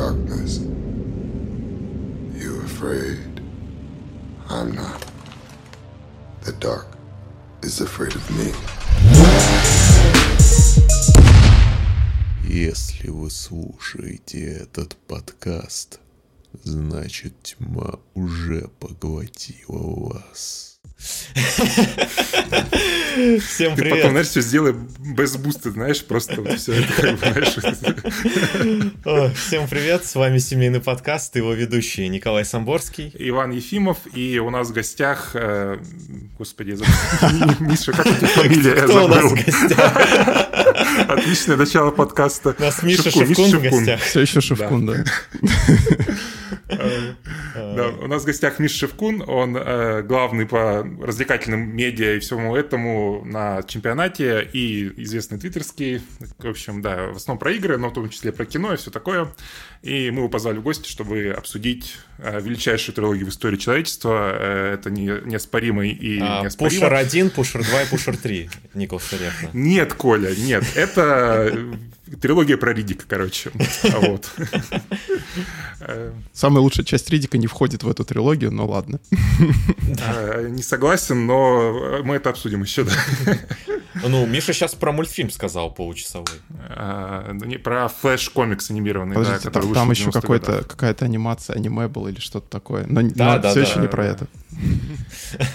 darkness. You afraid? I'm not. The dark is afraid of me. Если вы слушаете этот подкаст, значит тьма уже поглотила вас. Всем Ты привет. потом, знаешь, все сделай без буста, знаешь, просто вот все это, как бы, знаешь. О, Всем привет, с вами семейный подкаст, его ведущий Николай Самборский. Иван Ефимов, и у нас в гостях, э, господи. Миша, как у тебя фамилия? Кто у нас в забыл. гостях? Отличное начало подкаста. У нас Миша Шевкун, Шевкун в гостях. Все еще Шевкун, да. Да, у нас в гостях Миша Шевкун, он э, главный по развлекательным медиа и всему этому на чемпионате, и известный твиттерский, в общем, да, в основном про игры, но в том числе про кино и все такое. И мы его позвали в гости, чтобы обсудить э, величайшую трилогию в истории человечества. Э, это не, неоспоримый и А, неоспоримо. Пушер 1, Пушер 2 и Пушер 3. Николас Рехна. Нет, Коля, нет. Это трилогия про Ридика, короче. Вот. Э, Самая лучшая часть Ридика не входит в эту трилогию, но ладно. Не согласен, но мы это обсудим еще, да. Ну, Миша сейчас про мультфильм сказал получасовой. А, ну, не, Про флэш-комикс анимированный, да, Подождите, который там, вышел там в еще 90-х какой-то, какая-то анимация, аниме было или что-то такое. Но, Да, да, все да, еще не да, про да. это.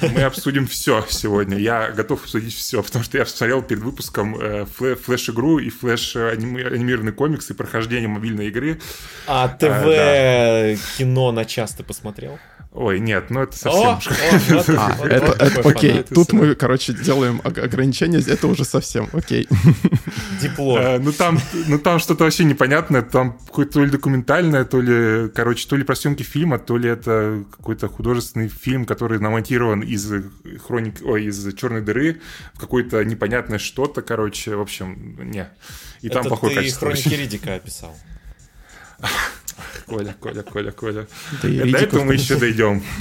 Мы обсудим все сегодня. Я готов обсудить все, потому что я посмотрел перед выпуском э, флэш-игру и флэш-анимированный комикс и прохождение мобильной игры. А ТВ кино на час ты посмотрел? Ой, нет, ну это О, совсем... о, вот- А, вот это, такой это окей. фанат. Тут мы, короче, делаем ог- ограничения, это уже совсем окей. Диплом. Э, Ну там, ну там что-то вообще непонятное, там какое-то то ли документальное, то ли, короче, то ли про съемки фильма, то ли это какой-то художественный фильм, который намонтирован из хроник, ой, из черной дыры в какое-то непонятное что-то, короче, в общем, не. И там Это плохое ты качество. хроники Ридика описал. Коля, Коля, Коля, Коля. Да и До Ридиков этого мы еще дойдем.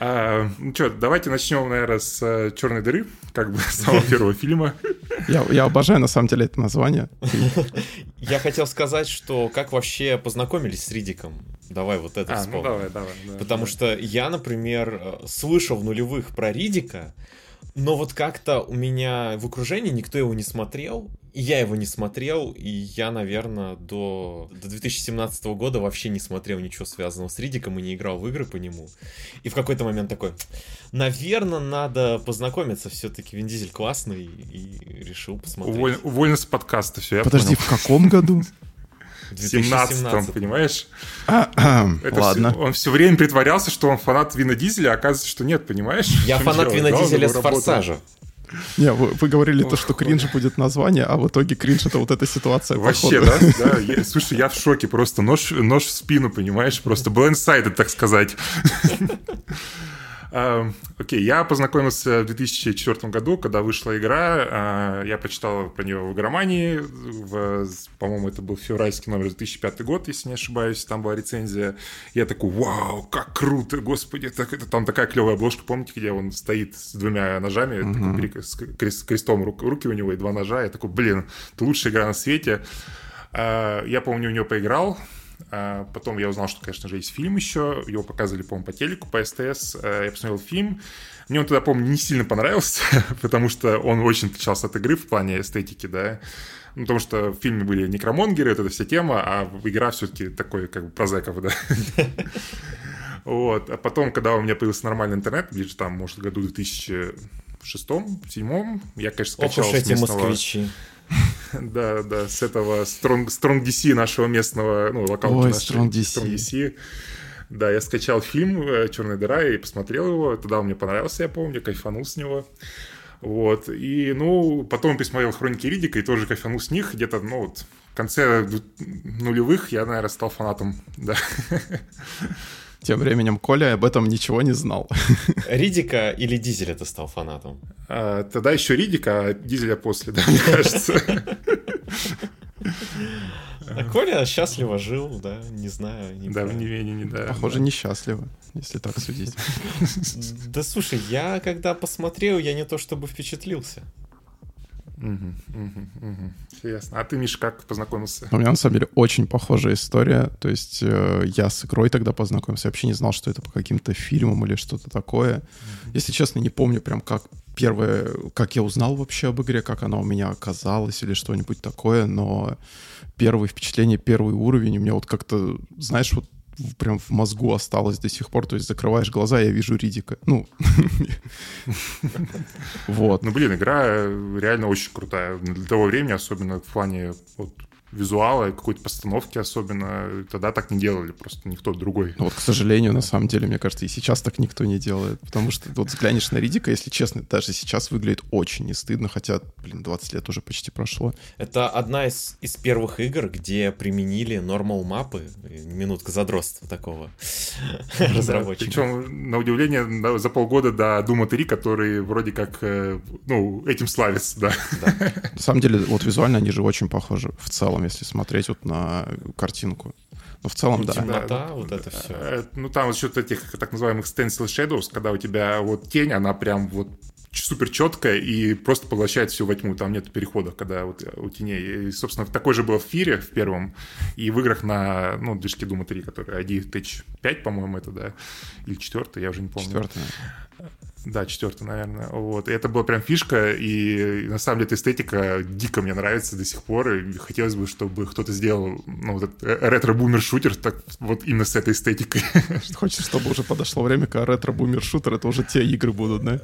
А, Ну что, давайте начнем, наверное, с э, черной дыры, как бы с самого первого фильма. Я, я обожаю, на самом деле, это название. Я хотел сказать, что как вообще познакомились с Ридиком? Давай вот это А, ну вспомним. давай, давай. да, Потому да. что я, например, э, слышал в нулевых про Ридика, но вот как-то у меня в окружении никто его не смотрел, и я его не смотрел, и я, наверное, до, до 2017 года вообще не смотрел ничего связанного с Ридиком и не играл в игры по нему. И в какой-то момент такой, наверное, надо познакомиться, все-таки Вин Дизель классный, и решил посмотреть. Уволь- уволен с подкаста, все, я Подожди, понял. в каком году? В 17 понимаешь? Это Ладно. всё- он все время притворялся, что он фанат Вина Дизеля, а оказывается, что нет, понимаешь? Я фанат? Вина Дизеля с. Форсажа. Не, вы, вы говорили то, Ох, что кринж будет название, а в итоге кринж это вот эта ситуация. Вообще, да? да я- слушай, я в шоке, просто нож, нож в спину, понимаешь? Просто blindsided, так сказать. А, Окей, я познакомился в 2004 году, когда вышла игра. а, Я почитал про нее в игромании. в- По-моему, это был февральский номер 2005 год, если не ошибаюсь. Там была рецензия. Я такой, вау, как круто, господи. Так, это, там такая клевая обложка, помните, где он стоит с двумя ножами, такой перек- с крест- крестом рук- руки у него и два ножа. Я такой, блин, это лучшая игра на свете. А, Я помню, у него поиграл. А, Потом я узнал, что, конечно же, есть фильм еще. Его показывали, по-моему, по телеку, по СТС. А, Я посмотрел фильм. Мне он тогда, помню, не сильно понравился, потому что он очень отличался от игры в плане эстетики, да. Ну, потому что в фильме были некромонгеры, вот эта вся тема, а игра все-таки такой, как бы, прозеков, да. Вот. А потом, когда у меня появился нормальный интернет, где-то там, может, году 2006-2007, я, конечно, Ох скачал уж с эти местного... москвичи. Да, да, с этого Strong, Strong DC нашего местного, ну, локалки Ой, нашей, Strong DC. Strong DC. Да, я скачал фильм «Черная дыра» и посмотрел его. Тогда он мне понравился, я помню, кайфанул с него. Вот. И, ну, потом пересмотрел «Хроники Ридика» и тоже кайфанул с них. Где-то, ну, вот, в конце нулевых я, наверное, стал фанатом, да. Тем временем Коля об этом ничего не знал. Ридика или Дизеля ты стал фанатом? А, тогда еще Ридика, а Дизеля после, да, мне кажется. А Коля счастливо жил, да, не знаю. Не Да, в. Невенине, да. Похоже, несчастливо, если так судить. Да слушай, я когда посмотрел, я не то чтобы впечатлился. Мгм, мгм. Всё ясно. А ты, Миш, как познакомился? У меня на самом деле очень похожая история. То есть э, я с игрой тогда познакомился, вообще не знал, что это по каким-то фильмам или что-то такое. Если честно, не помню прям как первое, как я узнал вообще об игре, как она у меня оказалась или что-нибудь такое, но первые впечатления, первый уровень у меня вот как-то, знаешь, вот прям в мозгу осталось до сих пор. То есть закрываешь глаза, я вижу Ридика. Ну, вот. Ну, блин, игра э, реально очень крутая. Для того времени, особенно в плане вот, визуала и какой-то постановки особенно, тогда так не делали, просто никто другой. Ну Вот, к сожалению, на самом деле, мне кажется, и сейчас так никто не делает. Потому что вот взглянешь на Ридика, если честно, даже сейчас выглядит очень не стыдно, хотя, блин, 20 лет уже почти прошло. Это одна из, из первых игр, где применили нормал мапы. Минутка задротства такого разработчика. Причем, на удивление, за полгода до Дума 3, который вроде как, э, ну, этим славится, да. На самом деле, вот визуально они же очень похожи в целом, если смотреть вот на картинку. Но в целом, да. Темнота, вот это все. Э, Ну, там вот счет этих так называемых stencil shadows, когда у тебя вот тень, она прям вот супер четкая и просто поглощает все во тьму. Там нет переходов, когда вот у теней. И, собственно, такой же было в Фире в первом. И в играх на, ну, движке Дума 3, который ID Tech 5, по-моему, это, да? Или четвертый, я уже не помню. Четвертое. Да, четвертый, наверное. Вот. И это была прям фишка, и на самом деле эта эстетика дико мне нравится до сих пор, и хотелось бы, чтобы кто-то сделал ну, вот этот ретро-бумер-шутер так вот именно с этой эстетикой. Хочешь, чтобы уже подошло время, когда ретро-бумер-шутер, это уже те игры будут, да?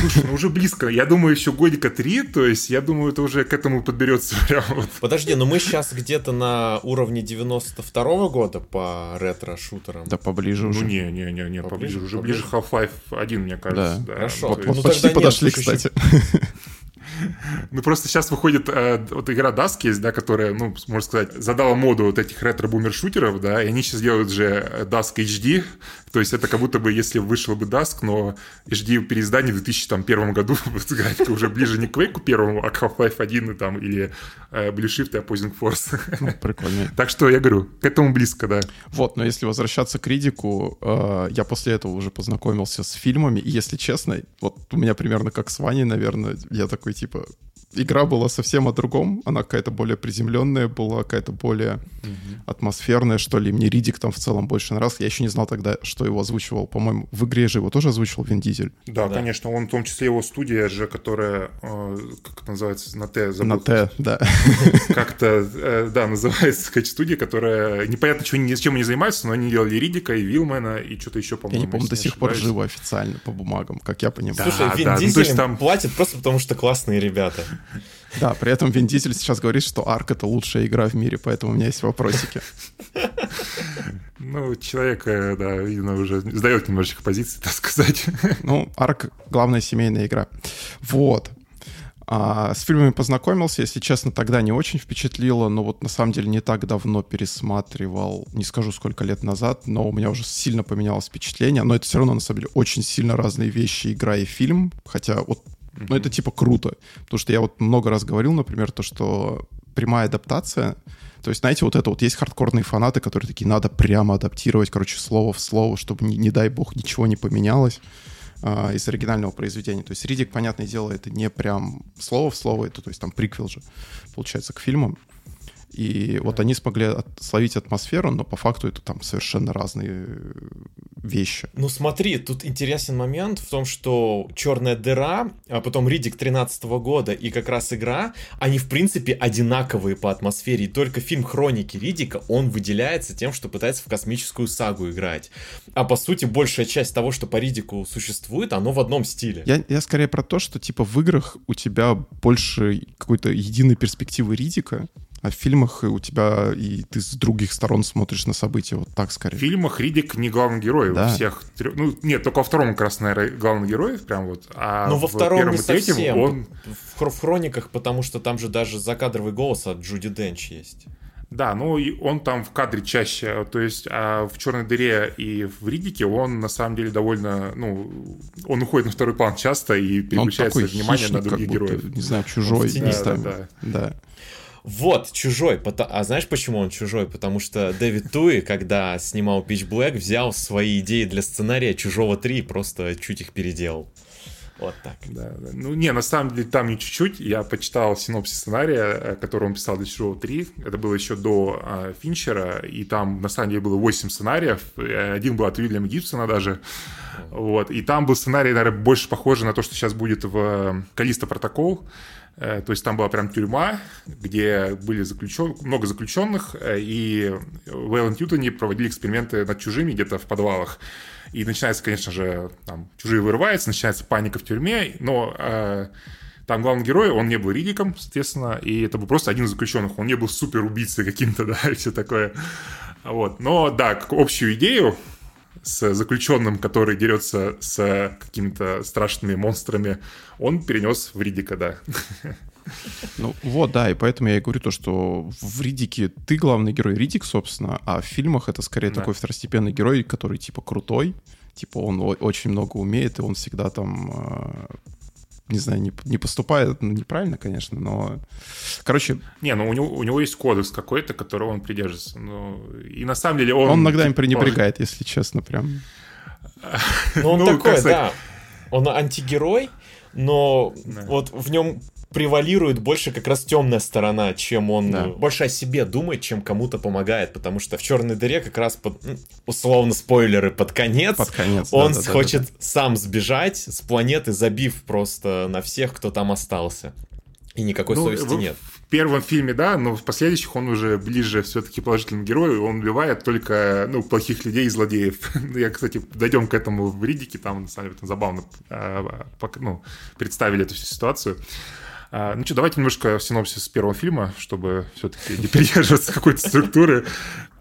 Слушай, ну уже близко. Я думаю, еще годика три, то есть я думаю, это уже к этому подберется прям вот. Подожди, но мы сейчас где-то на уровне 92 года по ретро-шутерам. Да поближе Ну уже. не, не, не, не, Поближе, поближе, уже поближе. ближе Half-Life 1, мне кажется. Да. Хорошо. Ну, почти подошли, слушай, кстати. Ну, просто сейчас выходит э, вот игра Dusk есть, да, которая, ну, можно сказать, задала моду вот этих ретро-бумер-шутеров, да, и они сейчас делают же Dusk HD, то есть это как будто бы, если вышел бы Dusk, но HD переиздание в 2001 году, графика уже ближе не к Quake первому, а к Half-Life 1 и там, или э, Blue Shift и Opposing Force. Ну, прикольно. Так что я говорю, к этому близко, да. Вот, но если возвращаться к Ридику, э, я после этого уже познакомился с фильмами, и если честно, вот у меня примерно как с Ваней, наверное, я такой, типа, игра была совсем о другом, она какая-то более приземленная была, какая-то более атмосферная, что ли. Мне Ридик там в целом больше нравился. Я еще не знал тогда, что его озвучивал. По-моему, в игре же его тоже озвучивал Вин Дизель. Да, Да. конечно, он в том числе его студия же, которая, э, как это называется, на Т забыл. На Т, да. как-то, э, да, называется сказать, студия, которая непонятно, ни- чем они занимаются, но они делали Ридика и Вилмена и что-то еще, Я по-моему. не помню, до сих пор живо официально по бумагам, как я понимаю. Да. Слушай, Вин да, ну, то Дизель есть им там- платит просто потому, что классные ребята. Да, при этом Вин Дизель сейчас говорит, что Арк — это лучшая игра в мире, поэтому у меня есть вопросики. Ну, человек, э, да, видно, уже сдает немножечко позиции, так сказать. Ну, Арк — главная семейная игра. Вот. А, с фильмами познакомился, если честно, тогда не очень впечатлило, но вот на самом деле не так давно пересматривал, не скажу сколько лет назад, но у меня уже сильно поменялось впечатление, но это все равно на самом деле очень сильно разные вещи, игра и фильм, хотя вот, ну это типа круто, потому что я вот много раз говорил, например, то, что прямая адаптация, то есть, знаете, вот это вот есть хардкорные фанаты, которые такие, надо прямо адаптировать, короче, слово в слово, чтобы, не, не дай бог, ничего не поменялось а, из оригинального произведения. То есть Ридик, понятное дело, это не прям слово в слово, это то есть там приквел же, получается, к фильмам. И вот они смогли от- словить атмосферу, но по факту это там совершенно разные э, вещи. Ну смотри, тут интересен момент в том, что Черная дыра, а потом Ридик 13 года и как раз игра, они в принципе одинаковые по атмосфере. И только фильм Хроники Ридика, он выделяется тем, что пытается в космическую сагу играть. А по сути, большая часть того, что по Ридику существует, оно в одном стиле. Я, я скорее про то, что типа в играх у тебя больше какой-то единой перспективы Ридика, а в фильмах у тебя и ты с других сторон смотришь на события вот так В скорее. фильмах Ридик не главный герой Да. у всех трех. Ну, нет, только во втором как раз, наверное, главный герой, прям вот. А Но во в втором первом не и третьем совсем. он... В, хр- в Хрониках, потому что там же даже закадровый голос от Джуди Денч есть. Да, ну и он там в кадре чаще, то есть а в черной дыре и в Ридике он на самом деле довольно, ну, он уходит на второй план часто и он переключается внимание на других как будто, героев. не знаю, чужой в тени. местами. Да, да. Вот, чужой. А знаешь, почему он чужой? Потому что Дэвид Туи, когда снимал Pitch Black, взял свои идеи для сценария Чужого 3 и просто чуть их переделал. Вот так. Да, да. Ну, не, на самом деле, там не чуть-чуть. Я почитал синопсис сценария, э, который он писал для Чужого 3. Это было еще до а, Финчера, и там, на самом деле, было 8 сценариев. Один был от Уильяма Гибсона даже. Вот. И там был сценарий, наверное, больше похожий на то, что сейчас будет в Калиста протокол. То есть там была прям тюрьма, где были заключен... много заключенных, и в Эллен Тьютоне проводили эксперименты над чужими где-то в подвалах. И начинается, конечно же, там, чужие вырываются, начинается паника в тюрьме, но э, там главный герой, он не был Ридиком, соответственно, и это был просто один из заключенных, он не был супер убийцей каким-то, да, и все такое. Вот. Но, да, как общую идею с заключенным, который дерется с какими-то страшными монстрами, он перенес в Ридика, да. Ну вот, да, и поэтому я и говорю то, что в Ридике ты главный герой Ридик, собственно, а в фильмах это скорее да. такой второстепенный герой, который типа крутой, типа он очень много умеет, и он всегда там э, не знаю, не, не поступает, ну, неправильно, конечно, но... Короче... Не, ну у него, у него есть кодекс какой-то, которого он придерживается. Ну, и на самом деле он... Он иногда им пренебрегает, может... если честно, прям. Ну, он ну, такой, да. Он антигерой, но да. вот в нем превалирует больше как раз темная сторона, чем он да. больше о себе думает, чем кому-то помогает, потому что в черной дыре как раз под, условно спойлеры под конец, под конец он да, да, хочет да, да. сам сбежать с планеты, забив просто на всех, кто там остался. И никакой ну, совести в, нет. В первом фильме, да, но в последующих он уже ближе все-таки положительному герою. Он убивает только ну, плохих людей и злодеев. Я, кстати, дойдем к этому в Ридике, там, на самом деле, забавно а, ну, представили эту всю ситуацию. А, ну что, давайте немножко синопсис первого фильма, чтобы все-таки не придерживаться какой-то структуры.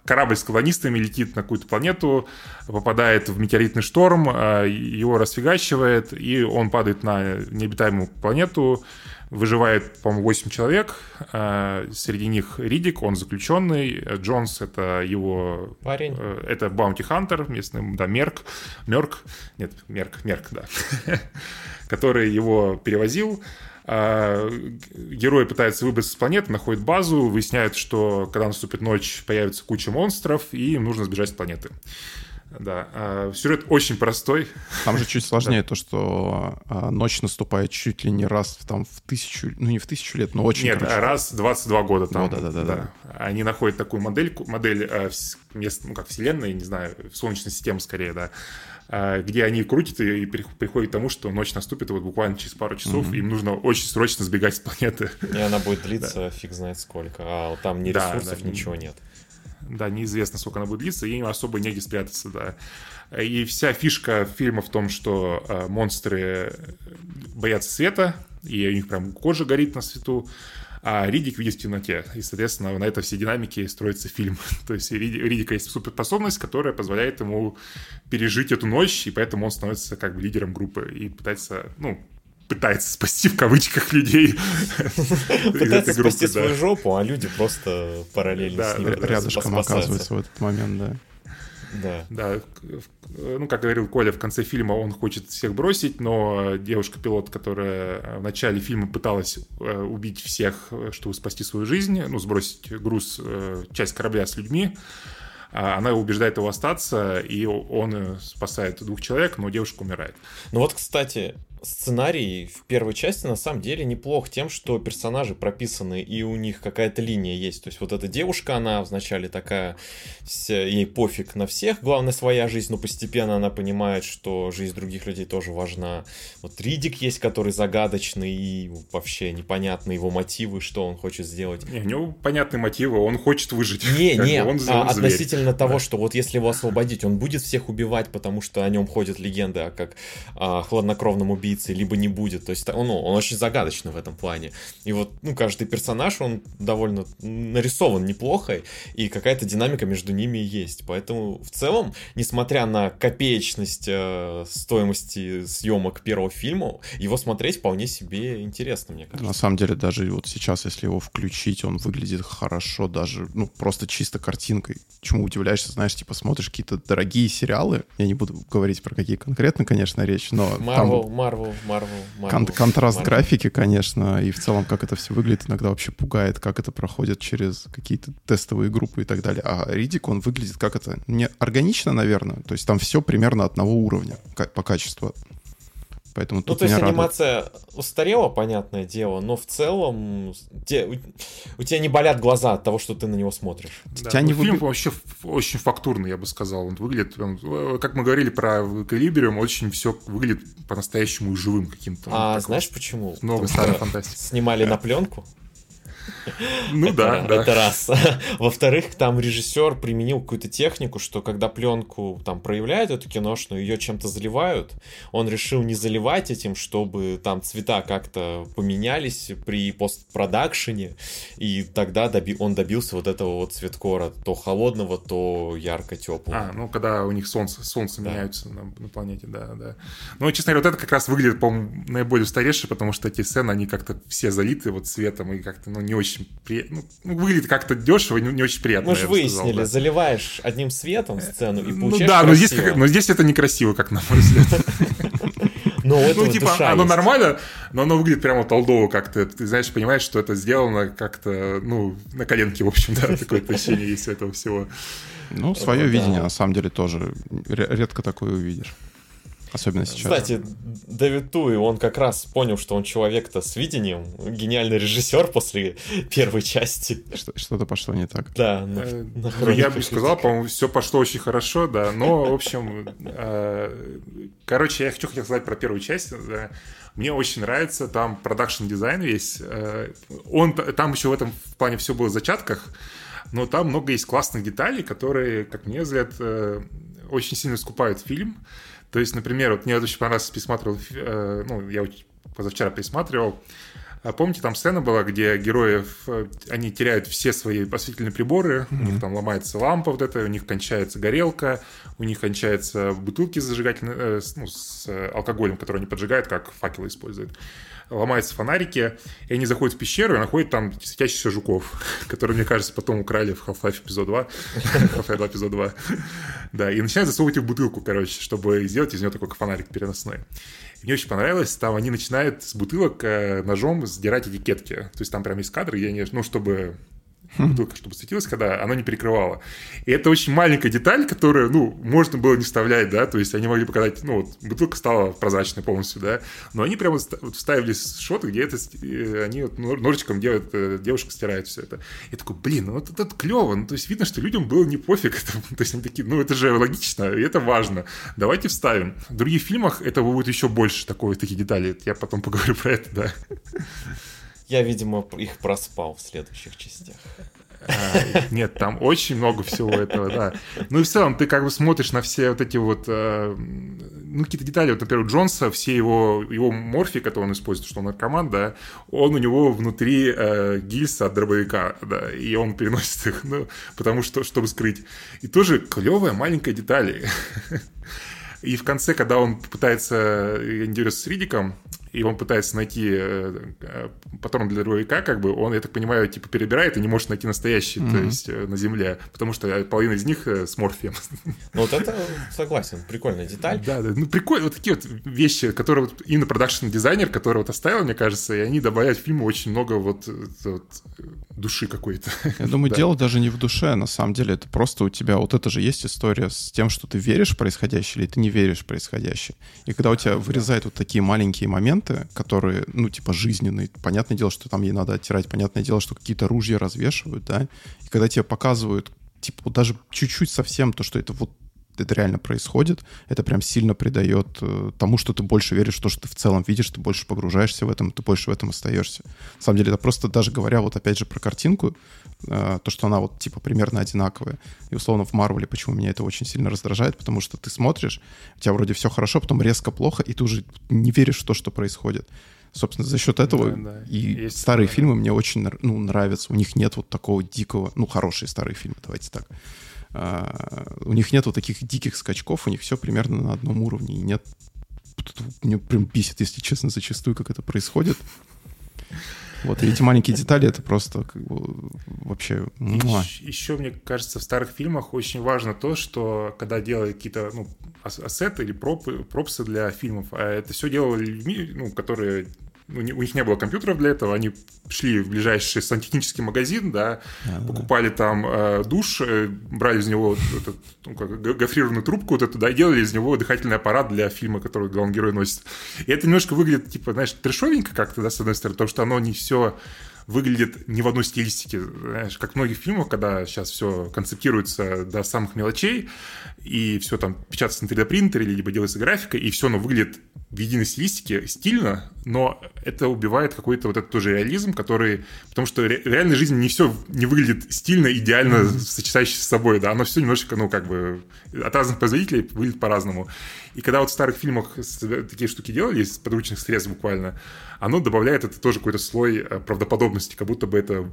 Корабль с колонистами летит на какую-то планету, попадает в метеоритный шторм, а, его расфигачивает, и он падает на необитаемую планету, выживает, по-моему, 8 человек. А, среди них Ридик, он заключенный. Джонс — это его... Парень. Э, это Баунти Хантер, местный, да, Мерк. Мерк. Нет, Мерк, Мерк, да. который его перевозил. А, герои пытаются выбраться с планеты, находят базу, выясняют, что когда наступит ночь, появится куча монстров, и им нужно сбежать с планеты. Да, а, сюжет очень простой. Там же чуть сложнее то, что а, ночь наступает чуть ли не раз там в тысячу, ну не в тысячу лет, но очень. Нет, короче. раз 22 года там. Ну, да, да, да, да. Они находят такую модель, модель мест, ну как вселенной, не знаю, солнечной системы скорее, да, где они крутят и приходят к тому, что ночь наступит вот буквально через пару часов, mm-hmm. им нужно очень срочно сбегать с планеты. И она будет длиться да. фиг знает сколько, а там ни ресурсов, да, да, ничего нет. Да, неизвестно, сколько она будет длиться, и им особо негде спрятаться, да. И вся фишка фильма в том, что э, монстры боятся света, и у них прям кожа горит на свету, а Ридик видит в темноте. И, соответственно, на это все динамики строится фильм. То есть у Ридика есть суперспособность, которая позволяет ему пережить эту ночь, и поэтому он становится как бы лидером группы и пытается, ну, пытается спасти в кавычках людей. Пытается спасти свою жопу, а люди просто параллельно с ним рядышком оказываются в этот момент, да. Да. Да. Ну, как говорил Коля, в конце фильма он хочет всех бросить, но девушка-пилот, которая в начале фильма пыталась э, убить всех, чтобы спасти свою жизнь, ну, сбросить груз, э, часть корабля с людьми, а она убеждает его остаться, и он э, спасает двух человек, но девушка умирает. Ну вот, кстати, сценарий в первой части на самом деле неплох тем, что персонажи прописаны и у них какая-то линия есть. То есть вот эта девушка, она вначале такая, ей пофиг на всех, главное своя жизнь, но постепенно она понимает, что жизнь других людей тоже важна. Вот Ридик есть, который загадочный и вообще непонятны его мотивы, что он хочет сделать. Не, у него понятные мотивы, он хочет выжить. Не, не, он, а, он относительно того, да. что вот если его освободить, он будет всех убивать, потому что о нем ходят легенды, а как о хладнокровном убийце убийцей, либо не будет. То есть ну, он очень загадочный в этом плане. И вот, ну, каждый персонаж, он довольно нарисован неплохо, и какая-то динамика между ними есть. Поэтому в целом, несмотря на копеечность э, стоимости съемок первого фильма, его смотреть вполне себе интересно, мне кажется. На самом деле, даже вот сейчас, если его включить, он выглядит хорошо, даже, ну, просто чисто картинкой. Чему удивляешься, знаешь, типа смотришь какие-то дорогие сериалы, я не буду говорить про какие конкретно, конечно, речь, но... Marvel, там... Marvel Marvel, Marvel. Кон- контраст Marvel. графики, конечно, и в целом, как это все выглядит, иногда вообще пугает, как это проходит через какие-то тестовые группы и так далее. А Ридик, он выглядит как это, не органично, наверное, то есть там все примерно одного уровня по качеству. Поэтому Ну, то есть меня радует. анимация устарела, понятное дело, но в целом те- у, у тебя не болят глаза от того, что ты на него смотришь. Да, Тебя ну, не фильм выби- вообще очень фактурный, я бы сказал. Он выглядит, прям, э, как мы говорили про Эквилибриум, очень все выглядит по-настоящему живым каким-то. А знаешь почему? Много старой фантастики. Снимали на пленку. Ну да, это, да. это раз. Во-вторых, там режиссер применил какую-то технику, что когда пленку там проявляют эту киношную, ее чем-то заливают, он решил не заливать этим, чтобы там цвета как-то поменялись при постпродакшене, и тогда доби- он добился вот этого вот цветкора, то холодного, то ярко-теплого. А, ну когда у них солнце, солнце Да. меняются на, на планете, да, да. Ну, честно говоря, вот это как раз выглядит, по-моему, наиболее устаревшее, потому что эти сцены, они как-то все залиты вот цветом и как-то, ну, не очень приятно. Ну, выглядит как-то дешево не, не очень приятно. Мы же бы сказал, выяснили, да. заливаешь одним светом сцену и Ну получаешь да, но здесь, как- но здесь это некрасиво, как на мой взгляд. Но у этого Ну, типа, душа оно есть. нормально, но оно выглядит прямо толдово как-то. Ты знаешь, понимаешь, что это сделано как-то, ну, на коленке, в общем, да, такое ощущение есть этого всего. Ну, свое да. видение, на самом деле, тоже ре- редко такое увидишь. Особенно сейчас. Кстати, Дэвид Туи, он как раз понял, что он человек-то с видением, гениальный режиссер после первой части. Что- Что-то пошло не так. Да, на- Э, на Ну, я бы сказал, по-моему, все пошло очень хорошо, да. Но, в общем, э, короче, я хочу хотел сказать про первую часть. да. Мне очень нравится, там продакшн дизайн весь. э, Он там еще в этом плане все было в зачатках, но там много есть классных деталей, которые, как мне взгляд, э, очень сильно скупают фильм. То есть, например, вот мне очень понравилось, пересматривал, э, ну, я позавчера пересматривал, а помните, там сцена была, где героев, э, они теряют все свои осветительные приборы, у них там ломается лампа вот эта, у них кончается горелка, у них кончаются бутылки с зажигательным, э, ну, с э, алкоголем, который они поджигают, как факелы используют. Ломаются фонарики, и они заходят в пещеру и находят там светящихся жуков, которые, мне кажется, потом украли в Half-Life эпизод 2. Half-Life 2 эпизод 2. Да, и начинают засовывать их в бутылку, короче, чтобы сделать из нее такой фонарик переносной. Мне очень понравилось, там они начинают с бутылок э, ножом сдирать этикетки. То есть там прям есть кадры, где они, ну, чтобы бутылка, чтобы светилась, когда она не перекрывала. И это очень маленькая деталь, которую, ну, можно было не вставлять, да, то есть они могли показать, ну, вот, бутылка стала прозрачной полностью, да, но они прямо вот вставили шоты, где это, они вот ножичком делают, э, девушка стирает все это. Я такой, блин, ну, вот это клево, ну, то есть видно, что людям было не пофиг, это, то есть они такие, ну, это же логично, и это важно, давайте вставим. В других фильмах этого будет еще больше, такой, таких деталей, я потом поговорю про это, да. Я, видимо, их проспал в следующих частях. А, Нет, там очень много всего этого, да. Ну и в целом ты как бы смотришь на все вот эти вот, э, ну какие-то детали. Вот, например, у Джонса все его, его морфи, которые он использует, что он наркоман, да, он у него внутри э, гильза от дробовика, да, и он переносит их, ну, потому что, чтобы скрыть. И тоже клевая маленькая деталь. И в конце, когда он пытается, они дерется с Ридиком, и он пытается найти э, э, патрон для дробовика, как бы, он, я так понимаю, типа перебирает и не может найти настоящий, то есть э, на земле, потому что половина из них э, с морфием. Ну, вот это, согласен, прикольная деталь. Да, да, ну прикольно, вот такие вот вещи, которые вот именно продакшн-дизайнер, который вот оставил, мне кажется, и они добавляют в фильму очень много вот, вот, души какой-то. Я думаю, Да. дело даже не в душе, на самом деле. Это просто у тебя вот это же есть история с тем, что ты веришь в происходящее или ты не веришь в происходящее. И когда у тебя вырезают вот такие маленькие моменты, которые, ну, типа, жизненные, понятное дело, что там ей надо оттирать, понятное дело, что какие-то ружья развешивают, да, и когда тебе показывают, типа, вот даже чуть-чуть совсем то, что это вот это реально происходит, это прям сильно придает э, тому, что ты больше веришь в то, что ты в целом видишь, ты больше погружаешься в этом, ты больше в этом остаешься. На самом деле, это просто даже говоря вот опять же про картинку, то, что она вот типа примерно одинаковая. И условно в Марвеле, почему меня это очень сильно раздражает, потому что ты смотришь, у тебя вроде все хорошо, потом резко плохо, и ты уже не веришь в то, что происходит. Собственно, за счет этого Да, да. и Есть старые такое, фильмы мне очень ну, нравятся. У них нет вот такого дикого, ну, хорошие старые фильмы, давайте так. А, у них нет вот таких диких скачков, у них все примерно на одном уровне. И нет... Мне прям бесит, если честно, зачастую, как это происходит. Вот, и эти маленькие детали, это просто как бы вообще... муа. Еще, мне кажется, в старых фильмах очень важно то, что когда делают какие-то ну, ас- ассеты или пропы, пропсы для фильмов, а это все делали людьми, ну, которые у них не было компьютеров для этого, они шли в ближайший сантехнический магазин, да, а, покупали да. там э, душ, э, брали из него вот этот, ну, как, гофрированную трубку вот эту, да, и делали из него дыхательный аппарат для фильма, который главный герой носит. И это немножко выглядит, типа, знаешь, трешовенько как-то, да, с одной стороны, потому что оно не все выглядит не в одной стилистике. Знаешь, как в многих фильмах, когда сейчас все концептируется до самых мелочей, и все там печатается на 3D принтере, либо делается графика, и все оно выглядит в единой стилистике стильно, но это убивает какой-то вот этот тоже реализм, который... Потому что в реальной жизни не все не выглядит стильно, идеально mm-hmm. сочетающееся с собой, да, оно все немножечко, ну, как бы от разных производителей выглядит по-разному. И когда вот в старых фильмах такие штуки делали, из подручных средств буквально, оно добавляет это тоже какой-то слой э, правдоподобности, как будто бы это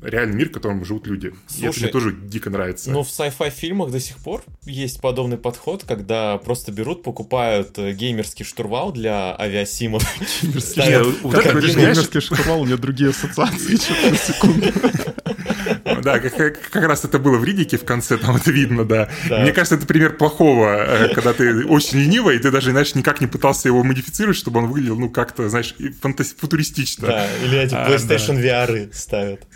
реальный мир, в котором живут люди. Слушай, и это мне тоже дико нравится. Но в sci-fi фильмах до сих пор есть подобный подход, когда просто берут, покупают э, геймерский штурвал для авиасимов. Геймерский штурвал, у меня другие ассоциации, на секунду. Да, как, раз это было в Ридике в конце, там это видно, да. Мне кажется, это пример плохого, э, когда ты очень ленивый, и ты даже, знаешь, никак не пытался его модифицировать, чтобы он выглядел, ну, как-то, знаешь, футуристично. Да, или эти а, PlayStation VR ставят.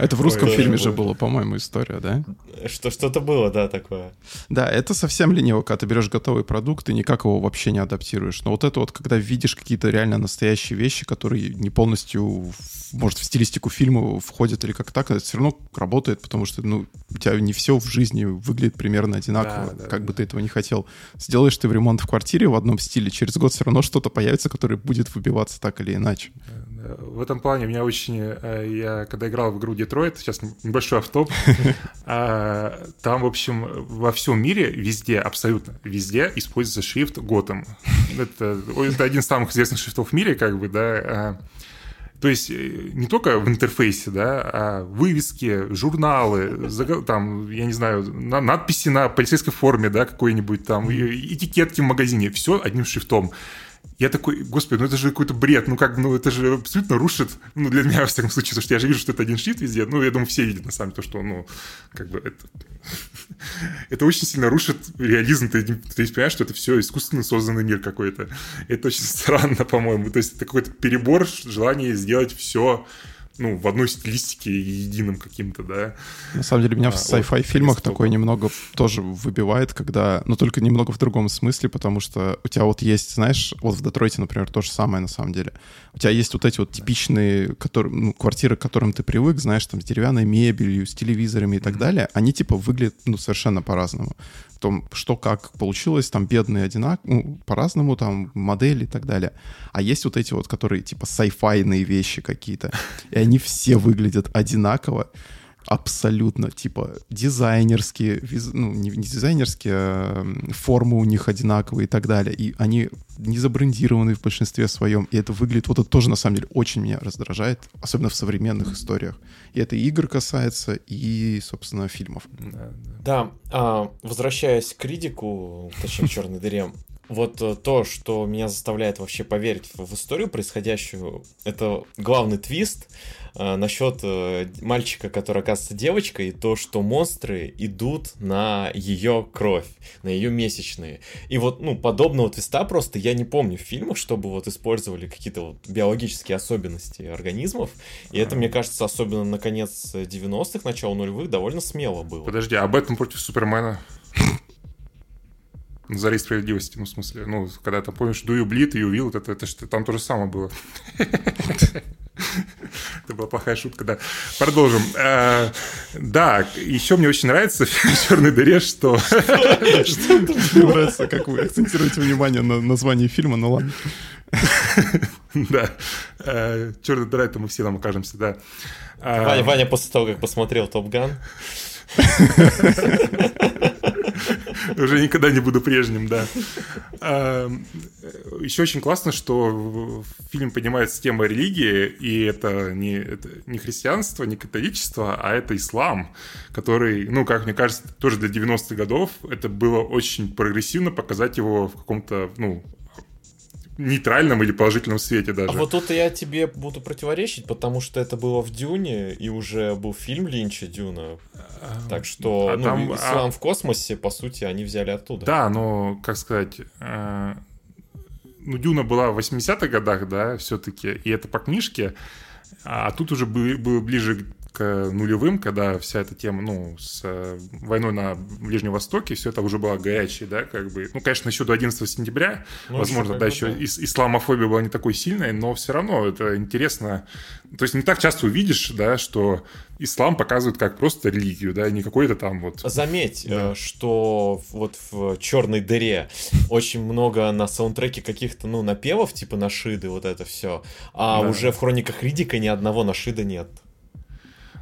Это в русском фильме же было, по-моему, история, да? Что, что-то было, да, такое. Да, это совсем лениво, когда ты берешь готовый продукт и никак его вообще не адаптируешь. Но вот это вот, когда видишь какие-то реально настоящие вещи, которые не полностью, может, в стилистику фильма входят или как так, это все равно работает, потому что, ну, у тебя не все в жизни выглядит примерно одинаково, да, да, как да. бы ты этого не хотел. Сделаешь ты в ремонт в квартире в одном стиле, через год все равно что-то появится, которое будет выбиваться так или иначе. В этом плане меня очень... Э, я когда играл в игру Детройт, сейчас небольшой автоп, а, там, в общем, во всем мире, везде, абсолютно везде используется шрифт Готэм. Это, это один из самых известных шрифтов в мире, как бы, да. А. То есть э, не только в интерфейсе, да, а вывески, журналы, там, я не знаю, надписи на полицейской форме, да, какой-нибудь там, этикетки в магазине, все одним шрифтом. Я такой, господи, ну это же какой-то бред, ну как, ну это же абсолютно рушит, ну для меня, во всяком случае, потому что я же вижу, что это один шрифт везде, ну я думаю, все видят на самом деле то, что, ну, как бы это... это очень сильно рушит реализм, ты, ты понимаешь, что это все искусственно созданный мир какой-то. Это очень странно, по-моему, то есть это какой-то перебор, желание сделать все ну, в одной стилистике единым каким-то, да. На самом деле, меня а, в sci-fi фильмах такое немного тоже выбивает, когда, но только немного в другом смысле, потому что у тебя вот есть, знаешь, вот в Детройте, например, то же самое на самом деле. У тебя есть вот эти вот типичные которые, ну, квартиры, к которым ты привык, знаешь, там, с деревянной мебелью, с телевизорами и так mm-hmm. далее, они типа выглядят, ну, совершенно по-разному том, что как получилось, там бедные одинаково, ну, по-разному, там модели и так далее. А есть вот эти вот, которые типа sci-fi вещи какие-то, и они все выглядят одинаково абсолютно, типа, дизайнерские, ну, не, не дизайнерские, а формы у них одинаковые и так далее. И они не забрендированы в большинстве своем. И это выглядит, вот это тоже, на самом деле, очень меня раздражает, особенно в современных историях. И это игр касается, и, собственно, фильмов. Да, да. а, возвращаясь к критику, точнее, к черной дыре, вот э, то, что меня заставляет вообще поверить в историю происходящую, это главный твист э, насчет э, мальчика, который оказывается девочкой, и то, что монстры идут на ее кровь, на ее месячные. И вот, ну, подобного твиста просто я не помню в фильмах, чтобы вот использовали какие-то вот биологические особенности организмов. И это, мне кажется, особенно на конец 90-х, начало нулевых, довольно смело было. Подожди, а Бэтмен против Супермена? на заре справедливости, ну, в смысле, ну, когда там, помнишь, Do You Bleed You Will, это, это, это там то же самое было. Это была плохая шутка, да. Продолжим. А, да, еще мне очень нравится в «Черной дыре», что... Что мне нравится, как вы акцентируете внимание на названии фильма, ну ладно. Да. А, «Черная дыра» — это мы все там окажемся, да. Ваня после того, как посмотрел «Топ Ган», Уже никогда не буду прежним, да. А, еще очень классно, что фильм поднимается тема религии, и это не, это не христианство, не католичество, а это ислам, который, ну, как мне кажется, тоже для 90-х годов это было очень прогрессивно показать его в каком-то, ну, нейтральном или положительном свете даже. А вот тут я тебе буду противоречить, потому что это было в Дюне, и уже был фильм Линча Дюна. Так что а ну, там, ислам а... в космосе, по сути, они взяли оттуда. Да, но, как сказать, э, ну, Дюна была в 80-х годах, да, все-таки, и это по книжке, а тут уже было ближе к нулевым, когда вся эта тема, ну, с э, войной на Ближнем Востоке, все это уже было горячее, да, как бы. Ну, конечно, еще до 11 сентября, ну, возможно, да, еще да. исламофобия была не такой сильной, но все равно это интересно. То есть не так часто увидишь, да, что ислам показывает как просто религию, да, не какой-то там вот... Заметь, да. Э, что вот в «Черной дыре» очень много на саундтреке каких-то, ну, напевов, типа нашиды, вот это все, а да. уже в «Хрониках Ридика» ни одного нашида нет.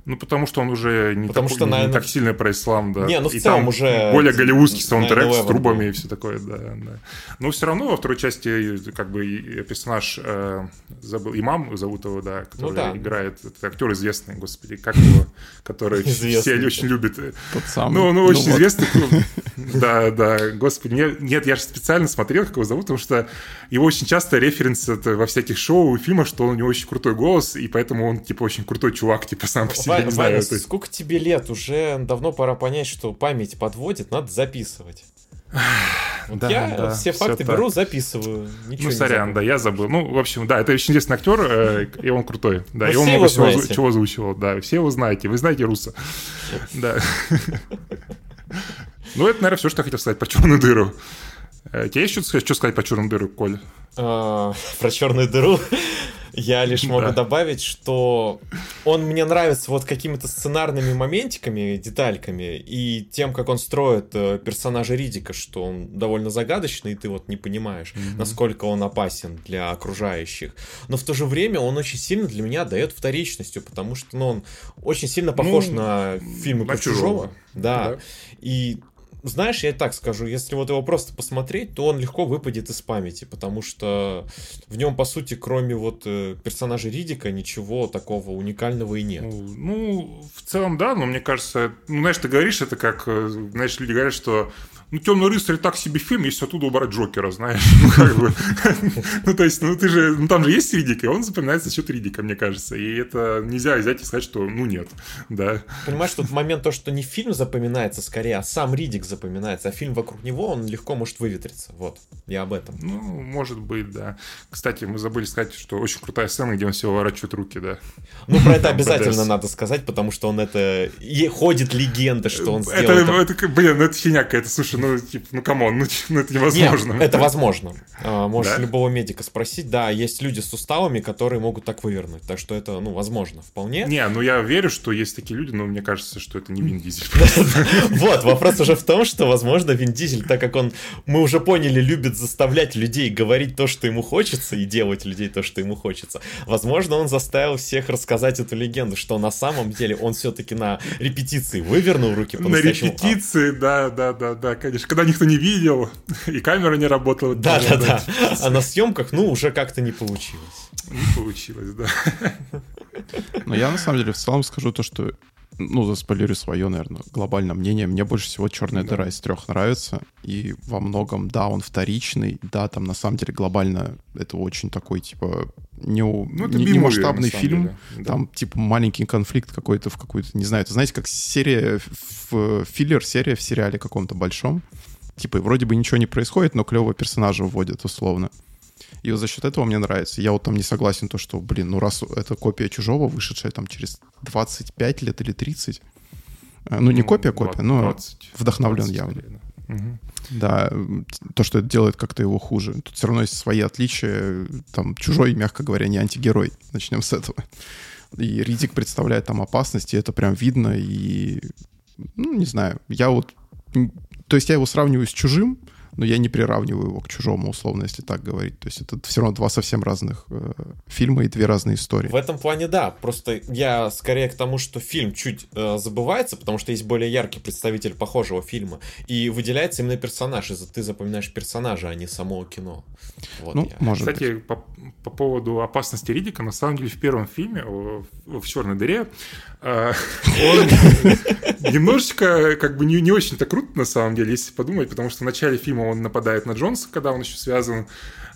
Ну, потому что он уже не, потому такой, что, наверное... не так сильно про ислам, да. Не, ну в и целом уже... Более голливудский саундтрек с трубами и все такое, да, да. Но все равно во второй части, как бы, персонаж, э, забыл, имам зовут его, да, который ну, да. играет, это актер известный, господи, как его, который все очень любят. Тот самый. Ну, он ну, очень вот. известный. Да, да, господи, нет, я же специально смотрел, как его зовут, потому что его очень часто референсят во всяких шоу и фильмах, что у него очень крутой голос, и поэтому он, типа, очень крутой чувак, типа, сам по себе знаю. Ваня, это... сколько тебе лет? Уже давно пора понять, что память подводит, надо записывать. Вот да, я да, все факты все беру, так. записываю. Ничего ну, сорян, да, я забыл. Ну, в общем, да, это очень интересный актер, э, и он крутой. Да, Вы и он много всего, чего озвучивал. Да, все его знаете. Вы знаете Руса. Да. Ну, это, наверное, все, что я хотел сказать про черную дыру. Э, тебе есть что сказать, что сказать про черную дыру, Коль? А, про черную дыру? Я лишь могу да. добавить, что он мне нравится вот какими-то сценарными моментиками, детальками и тем, как он строит э, персонажа Ридика, что он довольно загадочный, и ты вот не понимаешь, mm-hmm. насколько он опасен для окружающих. Но в то же время он очень сильно для меня дает вторичностью, потому что ну, он очень сильно похож ну, на фильмы на про чужого. Да. да. И знаешь, я так скажу, если вот его просто посмотреть, то он легко выпадет из памяти, потому что в нем, по сути, кроме вот э, персонажа Ридика, ничего такого уникального и нет. Ну, ну, в целом, да, но мне кажется, ну, знаешь, ты говоришь это как, э, знаешь, люди говорят, что ну, Темный рыцарь так себе фильм, если оттуда убрать Джокера, знаешь. Ну, как бы. ну, то есть, ну, ты же, ну, там же есть Риддик, и он запоминается за счет Риддика, мне кажется. И это нельзя взять и сказать, что, ну, нет, да. Понимаешь, тут момент то, что не фильм запоминается скорее, а сам Риддик запоминается, а фильм вокруг него, он легко может выветриться. Вот, я об этом. Ну, может быть, да. Кстати, мы забыли сказать, что очень крутая сцена, где он выворачивает руки, да. Ну, про это обязательно надо сказать, потому что он это... Ходит легенда, что он сделал. Это, это, блин, ну это фигня какая-то, слушай, ну, типа, ну, come on, ну, ну это невозможно. Нет, это возможно. А, можешь да? любого медика спросить. Да, есть люди с суставами, которые могут так вывернуть. Так что это, ну, возможно, вполне. Не, ну я верю, что есть такие люди, но мне кажется, что это не Вин Дизель. Вот, вопрос уже в том, что, возможно, Вин Дизель, так как он, мы уже поняли, любит заставлять людей говорить то, что ему хочется, и делать людей то, что ему хочется. Возможно, он заставил всех рассказать эту легенду, что на самом деле он все-таки на репетиции вывернул руки по На репетиции, да, да, да, да, конечно. Когда никто не видел, и камера не работала. Да, да, да. А на съемках, ну, уже как-то не получилось. Не получилось, да. Но я на самом деле в целом скажу то, что ну, заспойлерю свое, наверное, глобальное мнение. Мне больше всего черная да. дыра из трех нравится. И во многом, да, он вторичный. Да, там на самом деле глобально это очень такой, типа, не, ну, не, не масштабный фильм. да. Там, типа, маленький конфликт какой-то в какую-то, не знаю, это знаете, как серия, в филлер-серия в сериале каком-то большом. Типа, вроде бы ничего не происходит, но клевого персонажа вводят, условно. И вот за счет этого мне нравится. Я вот там не согласен, то, что, блин, ну раз это копия чужого, вышедшая там через 25 лет или 30, э, ну не копия, копия, но 20, вдохновлен 20 явно. Угу. Да, то, что это делает как-то его хуже. Тут все равно есть свои отличия. Там чужой, мягко говоря, не антигерой. Начнем с этого. И Ридик представляет там опасность, и это прям видно. И, ну, не знаю, я вот... То есть я его сравниваю с чужим, но я не приравниваю его к чужому, условно, если так говорить. То есть это все равно два совсем разных э, фильма и две разные истории. В этом плане да. Просто я скорее к тому, что фильм чуть э, забывается, потому что есть более яркий представитель похожего фильма. И выделяется именно персонаж. И ты запоминаешь персонажа, а не само кино. Вот ну, я. может Кстати, быть. По, по поводу опасности Ридика, на самом деле в первом фильме, в, в «Черной дыре», он немножечко как бы не, не очень-то круто, на самом деле, если подумать, потому что в начале фильма он нападает на Джонса, когда он еще связан,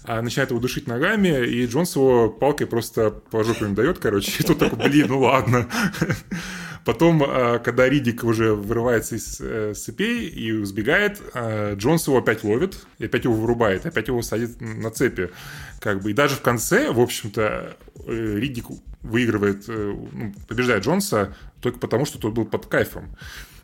а начинает его душить ногами, и Джонс его палкой просто по жопе им дает, короче. И тут такой, блин, ну ладно. Потом, э, когда Ридик уже вырывается из э, цепей и сбегает, э, Джонс его опять ловит, и опять его вырубает, опять его садит на цепи. Как бы. И даже в конце, в общем-то, Ридик выигрывает, ну, побеждает Джонса только потому, что тот был под кайфом.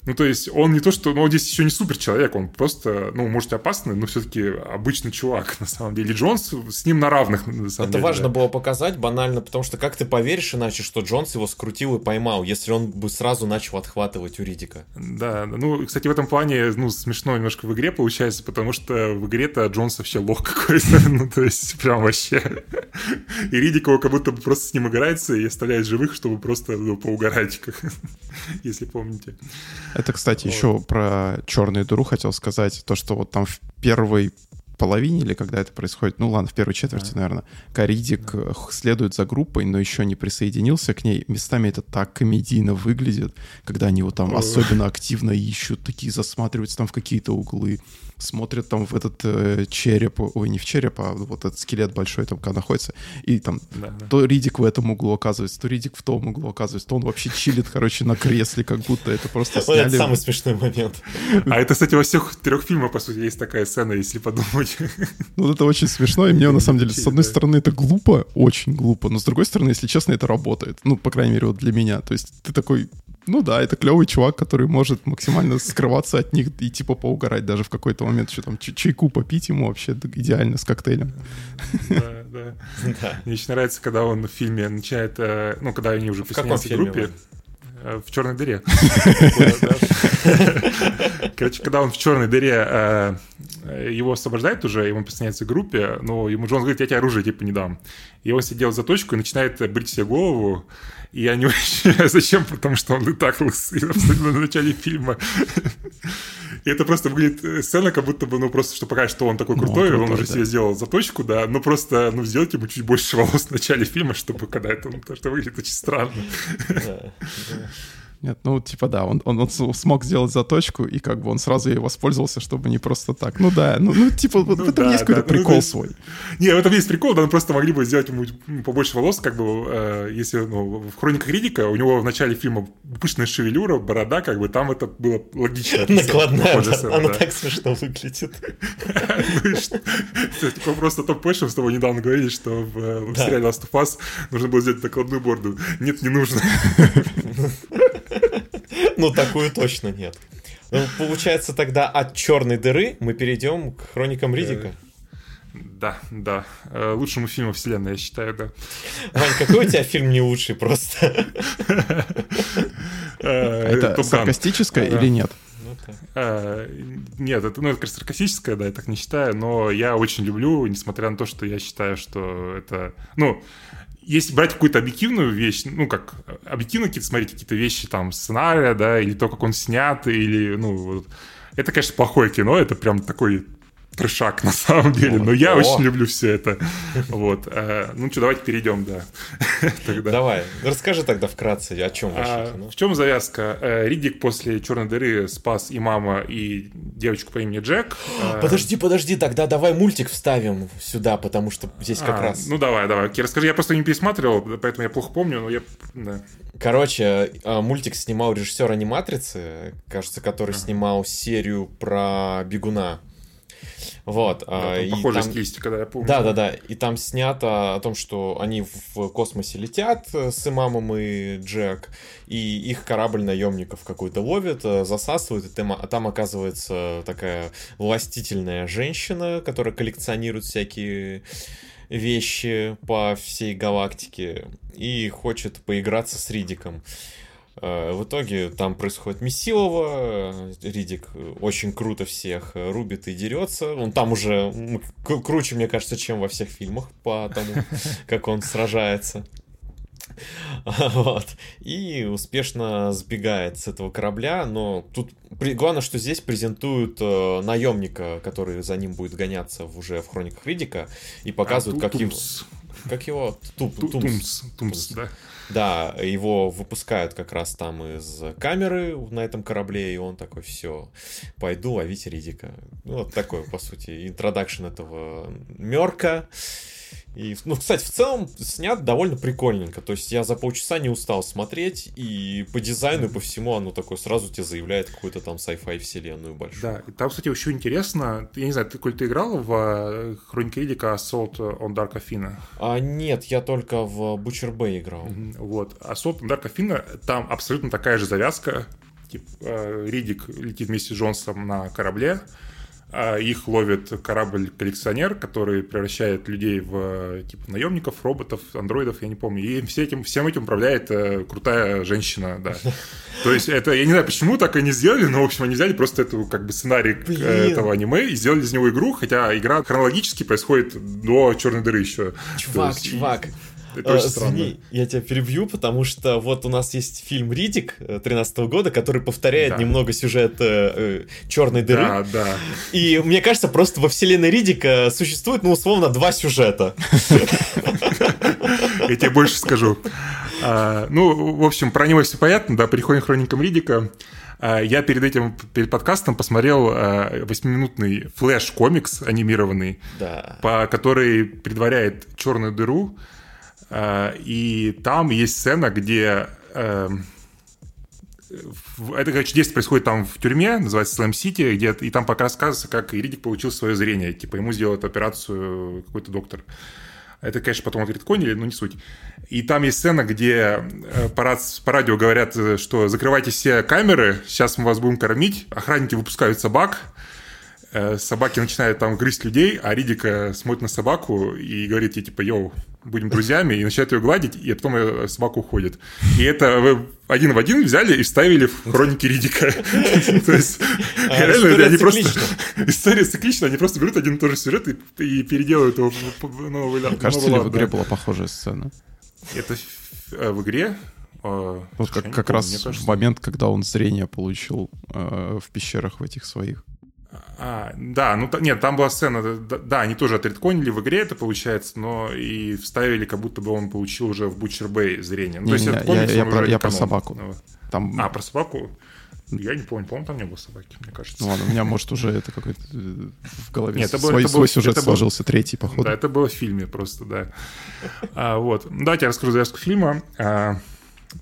Ну, то есть он не то, что... Ну, он здесь еще не супер человек, он просто, ну, может, опасный, но все-таки обычный чувак, на самом деле. Джонс с ним на равных, на самом Это деле. важно было показать банально, потому что как ты поверишь иначе, что Джонс его скрутил и поймал, если он бы сразу начал отхватывать у Ридика? Да, ну, кстати, в этом плане, ну, смешно немножко в игре получается, потому что в игре-то Джонс вообще лох какой-то, ну, то есть прям вообще. И Ридик его как будто бы просто с ним играется и оставляет живых, чтобы просто ну, поугарать, как, если помните. Это, кстати, вот. еще про черную дыру хотел сказать. То, что вот там в первой половине или когда это происходит, ну ладно, в первой четверти, да. наверное, Каридик да. следует за группой, но еще не присоединился к ней. Местами это так комедийно выглядит, когда они его там особенно активно ищут, такие засматриваются там в какие-то углы смотрят там в этот э, череп, ой, не в череп, а вот этот скелет большой там когда находится, и там да, да. то Ридик в этом углу оказывается, то Ридик в том углу оказывается, то он вообще чилит, короче, на кресле, как будто это просто сняли. Это самый смешной момент. А это, кстати, во всех трех фильмах, по сути, есть такая сцена, если подумать. Ну, это очень смешно, и мне, на самом деле, с одной стороны, это глупо, очень глупо, но с другой стороны, если честно, это работает. Ну, по крайней мере, вот для меня. То есть ты такой, ну да, это клевый чувак, который может максимально скрываться от них и типа поугарать даже в какой-то момент, что там чайку попить ему вообще идеально с коктейлем. Да, да. Мне очень нравится, когда он в фильме начинает, э, ну, когда они уже посняются в группе. Э, в черной дыре. Короче, когда он в черной дыре э, его освобождает уже, и он присоединяется к группе, но ему Джон говорит, я тебе оружие типа не дам. И он сидел за точку и начинает брить себе голову, и я не очень зачем, потому что он и так лысый на начале фильма. И это просто выглядит э, сцена, как будто бы, ну, просто, что показать, что он такой ну, крутой, ну, он, уже да. себе сделал заточку, да, но просто, ну, сделать ему чуть больше волос в начале фильма, чтобы когда это, ну, то, что выглядит очень странно. Да, да. Нет, ну, типа, да, он, он, он смог сделать заточку, и как бы он сразу ей воспользовался, чтобы не просто так. Ну да, ну, ну типа, ну, в этом да, есть какой-то да, ну, прикол ну, свой. Не, в этом есть прикол, да, мы просто могли бы сделать ему побольше волос, как бы, э, если, ну, в «Хрониках Ридика» у него в начале фильма пышная шевелюра, борода, как бы, там это было логично. Накладная, она так смешно выглядит. Ну просто топ-пэшем, с тобой недавно говорили, что в сериале Last of Us нужно было сделать накладную бороду. Нет, не нужно. Ну, такую точно нет. Ну, получается, тогда от черной дыры мы перейдем к хроникам Ридика. Да, да. Э, лучшему фильму вселенной, я считаю, да. Вань, какой у тебя фильм не лучший просто? Э, это саркастическое или нет? Э, нет, это, ну, это, конечно, саркастическое, да, я так не считаю, но я очень люблю, несмотря на то, что я считаю, что это, ну, если брать какую-то объективную вещь, ну, как объективно какие-то смотреть какие-то вещи, там, сценария, да, или то, как он снят, или, ну, вот, это, конечно, плохое кино, это прям такой трешак на самом деле, но я очень люблю все это. Вот. Э, ну что, давайте перейдем, да. Давай, расскажи тогда вкратце, о чем вообще а, В чем завязка? Э, Ридик после черной дыры спас и мама, и девочку по имени Джек. Подожди, подожди, тогда давай мультик вставим сюда, потому что здесь как а, раз... Ну давай, давай. Окей, расскажи, я просто не пересматривал, поэтому я плохо помню, но я... Короче, мультик снимал режиссер аниматрицы, кажется, который снимал серию про бегуна. Вот. Да, а, похожая там... стилистика, да, я помню. Да, да, да. И там снято о том, что они в космосе летят э, с Имамом и Джек, и их корабль наемников какой-то ловит, э, засасывает, и там, а там оказывается такая властительная женщина, которая коллекционирует всякие вещи по всей галактике и хочет поиграться с Ридиком. В итоге там происходит Месилова, Ридик очень круто всех рубит и дерется. Он там уже круче, мне кажется, чем во всех фильмах, по тому, как он сражается. Вот. И успешно сбегает с этого корабля, но тут главное, что здесь презентуют э, наемника, который за ним будет гоняться уже в хрониках Ридика, и показывают, а, как его... Как его? Туп, тумс. Тумс, тумс, да. Да, его выпускают как раз там из камеры на этом корабле, и он такой, все, пойду ловить Ридика. Ну, вот такой, по сути, интродакшн этого Мерка. И, ну, кстати, в целом снят довольно прикольненько. То есть я за полчаса не устал смотреть, и по дизайну, и по всему оно такое сразу тебе заявляет какую-то там sci-fi вселенную большую. Да, и там, кстати, еще интересно, я не знаю, ты, коль ты играл в э, Хроники Ридика Assault on Dark Afina? А нет, я только в Butcher Bay играл. Мгм, Вот. Assault on Dark Afina, там абсолютно такая же завязка. Типа, э, Ридик летит вместе с Джонсом на корабле, их ловит корабль-коллекционер, который превращает людей в типа наемников, роботов, андроидов, я не помню. И все этим, всем этим управляет э, крутая женщина, да. То есть это, я не знаю, почему так они сделали, но, в общем, они взяли просто эту, как бы, сценарий Блин. этого аниме и сделали из него игру, хотя игра хронологически происходит до Черной дыры еще. Чувак, есть, и- чувак, Э, извини, я тебя перебью, потому что вот у нас есть фильм Ридик 13 года, который повторяет Да. немного сюжет э, Черной дыры. Да, да. И мне кажется, просто во вселенной Ридика существует, ну, условно, два сюжета. Я тебе больше скажу. А, ну, в общем, про него все понятно, да, переходим к хроникам Риддика. А, Я перед этим, перед подкастом посмотрел а, восьмиминутный флэш-комикс анимированный, Да. по который предваряет черную дыру. А, И там есть сцена, где эм, это, короче, действие происходит там в тюрьме, называется Slam City, где и там пока рассказывается, как Риддик получил свое зрение. Типа ему сделает операцию какой-то доктор. Это, конечно, потом отредконили, но не суть. И там есть сцена, где э, по, рац- по радио говорят, э, что закрывайте все камеры, сейчас мы вас будем кормить. Охранники выпускают собак, э, собаки начинают там грызть людей, а Ридика смотрит на собаку и говорит ей, типа, йоу, будем друзьями, и начинает ее гладить, и потом э, собака уходит. И это вы один в один взяли и вставили в хроники Ридика. То есть, А, реально, история они просто... циклична. История циклична, они просто берут один и тот же сюжет и переделывают его в- новый кажется, в игре была похожая сцена? Это в э, в игре? э, Вот как, как раз момент, когда он зрение получил э, в пещерах в этих своих. А, да, ну нет, там была сцена, да, да, они тоже отредконили в игре это получается, но и вставили, как будто бы он получил уже в Butcher Bay зрение. Ну, то есть этот я- комикс, я про- не я про собаку. Там, А, про собаку? Я не помню, по-моему, там не было собаки, мне кажется. ну ладно, у меня, может, уже это какой-то э, в голове Нет, это был- свой, это был- свой сюжет это был- сложился, третий, походу. Да, это было в фильме просто, да. А, вот. Давайте я расскажу завязку фильма. А,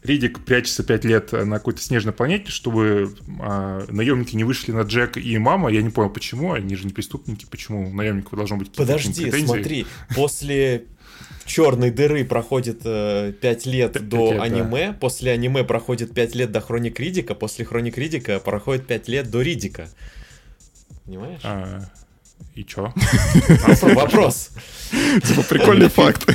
Ридик прячется пять лет на какой-то снежной планете, чтобы а, наемники не вышли на Джек и мама. Я не понял, почему. Они же не преступники. Почему у наемников должно быть Подожди, смотри, после черной дыры проходит э, 5 лет Пять до лет, да. аниме, после аниме проходит 5 лет до Хроник Ридика, после Хроник Ридика проходит 5 лет до Ридика. Понимаешь? А, и чё? Вопрос. Типа, прикольный факт.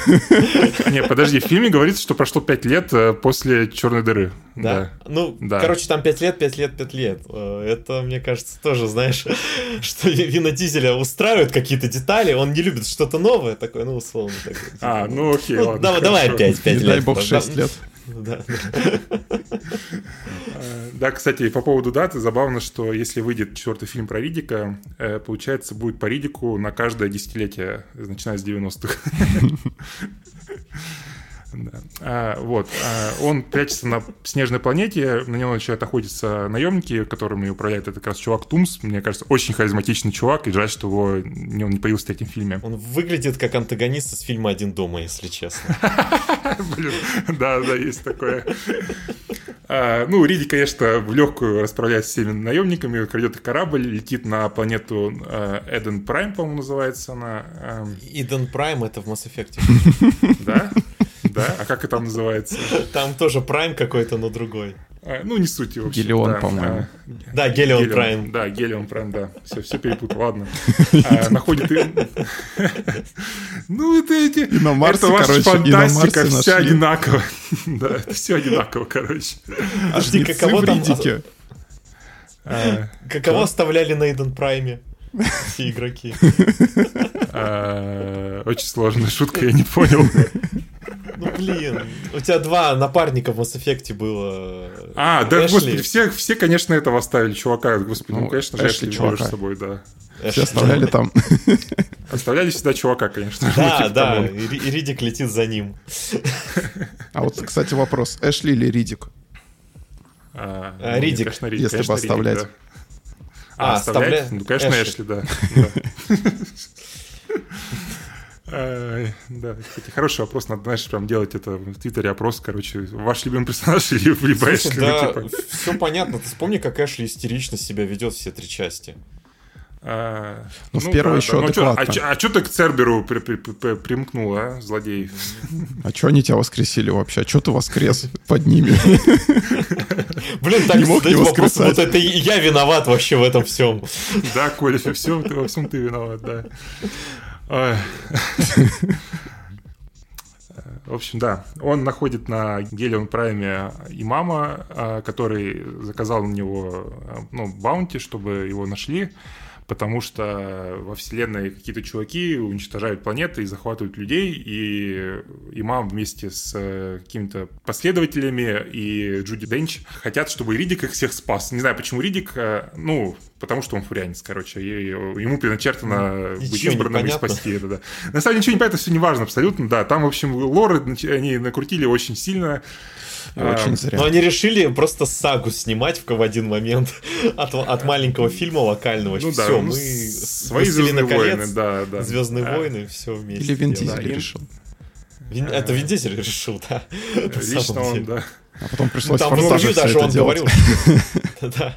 Не, подожди, в фильме говорится, что прошло пять лет э, после черной дыры. Да. Ну, Да. короче, там 5 лет, 5 лет, 5 лет. Э, Это, мне кажется, тоже, знаешь, что Вина Дизеля устраивают какие-то детали, он не любит что-то новое, такое, ну, условно. такое, типа, А, ну окей, ну, ладно. давай, опять 5 Не лет. дай бог Да, 6 лет. Да. Э, Да, кстати, по поводу даты, забавно, что если выйдет четвертый фильм про Ридика, э, получается, будет по Ридику на каждое десятилетие, начиная с 90-х. Да. А, вот. а, он прячется на снежной планете, на него начинают охотиться наемники, которыми управляет это как раз чувак Тумс. Мне кажется, очень харизматичный чувак, и жаль, что его, не- он не появился в третьем фильме. Он выглядит как антагонист из фильма «Один дома», если честно. Блин, да, да, есть такое. А, ну, Риди, конечно, в легкую расправляется с всеми наемниками, крадет их корабль, летит на планету а, Эден Прайм, по-моему, называется она. Ам, Иден Прайм — это в Mass Effect. да? Да? А как это там называется? Там тоже Прайм какой-то, но другой. А, ну, не суть, общем. Гелион, да. по-моему. А, Да, Гелион Прайм. Да, Гелион Прайм, да. Все, все перепутал, ладно. А, Находит... Ну, это эти... на Марсе, это ваша короче, фантастика, вся нашли. одинаково. Да, это все одинаково, короче. Подожди, Жнецы каково там-. А, Каково оставляли на Иден Прайме все игроки? а, Очень сложная шутка, я не понял. Ну, блин, у тебя два напарника в Mass Effect было. А, да, Эшли. господи, все, все, конечно, этого оставили, чувака. Господи, ну, Ну, конечно же, Эшли Эшли чувака. с собой, да. Все Эшли. оставляли там. Оставляли всегда чувака, конечно. Да, типа, да, и Ри- и Ридик летит за ним. А вот, кстати, вопрос. Эшли или Ридик? А, А, ну, Ридик. конечно, Ридик, Если бы конечно, Ридик, оставлять. да. А, А, оставлять? оставлять? Ну, конечно, Эшли. Эшли, да. да. Кстати, хороший вопрос. Надо, знаешь, прям делать это в Твиттере опрос, короче. Ваш любимый персонаж или вы Слушай, Эшли? Ну, да, типа, все понятно. Ты вспомни, как Эшли истерично себя ведет все три части. а, Ну, в первой еще Ну, чё, адекватно. А что ты к Церберу при- при- при- примкнул, а, злодей? А что они тебя воскресили вообще? А что ты воскрес под ними? Блин, так Не мог задать не вопрос, вот это я виноват вообще в этом всем. Да, Коля, все, во всем ты виноват, да. В общем, да, он находит на Гелион Прайме имама, а, который заказал на него а, ну, баунти, чтобы его нашли, потому что во вселенной какие-то чуваки уничтожают планеты и захватывают людей, и имам вместе с э, какими-то последователями и Джуди Денч хотят, чтобы Ридик их всех спас. Не знаю, почему Ридик, э, ну, потому что он фурянец, короче, и ему предначертано быть Ничего не избранным и спасти это, да. На самом деле ничего не понятно, все не важно абсолютно, да. Там, в общем, лоры они накрутили очень сильно. А, Очень Но зря. они решили просто сагу снимать в в один момент от, от маленького фильма локального. Ну да, все, ну, мы свои «Властелина Звездные колец», войны, да, да. Звездные А, войны, все вместе. Или Вин. Дизель им- решил. Вин- Это Вин Дизель решил, да. Лично он, да. А потом Ну, пришлось Там в интервью даже это он делать. говорил. Да.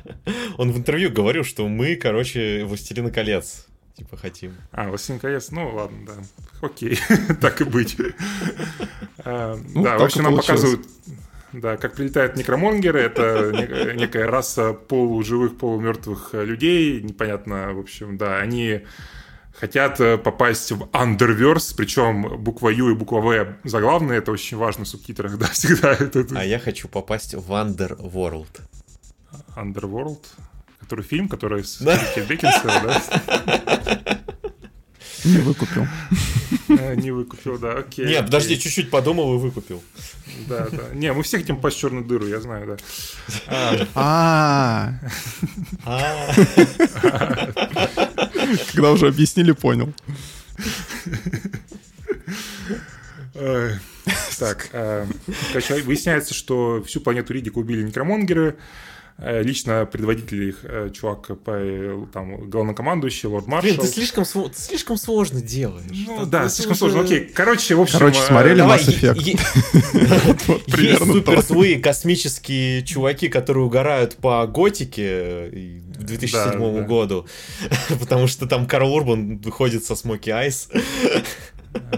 Он в интервью говорил, что мы, короче, Властелина колец. Типа хотим. А, «Властелин колец», ну ладно, да. Окей, так и быть. А, Ну, Да, в общем, нам показывают, да, как прилетают некромонгеры. Это не- некая раса полуживых, полумертвых людей. Непонятно, в общем, да, они хотят э, попасть в Underverse, причем буква Ю и буква В заглавные, это очень важно в субтитрах, да, всегда это А я хочу попасть в Underworld. Underworld, который фильм, который с Да. Да, Не выкупил. Э, не выкупил, да, окей. Нет, подожди, чуть-чуть подумал и выкупил. Да, да. Не, мы все хотим попасть в черную дыру, я знаю, да. А, А, когда уже объяснили, понял. Так, э, короче, выясняется, что всю планету Ридика убили некромонгеры. Э, Лично предводитель их, э, чувак, по, э, там, главнокомандующий, лорд блин, Маршал. ты слишком, ты слишком сложно делаешь. Ну да, слишком уже- сложно. Окей, короче, в общем... Короче, смотрели Давай, Mass Effect. Есть супер злые космические чуваки, которые угорают по готике и к 2007 Да, да. году, потому что там Карл Урбан выходит со Смоки Айс.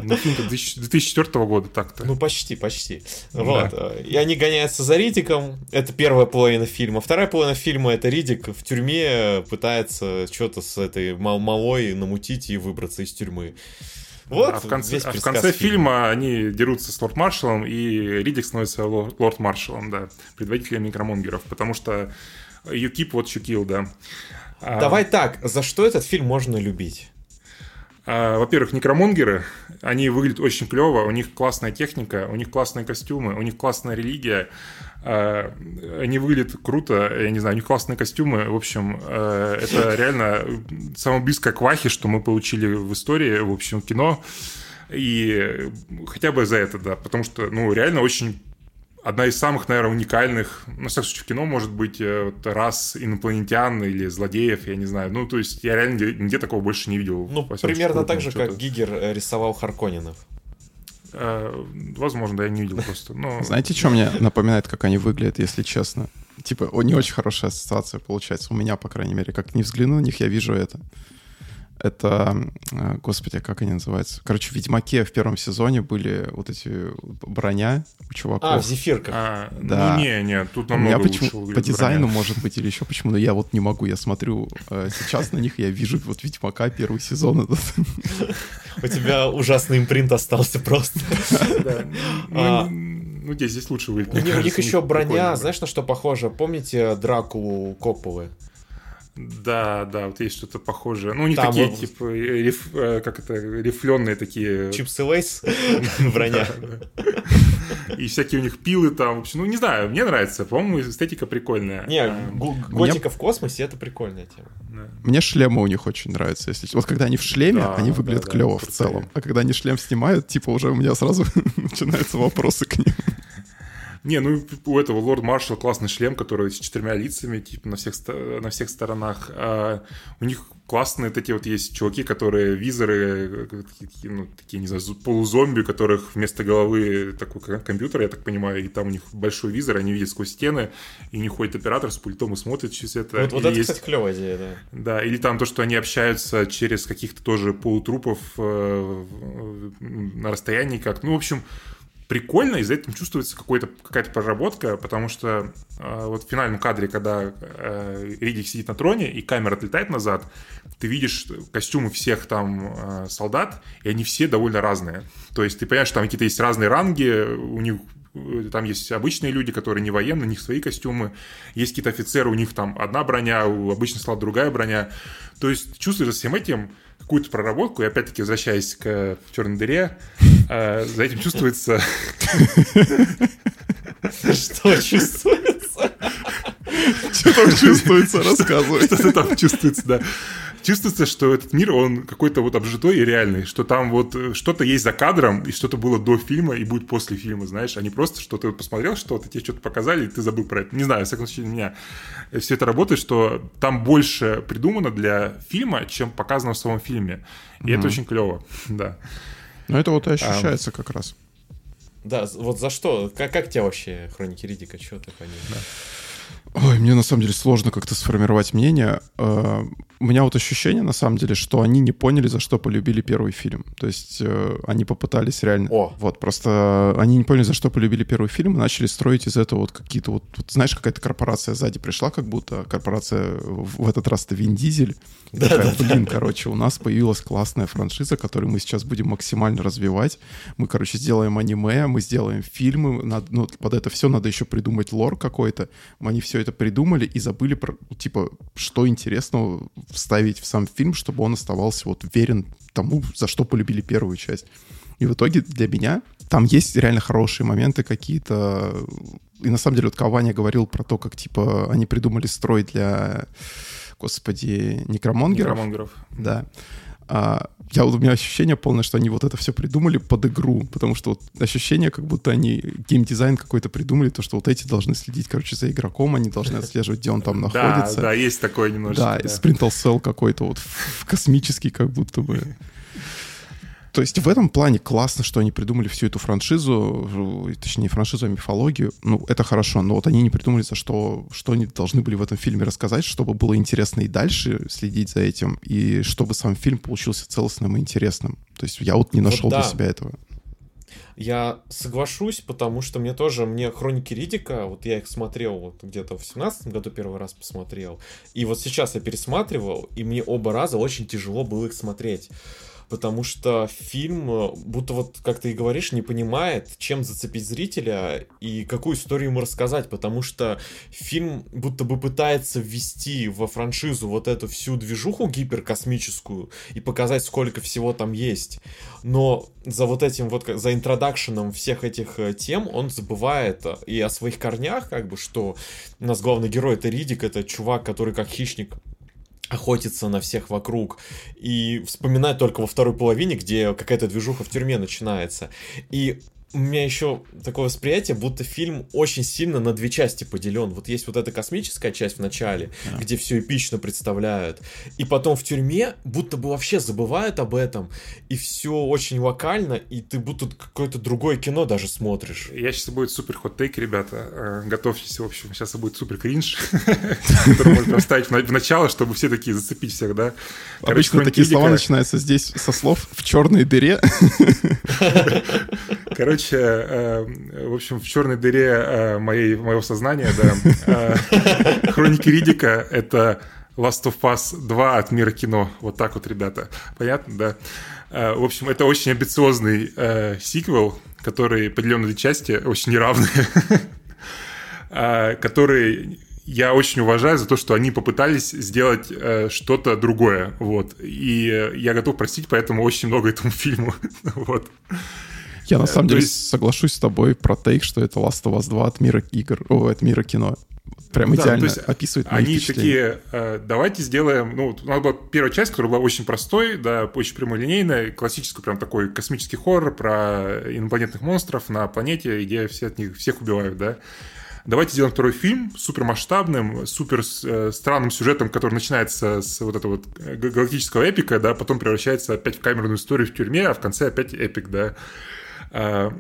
Ну, фильм 2004 года так-то. Ну, почти, почти. Вот. И они гоняются за Ридиком. Это первая половина фильма. Вторая половина фильма это Ридик в тюрьме пытается что-то с этой мал- малой намутить и выбраться из тюрьмы. Вот а в конце, а в конце фильма. фильма они дерутся с лорд-маршалом, и Ридик становится лор- лорд-маршалом, да, предводителем некромонгеров, потому что what you kill, да. А, Давай так, за что этот фильм можно любить? А, Во-первых, некромонгеры, они выглядят очень клево, у них классная техника, у них классные костюмы, у них классная религия, а, они выглядят круто, я не знаю, у них классные костюмы, в общем, э, это реально самое близкое к Вахе, что мы получили в истории, в общем, кино, и хотя бы за это, да, потому что, ну, реально очень одна из самых, наверное, уникальных, ну, на всяком случае, в кино может быть э, вот, рас инопланетян или злодеев, я не знаю. Ну, то есть я реально нигде, нигде такого больше не видел. Ну, примерно так же, крупного как. Гигер э, рисовал Харконинов. Э, Возможно, да, я не видел просто. Но... Знаете, что мне напоминает, как они выглядят, если честно? Типа, не очень хорошая ассоциация получается. У меня, по крайней мере. Как не взгляну на них, я вижу это. Это, э, господи, как они называются? Короче, в Ведьмаке в первом сезоне были вот эти броня у чуваков. А, в зефирках. А, Да. Ну, не, не, тут У меня намного почему лучше по дизайну, броня. может быть, или еще почему, но я вот не могу. Я смотрю э, сейчас на них, я вижу вот Ведьмака первый сезон. У тебя ужасный импринт остался просто. Да. А. Ну, ну, здесь, лучше выглядит. У них, еще броня, знаешь, на что похоже? Помните Дракулу Копполы? Да, да, вот есть что-то похожее. Ну, Там такие, вот- типа, э, риф- э, как это, рифленые такие... Чипсы Lay's броня. И всякие у них пилы там. В общем, ну, не знаю, мне нравится. По-моему, эстетика прикольная. Не, гу- готика в космосе это прикольная тема. Мне шлемы у них очень нравятся. Если... Вот когда они в шлеме, Да, они выглядят да, клево в целом. А когда они шлем снимают, типа уже у меня сразу начинаются вопросы к ним. Не, ну у этого Лорд Маршал классный шлем, который с четырьмя лицами, типа на всех, на всех сторонах. А у них классные такие вот есть чуваки, которые визоры, такие, ну, такие, не знаю, полузомби, у которых вместо головы такой компьютер, я так понимаю, и там у них большой визор, они видят сквозь стены, и них ходит оператор с пультом и смотрит через это. Вот, вот это, есть... кстати, клевая идея, да. Да, или там то, что они общаются через каких-то тоже полутрупов э, на расстоянии как. Ну, в общем, прикольно, и за этим чувствуется какая-то проработка, потому что э, вот в финальном кадре, когда э, Ридик сидит на троне, и камера отлетает назад, ты видишь костюмы всех там э, солдат, и они все довольно разные. То есть ты понимаешь, что там какие-то есть разные ранги, у них э, там есть обычные люди, которые не военные, у них свои костюмы. Есть какие-то офицеры, у них там одна броня, у обычных солдат другая броня. То есть чувствуешь за всем этим какую-то проработку, и опять-таки возвращаясь к черной дыре, э, за этим чувствуется... Что чувствуется? Что там чувствуется? Рассказывай. Что-то там чувствуется, да чувствуется, что этот мир, он какой-то вот обжитой и реальный, что там вот э, что-то есть за кадром, и что-то было до фильма и будет после фильма, знаешь, а не просто, что ты посмотрел что-то, тебе что-то показали, и ты забыл про это. Не знаю, в всяком случае, у меня все это работает, что там больше придумано для фильма, чем показано в самом фильме. И mm-hmm. это очень клево, да. Ну, это вот и ощущается а, как раз. Да, вот за что? Как, как тебе вообще хроники Ридика? Что ты по ним? Да. Ой, мне на самом деле сложно как-то сформировать мнение. Э, у меня вот ощущение, на самом деле, что они не поняли, за что полюбили первый фильм. То есть э, они попытались реально... О. Вот, просто они не поняли, за что полюбили первый фильм, и начали строить из этого вот какие-то вот... вот знаешь, какая-то корпорация сзади пришла, как будто корпорация в этот раз-то Вин Дизель. Да, такая, да, блин, да. короче, у нас появилась классная франшиза, которую мы сейчас будем максимально развивать. Мы, короче, сделаем аниме, мы сделаем фильмы. Надо, ну, под это все надо еще придумать лор какой-то. Они все это придумали и забыли про, типа, что интересного вставить в сам фильм, чтобы он оставался вот верен тому, за что полюбили первую часть. И в итоге для меня там есть реально хорошие моменты какие-то. И на самом деле вот Каваня говорил про то, как типа они придумали строй для, господи, некромонгеров. Некромонгеров. Да. А, я, у меня ощущение полное, что они вот это все придумали под игру, потому что вот ощущение, как будто они геймдизайн какой-то придумали, то, что вот эти должны следить, короче, за игроком, они должны отслеживать, где он там находится. Да, да, есть такое немножечко. Да, да. Sprintal Cell какой-то вот космический как будто бы. То есть в этом плане классно, что они придумали всю эту франшизу, точнее, франшизу, а мифологию. Ну, это хорошо, но вот они не придумали, за что, что они должны были в этом фильме рассказать, чтобы было интересно и дальше следить за этим, и чтобы сам фильм получился целостным и интересным. То есть я вот не нашел вот да. для себя этого. Я соглашусь, потому что мне тоже, мне Хроники Ридика, вот я их смотрел вот где-то в 17 году первый раз посмотрел, и вот сейчас я пересматривал, и мне оба раза очень тяжело было их смотреть потому что фильм, э, будто вот, как ты и говоришь, не понимает, чем зацепить зрителя и какую историю ему рассказать, потому что фильм будто бы пытается ввести во франшизу вот эту всю движуху гиперкосмическую и показать, сколько всего там есть. Но за вот этим вот, за интродакшеном всех этих э, тем он забывает э, и о своих корнях, как бы, что у нас главный герой это Ридик, это чувак, который как хищник охотиться на всех вокруг и вспоминать только во второй половине, где какая-то движуха в тюрьме начинается. И у меня еще такое восприятие, будто фильм очень сильно на две части поделен. Вот есть вот эта космическая часть в начале, yeah. где все эпично представляют, и потом в тюрьме будто бы вообще забывают об этом, и все очень локально, и ты будто какое-то другое кино даже смотришь. Я сейчас будет супер хот-тейк, ребята. Э, готовьтесь, в общем, сейчас будет супер кринж, который можно вставить в начало, чтобы все такие зацепить всех, да? Обычно такие слова начинаются здесь со слов «в черной дыре». Короче, э, в общем, в черной дыре э, моей, моего сознания, да, э, Хроники Ридика — это Last of Us 2 от мира кино. Вот так вот, ребята. Понятно, да? В общем, это очень амбициозный э, сиквел, который поделен на две части, очень неравные, который я очень уважаю за то, что они попытались сделать э, что-то другое, вот. И я готов простить, поэтому очень много этому фильму, вот. Я на э, самом деле соглашусь с тобой про тейк, что это Last of Us 2 от мира игр, о, от мира кино. Прям Да, идеально есть описывает мои Они такие, э, давайте сделаем, ну, у нас была первая часть, которая была очень простой, да, очень прямолинейная, классический прям такой космический хоррор про инопланетных монстров на планете, где все от них всех убивают, да. Давайте сделаем второй фильм супер масштабным, супер э, странным сюжетом, который начинается с вот этого вот галактического эпика, да, потом превращается опять в камерную историю в тюрьме, а в конце опять эпик, да. А,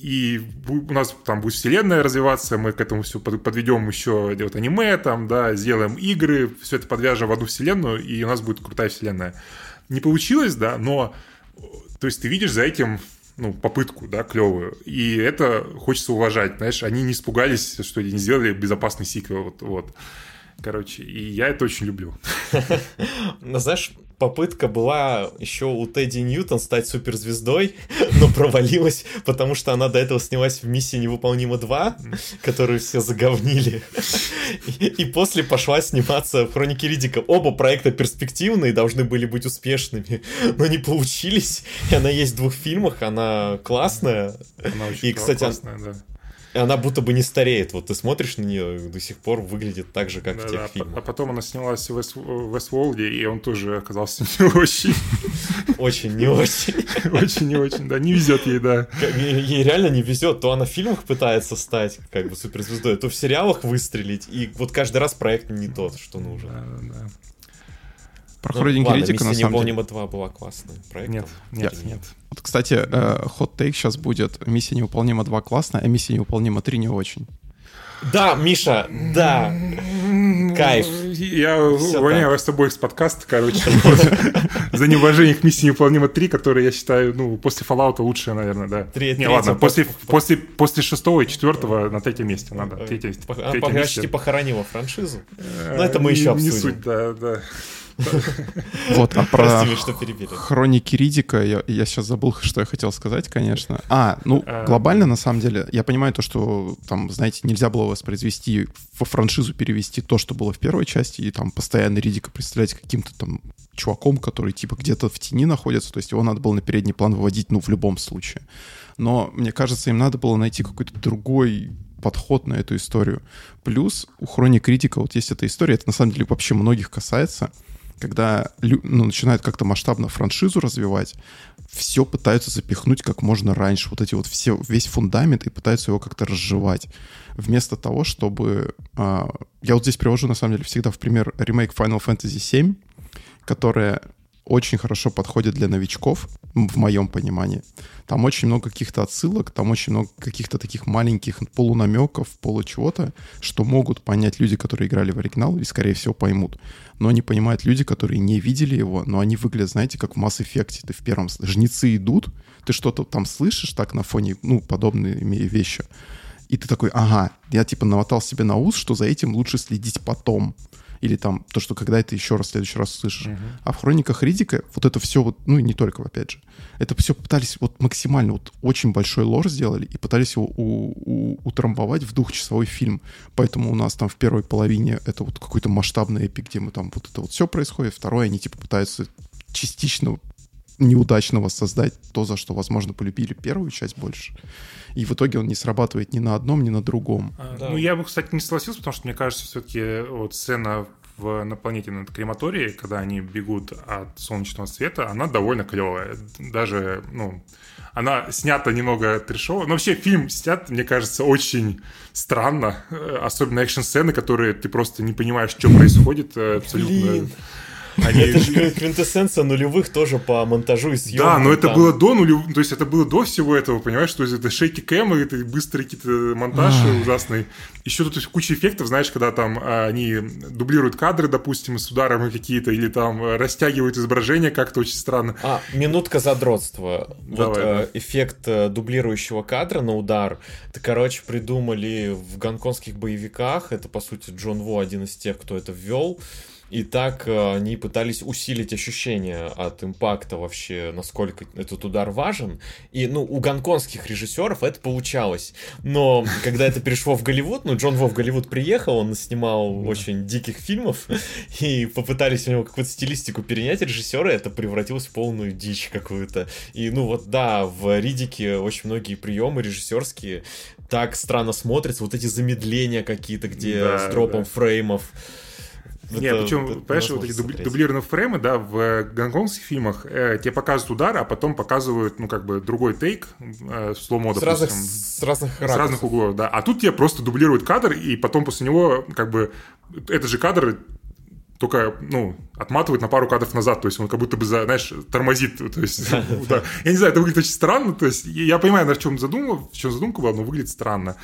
И у нас там будет вселенная развиваться, мы к этому все подведем еще вот аниме, там, да, сделаем игры, все это подвяжем в одну вселенную, и у нас будет крутая вселенная. Не получилось, да, но то есть ты видишь за этим ну, попытку, да, клевую. И это хочется уважать, знаешь, они не испугались, что они не сделали безопасный сиквел, вот, вот. Короче, и я это очень люблю. Ну, знаешь, попытка была еще у Тедди Ньютон стать суперзвездой, но провалилась, потому что она до этого снялась в «Миссии невыполнима 2», которую все заговнили. И, и после пошла сниматься в «Хроники Ридика». Оба проекта перспективные, должны были быть успешными, но не получились. И она есть в двух фильмах, она классная. Она очень И, кстати, классная, да. И она будто бы не стареет. Вот ты смотришь на нее, до сих пор выглядит так же, как в Да, тех да, а фильмах. потом она снялась в в Вестволде, и он тоже оказался не очень, Очень, не очень. очень не очень, да, не везет ей, да. Ей реально не везет. То она в фильмах пытается стать как бы суперзвездой, то в сериалах выстрелить. И вот каждый раз проект не тот, что нужен. Да, да, да. Про Ну, хроники ладно, Риддика, на «Миссия самом деле. невыполнима 2 была классным проектом. Нет, нет, Или нет. Вот, кстати, э, хот-тейк сейчас будет. Миссия невыполнима 2 классно, а миссия невыполнима 3 не очень. Да, Миша, да. Кайф. Я Всё увольняю так. вас обоих с подкаста, короче, за неуважение к миссии невыполнима 3, которая, я считаю, ну, после Fallout лучшая, наверное, да. Не, ладно, по- после, по- после, после шестого и четвертого на третьем месте надо. Э, почти похоронила франшизу. Э, Но это мы не- еще Не обсудим. суть, да, да. Вот, а про Прости, Миш, что перебили. хроники Ридика я, я сейчас забыл, что я хотел сказать, конечно. А, ну, А. глобально, на самом деле, я понимаю то, что там, знаете, нельзя было воспроизвести, во франшизу перевести то, что было в первой части, и там постоянно Ридика представлять каким-то там чуваком, который типа где-то в тени находится, то есть его надо было на передний план выводить, ну, в любом случае. Но, мне кажется, им надо было найти какой-то другой подход на эту историю. Плюс у Хроник Критика вот есть эта история, это на самом деле вообще многих касается, когда ну, начинают как-то масштабно франшизу развивать, все пытаются запихнуть как можно раньше, вот эти вот все, весь фундамент, и пытаются его как-то разжевать. Вместо того, чтобы... а, я вот здесь привожу, на самом деле, всегда в пример ремейк Final Fantasy VII, которая очень хорошо подходит для новичков, в моем понимании. Там очень много каких-то отсылок, там очень много каких-то таких маленьких полунамеков, получего-то, что могут понять люди, которые играли в оригинал, и, скорее всего, поймут. Но не понимают люди, которые не видели его, но они выглядят, знаете, как в Mass Effect. Ты в первом... Жнецы идут, ты что-то там слышишь так на фоне, ну, подобные вещи. И ты такой, ага, я типа намотал себе на ус, что за этим лучше следить потом. Или там то, что когда это еще раз, в следующий раз услышишь. А в хрониках Ридика вот это все вот, ну и не только, опять же, это все пытались вот максимально, вот очень большой лор сделали и пытались его у- у- утрамбовать в двухчасовой фильм. Поэтому у нас там в первой половине это вот какой-то масштабный эпик, где мы там вот это вот все происходит. Второе, они типа пытаются частично неудачно воссоздать то, за что, возможно, полюбили первую часть больше. И в итоге он не срабатывает ни на одном, ни на другом. А, Да. Ну, я бы, кстати, не согласился, потому что мне кажется, все-таки вот сцена в, на планете над крематорией, когда они бегут от солнечного света, она довольно клевая. Даже, ну, она снята немного трешово. Но вообще фильм снят, мне кажется, очень странно. Э, Особенно экшн-сцены, которые ты просто не понимаешь, что происходит. э, Абсолютно. Блин. Они- Это же квинтэссенция нулевых тоже по монтажу и съемкам. Да, но это там. было до нулев... То есть это было до всего этого, понимаешь? То есть это шейки кэм, это быстрые какие-то монтажи ужасные. Еще тут куча эффектов, знаешь, когда там а, они дублируют кадры, допустим, с ударами какие-то, или там а, растягивают изображение как-то очень странно. А, минутка задротства. Вот Давай, э, да. эффект э, дублирующего кадра на удар. Это, короче, придумали в гонконгских боевиках. Это, по сути, Джон Во один из тех, кто это ввел. И так э, они пытались усилить ощущение от импакта вообще, насколько этот удар важен. И, ну, у гонконгских режиссеров это получалось. Но когда это перешло в Голливуд, ну, Джон Во в Голливуд приехал, он снимал очень диких фильмов, и попытались у него какую-то стилистику перенять режиссеры, это превратилось в полную дичь какую-то. И, ну, вот, да, в Ридике очень многие приемы режиссерские так странно смотрится. Вот эти замедления какие-то, где Да, с дропом да. фреймов. Не, Это- причем, это понимаешь, вот эти дубли- смотреть. дублированные фреймы, да, в гонконгских фильмах э, тебе показывают удар, а потом показывают, ну, как бы, другой тейк, э, в сломо, С разных, допустим. с разных С разных углов, да. А тут тебе просто дублируют кадр, и потом после него, как бы, этот же кадр только, ну, отматывает на пару кадров назад, то есть он как будто бы, знаешь, тормозит, то есть, да. Я не знаю, это выглядит очень странно, то есть я понимаю, на чем задумка, в чем задумка была, но выглядит странно.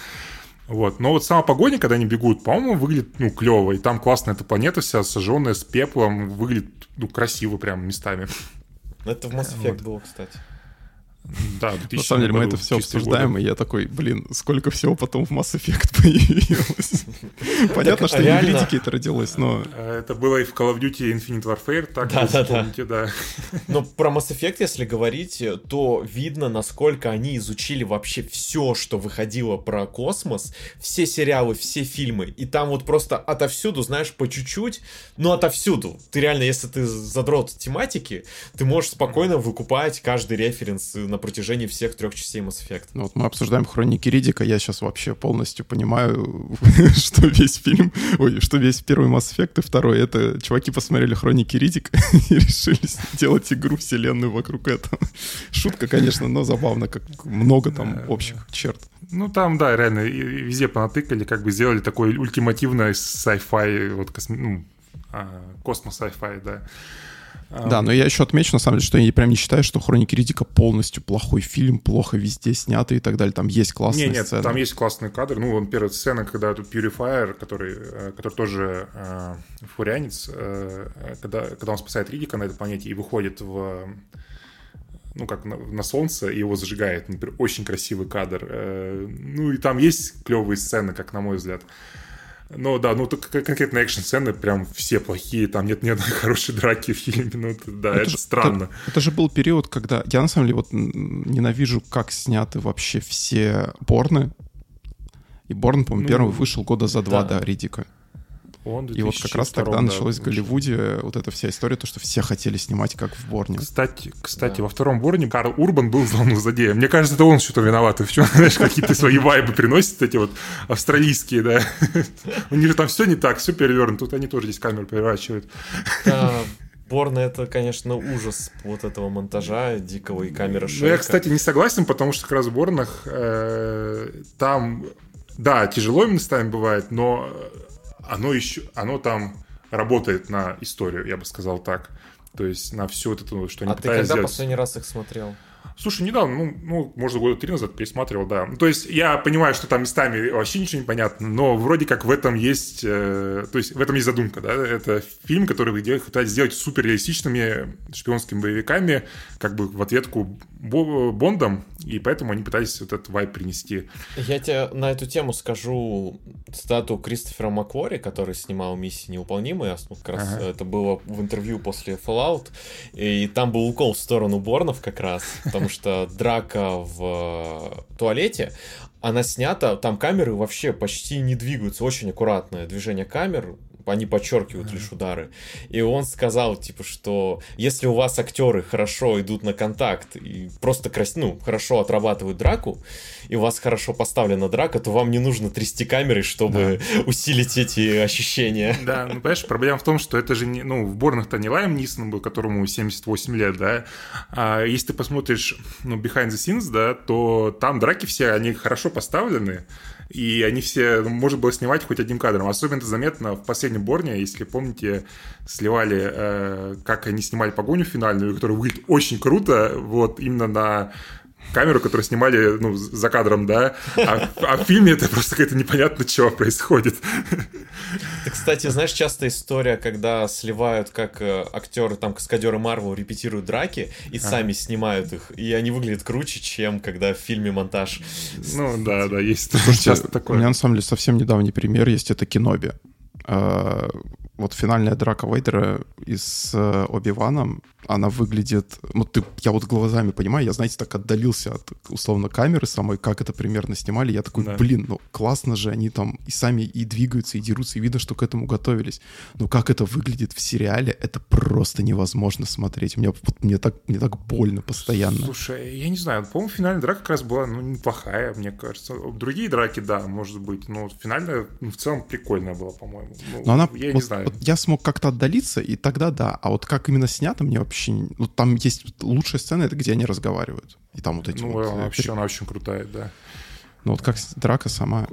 Вот. Но вот сама погоня, когда они бегут, по-моему, выглядит, ну, клево. И там классная эта планета вся сожженная с пеплом. Выглядит, ну, красиво прям местами. Это в Mass Effect было, кстати. Да, На 2000 самом деле мы это все обсуждаем, годы. и я такой, блин, сколько всего потом в Mass Effect появилось. Понятно, что не в реально- Ридике это родилось, но... Э, Это было и в Call of Duty Infinite Warfare, так Да, да, да. да. Но про Mass Effect, если говорить, то видно, насколько они изучили вообще все, что выходило про космос, все сериалы, все фильмы. И там вот просто отовсюду, знаешь, по чуть-чуть, но отовсюду. Ты реально, если ты задрот тематики, ты можешь спокойно выкупать каждый референс на протяжении всех трех частей Mass Effect. Ну, вот мы обсуждаем хроники Ридика, я сейчас вообще полностью понимаю, что весь фильм, ой, что весь первый Mass Effect и второй, это чуваки посмотрели хроники Ридика и решили сделать игру, вселенную вокруг этого. Шутка, конечно, но забавно, как много там общих черт. Ну, там, да, реально, везде понатыкали, как бы сделали такой ультимативный sci-fi, вот, косми- ну, а, космос sci-fi, да. Да, но я еще отмечу, на самом деле, что я прям не считаю, что «Хроники Ридика» полностью плохой фильм, плохо везде снятый и так далее. Там есть классные Не, нет, сцены. там есть классный кадр. Ну, вон первая сцена, когда тут Purifier, который, э, который тоже э, фурянец, э, когда, когда он спасает Ридика на этой планете и выходит в ну, как на, на солнце, и его зажигает. Например, очень красивый кадр. Э, ну, и там есть клевые сцены, как на мой взгляд. Но да, ну кон- конкретно экшн-сцены прям все плохие, там нет ни одной хорошей драки в фильме, ну это- да, это, же- странно. Это, это же был период, когда я на самом деле вот ненавижу, как сняты вообще все Борны. И Борн, по-моему, Ну, первый вышел года за два да. до Ридика. Он И вот как раз 2002, тогда да, началась в. Голливуде вот эта вся история, то, что все хотели снимать как в Борне. Кстати, кстати, Да. во втором Борне Карл Урбан был главным злодеем. Мне кажется, это он что-то виноват. И в чем, знаешь, какие-то свои вайбы приносит, эти вот австралийские, да. У них же там все не так, все перевернуто. Тут они тоже здесь камеру переворачивают. Да, Борн это, конечно, ужас вот этого монтажа дикого и камеры Ну, я, шейка. кстати, не согласен, потому что как раз в Борнах э, там, да, тяжело местами бывает, но оно еще, оно там работает на историю, я бы сказал так. То есть на все это, что они А ты пытались когда сделать. последний раз их смотрел? Слушай, недавно, ну, ну, может, года три назад пересматривал, да. Ну, То есть я понимаю, что там местами вообще ничего не понятно, но вроде как в этом есть, э, то есть в этом есть задумка, да. Это фильм, который делаете- пытаетесь сделать суперреалистичными шпионскими боевиками, как бы в ответку Бо- Бондом, и поэтому они пытались вот этот вайп принести. Я тебе на эту тему скажу цитату Кристофера Маквори, который снимал «Миссии невыполнимые». Ну, Как раз Ага. это было в интервью после Fallout. И там был укол в сторону Борнов как раз, потому что драка в э, туалете, она снята, там камеры вообще почти не двигаются, очень аккуратное движение камер, они подчеркивают лишь удары. И он сказал, типа, что если у вас актеры хорошо идут на контакт и просто крас... ну, хорошо отрабатывают драку, и у вас хорошо поставлена драка, то вам не нужно трясти камерой, чтобы усилить эти ощущения. Да, ну, понимаешь, проблема в том, что это же, не, ну, в Борнах-то не Лайм Нисон был, которому 78 лет, да, а если ты посмотришь, ну, Behind the Scenes, да, то там драки все, они хорошо поставлены, и они все, можно было снимать хоть одним кадром. Особенно это заметно в последнем Борне, если помните, сливали, э, как они снимали погоню финальную, которая выглядит очень круто, вот, именно на камеру, которую снимали ну, за кадром, да, а, а в фильме это просто какое-то непонятно, чего происходит. Ты, кстати, знаешь, часто история, когда сливают, как э, актеры, там, каскадеры Марвел репетируют драки и сами снимают их, и они выглядят круче, чем когда в фильме монтаж. Ну да, да, есть Слушайте, часто У такое. меня на самом деле совсем недавний пример есть, это Киноби. А, Вот финальная драка Вейдера и с э, Оби-Ваном, она выглядит... Ну, ты, я вот глазами понимаю, я, знаете, так отдалился от, условно, камеры самой, как это примерно снимали. Я такой, Да. блин, ну классно же, они там и сами и двигаются, и дерутся, и видно, что к этому готовились. Но как это выглядит в сериале, это просто невозможно смотреть. У меня, вот, мне, так, мне так больно постоянно. Слушай, я не знаю, по-моему, финальная драка как раз была, ну, неплохая, мне кажется. Другие драки, да, может быть, но финальная, ну, в целом, прикольная была, по-моему. Ну, Но она, я не вот- знаю. вот я смог как-то отдалиться, и тогда да. А вот как именно снято, мне вообще... Ну, там есть лучшая сцена, это где они разговаривают. И там вот эти ну, вот... она э, вообще, пере- она очень крутая, да. Ну, вот как драка сама...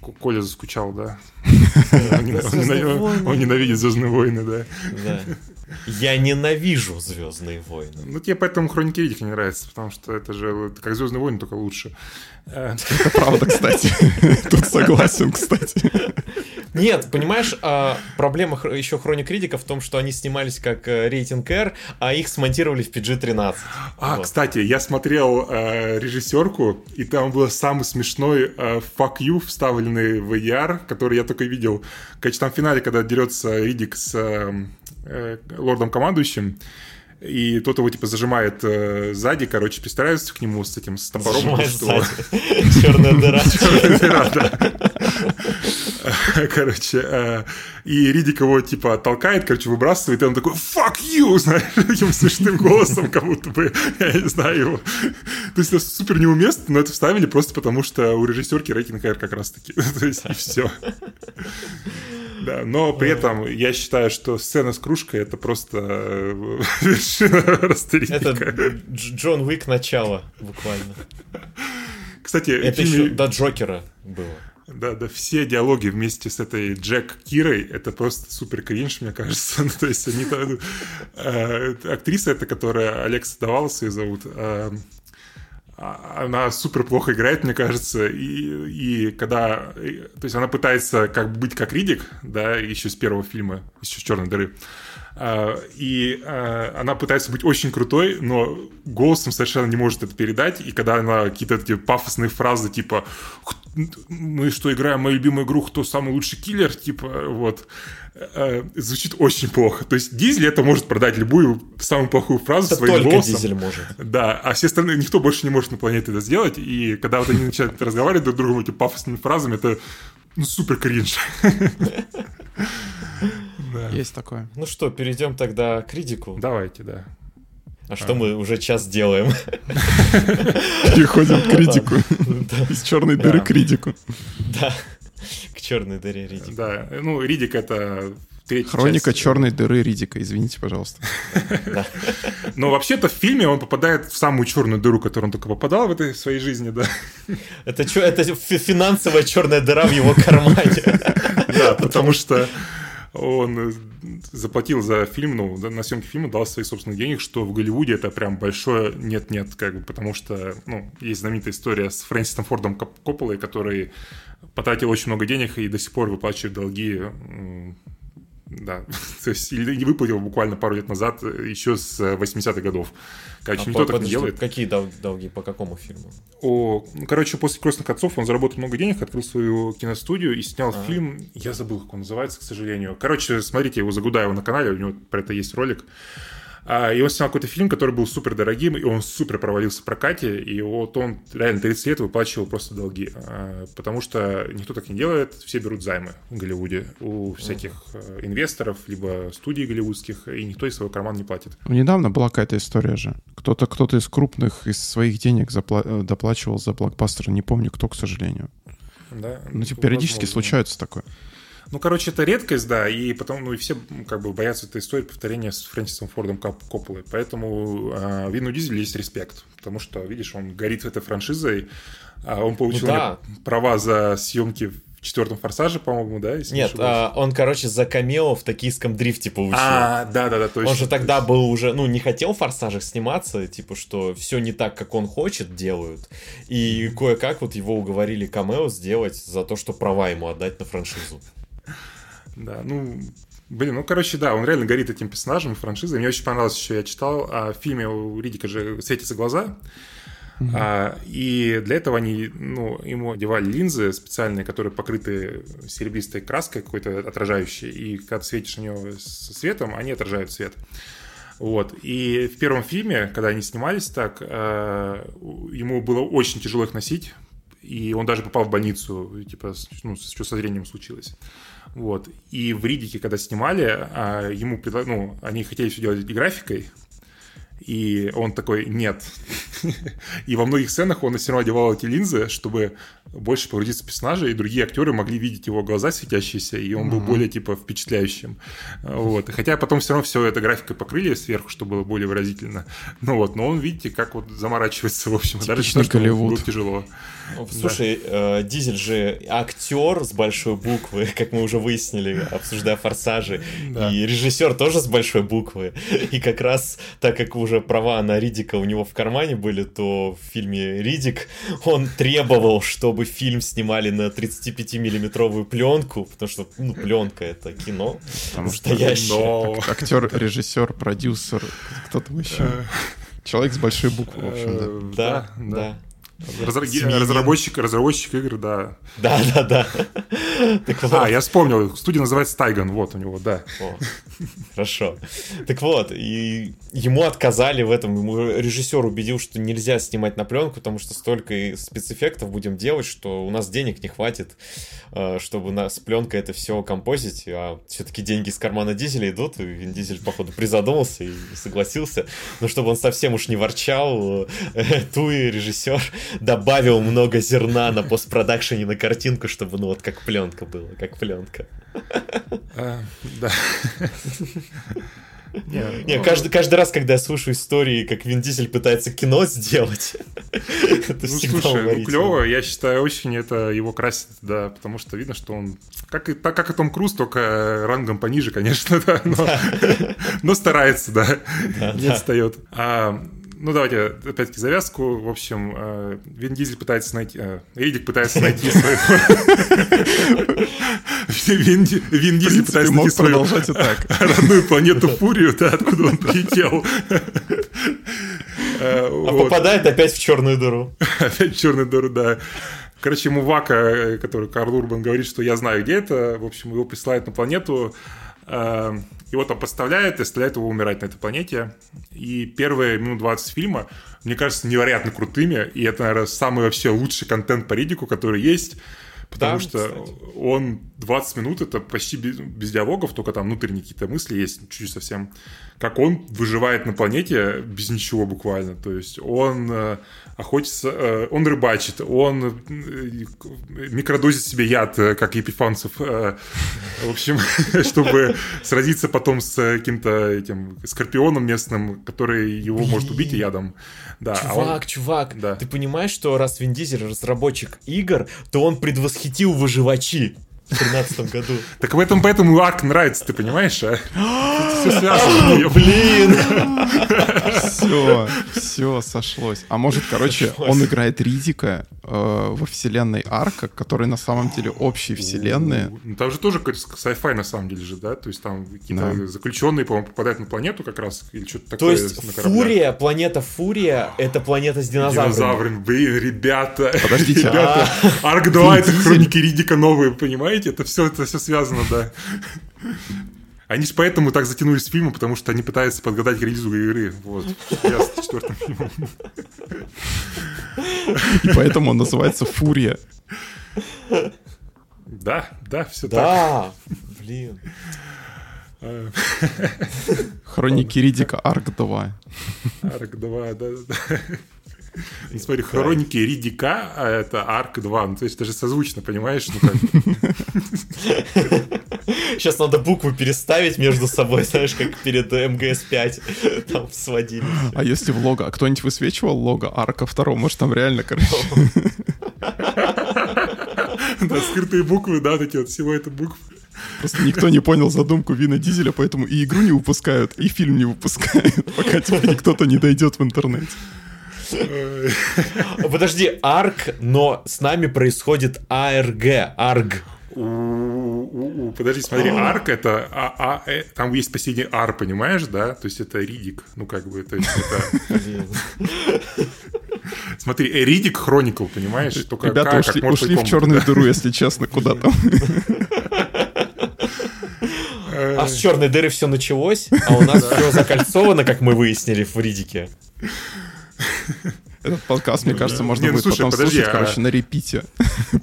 Коля заскучал, да. Он ненавидит Звездные войны, да. Я ненавижу Звездные войны. Ну, тебе поэтому Хроники Ридика не нравится, потому что это же как Звездные войны, только лучше. Э, Это правда, кстати. Тут согласен, кстати. Нет, понимаешь, а, проблема еще Хроник Ридика в том, что они снимались как э, рейтинг R, а их смонтировали в PG-13. А, Вот. кстати, я смотрел э, режиссерку, и там был самый смешной э, fuck you, вставленный в ER, который я только видел. Короче, там в финале, когда дерется Ридик с э, э, лордом-командующим, и тот его, типа, зажимает э, сзади, короче, пристраивается к нему с этим, с топором. Сжимает что- сзади. Черная дыра. Дыра, да. Короче, э, и Ридик его, типа, толкает, короче, выбрасывает, и он такой «fuck you», знаешь, таким смешным голосом, как будто бы, я не знаю его. То есть это супер неуместно, но это вставили просто потому, что у режиссерки рейтинг R как раз-таки. То есть и все. Да, но при этом я считаю, что сцена с кружкой это просто э, вершина Это растерика. Дж- Джон Уик начало, буквально. Кстати, Это фильме- еще до Джокера было. Да, да, все диалоги вместе с этой Джек Кирой, это просто супер кринж, мне кажется. Ну, то есть они э, актриса эта, которая Алекса Давалас ее зовут, э, а- она супер плохо играет, мне кажется, и, и когда... то есть она пытается как быть как Ридик, да, еще с первого фильма, еще с «Черной дыры», А, и она пытается быть очень крутой, но голосом совершенно не может это передать. И когда она какие-то эти пафосные фразы, типа «Х- мы что, играем мою любимую игру, кто самый лучший киллер, типа, вот, э, звучит очень плохо. То есть Дизель это может продать любую самую плохую фразу Это своим только голосом. Дизель может. Да, а все остальные, никто больше не может на планете это сделать. И когда вот они начинают разговаривать друг с другом этими пафосными фразами, это ну, супер кринж. Есть такое. Ну что, перейдем тогда к Ридику. Давайте, да. А что мы уже час делаем? Переходим к критику. Из черной дыры к критику. Да. К черной дыре Ридик. Да, ну, Ридик это третья Хроника часть. черной дыры Ридика, извините, пожалуйста. Но вообще-то в фильме он попадает в самую черную дыру, которую он только попадал в этой своей жизни, да. Это чё, это фи- финансовая черная дыра в его кармане. Да, потому что он заплатил за фильм, ну, на съемки фильма дал своих собственных денег, что в Голливуде это прям большое нет-нет, как бы, потому что, ну, есть знаменитая история с Фрэнсисом Фордом Коп- Копполой, который потратил очень много денег и до сих пор выплачивает долги да, то есть или не выплатил буквально пару лет назад, э, еще с э, 80-х годов. Короче, А никто по- так не подожди, делает. Какие дол- долги, по какому фильму? О, ну, короче, после «Крестных отцов» он заработал много денег, открыл свою киностудию и снял А. фильм, я забыл, как он называется, к сожалению. Короче, смотрите его Загудаева на канале, у него про это есть ролик. А, И он снял какой-то фильм, который был супер дорогим, и он супер провалился в прокате, и вот он реально 30 лет выплачивал просто долги. А, Потому что никто так не делает, все берут займы в Голливуде у всяких э, инвесторов, либо студий голливудских, и никто из своего кармана не платит. Ну, Недавно была какая-то история же. Кто-то кто из крупных из своих денег запла- э, доплачивал за блокбастер. Не помню, кто, к сожалению. Да? Ну, типа, периодически Возможно. случается такое. Ну, короче, это редкость, да, и потом, ну, и все как бы боятся этой истории повторения с Фрэнсисом Фордом Коп- Копполой. Поэтому э, Вину Дизелю есть респект, потому что, видишь, он горит этой франшизой, а он получил Ну да. права за съемки в четвертом форсаже, по-моему, да? если не Нет, ошибаюсь? а, он, короче, за камео в токийском дрифте получил. А, да, да, да, точно. Он же тогда был уже, ну, не хотел в «Форсажах» сниматься, типа, что все не так, как он хочет, делают. И кое-как вот его уговорили камео сделать за то, что права ему отдать на франшизу. Да, ну, блин, ну, короче, да, он реально горит этим персонажем и франшизой. Мне очень понравилось еще, я читал, а, в фильме у Ридика же светятся глаза, А, и для этого они, ну, ему одевали линзы специальные, которые покрыты серебристой краской какой-то отражающей, и когда ты светишь на него с светом, они отражают свет. Вот. И в первом фильме, когда они снимались так, э, ему было очень тяжело их носить, и он даже попал в больницу, типа, ну, что со зрением случилось. Вот. И в Ридике, когда снимали, а, ему, ну, они хотели все делать графикой, и он такой, нет. и во многих сценах он все равно одевал эти линзы, чтобы больше погрузиться в персонажа, и другие актеры могли видеть его глаза светящиеся, и он был более, типа, впечатляющим. Вот. Хотя потом все равно все это графикой покрыли сверху, чтобы было более выразительно. Ну вот, но он, видите, как вот заморачивается, в общем. Даже считаю, что было тяжело. Слушай, да. э, Дизель же актер с большой буквы, как мы уже выяснили, обсуждая форсажи. Да. И режиссер тоже с большой буквы. И как раз, так как уже права на Ридика у него в кармане были, то в фильме Ридик он требовал, чтобы фильм снимали на 35-миллиметровую пленку, потому что, ну, пленка это кино потому настоящее. Но... Актер, режиссер, продюсер, кто-то еще. Человек с большой буквы, в общем, да. Да, да. да. Разра... Разработчик, разработчик игр, да. Да, да, да. Так вот. А, я вспомнил, студия называется Тайган, вот у него, да. О, хорошо. Так вот, и ему отказали в этом, ему режиссер убедил, что нельзя снимать на пленку, потому что столько спецэффектов будем делать, что у нас денег не хватит, э, чтобы на, с пленкой это все композить, а все-таки деньги из кармана Дизеля идут, и Вин Дизель, походу, призадумался и согласился, но чтобы он совсем уж не ворчал, э, Туи, режиссер, добавил много зерна на постпродакшене на картинку, чтобы, ну, вот как пленка было, как пленка. А, да. Не, не ну, каждый, каждый раз, когда я слушаю истории, как Вин Дизель пытается кино сделать, это ну, слушай, ну, клево, я считаю, очень это его красит, да, потому что видно, что он, как и, так как и Том Круз, только рангом пониже, конечно, да, но, да. но старается, да, да не да. отстает. А, ну, давайте опять-таки завязку. В общем, э, Вин Дизель пытается найти... Э, Эдик пытается найти свою... Вин Дизель пытается найти свою родную планету Фурию, да, откуда он прилетел. Э, а попадает опять в черную дыру. Опять в черную дыру, да. Короче, ему Вака, который Карл Урбан говорит, что я знаю, где это. В общем, его присылают на планету. Его там подставляют и оставляют его умирать на этой планете. И первые минут 20 фильма, мне кажется, невероятно крутыми. И это, наверное, самый вообще лучший контент по Ридику, который есть. Потому да, что кстати. он 20 минут, это почти без, без диалогов, только там внутренние какие-то мысли есть, чуть-чуть совсем. Как он выживает на планете без ничего буквально. То есть он э, охотится, э, он рыбачит, он э, микродозит себе яд, э, как Епифанцев, в общем, чтобы сразиться потом с каким-то этим скорпионом местным, который его может убить ядом. Да, чувак, а он... чувак, да. ты понимаешь, что раз Вин Дизель разработчик игр, то он предвосхитил выживачи в 2013 году. Так в этом поэтому арк нравится, ты понимаешь, а? Все связано. Блин! Все, все сошлось. А может, короче, он играет Ридика э, во вселенной Арка, который на самом деле общие вселенные. Ну, там же тоже какой-то sci-fi на самом деле же, да? То есть там какие-то заключенные, по-моему, попадают на планету как раз, или что-то такое. То есть Фурия, планета Фурия, это планета с динозаврами. Динозаврами, блин, ребята. Подождите. Ребята, Арк 2 это хроники Ридика новые, понимаете? Это все, это все связано, да. Они же поэтому так затянулись с фильмом, потому что они пытаются подгадать к релизу игры. Вот. Я с четвертым фильмом. И поэтому он называется «Фурия». Да, да, все да, так. Да, блин. Хроники Ридика Арк 2. Арк 2, да, да. Ну, смотри, хроники Ридика, а это Арк 2. Ну, то есть это же созвучно, понимаешь? Ну, как... Сейчас надо буквы переставить между собой, знаешь, как перед МГС-5 там сводили. А если в лого... А кто-нибудь высвечивал лого Арка 2? Может, там реально, короче... Да, скрытые буквы, да, такие вот, всего это буквы. Просто никто не понял задумку Вина Дизеля, поэтому и игру не выпускают, и фильм не выпускают, пока теперь кто-то не дойдет в интернете. Подожди, арк, но с нами происходит АРГ, арг. Подожди, смотри, арк это, а, а, э, там есть последний ар, понимаешь, да? То есть это ридик, ну как бы, то есть это... Смотри, Ридик Хроникл, понимаешь? Только Ребята как, ушли, ушли в черную дыру, если честно, куда там. А с черной дыры все началось, а у нас все закольцовано, как мы выяснили в Ридике. Этот подкаст, мне кажется, можно ну, будет потом слушать, а- короче, на репите.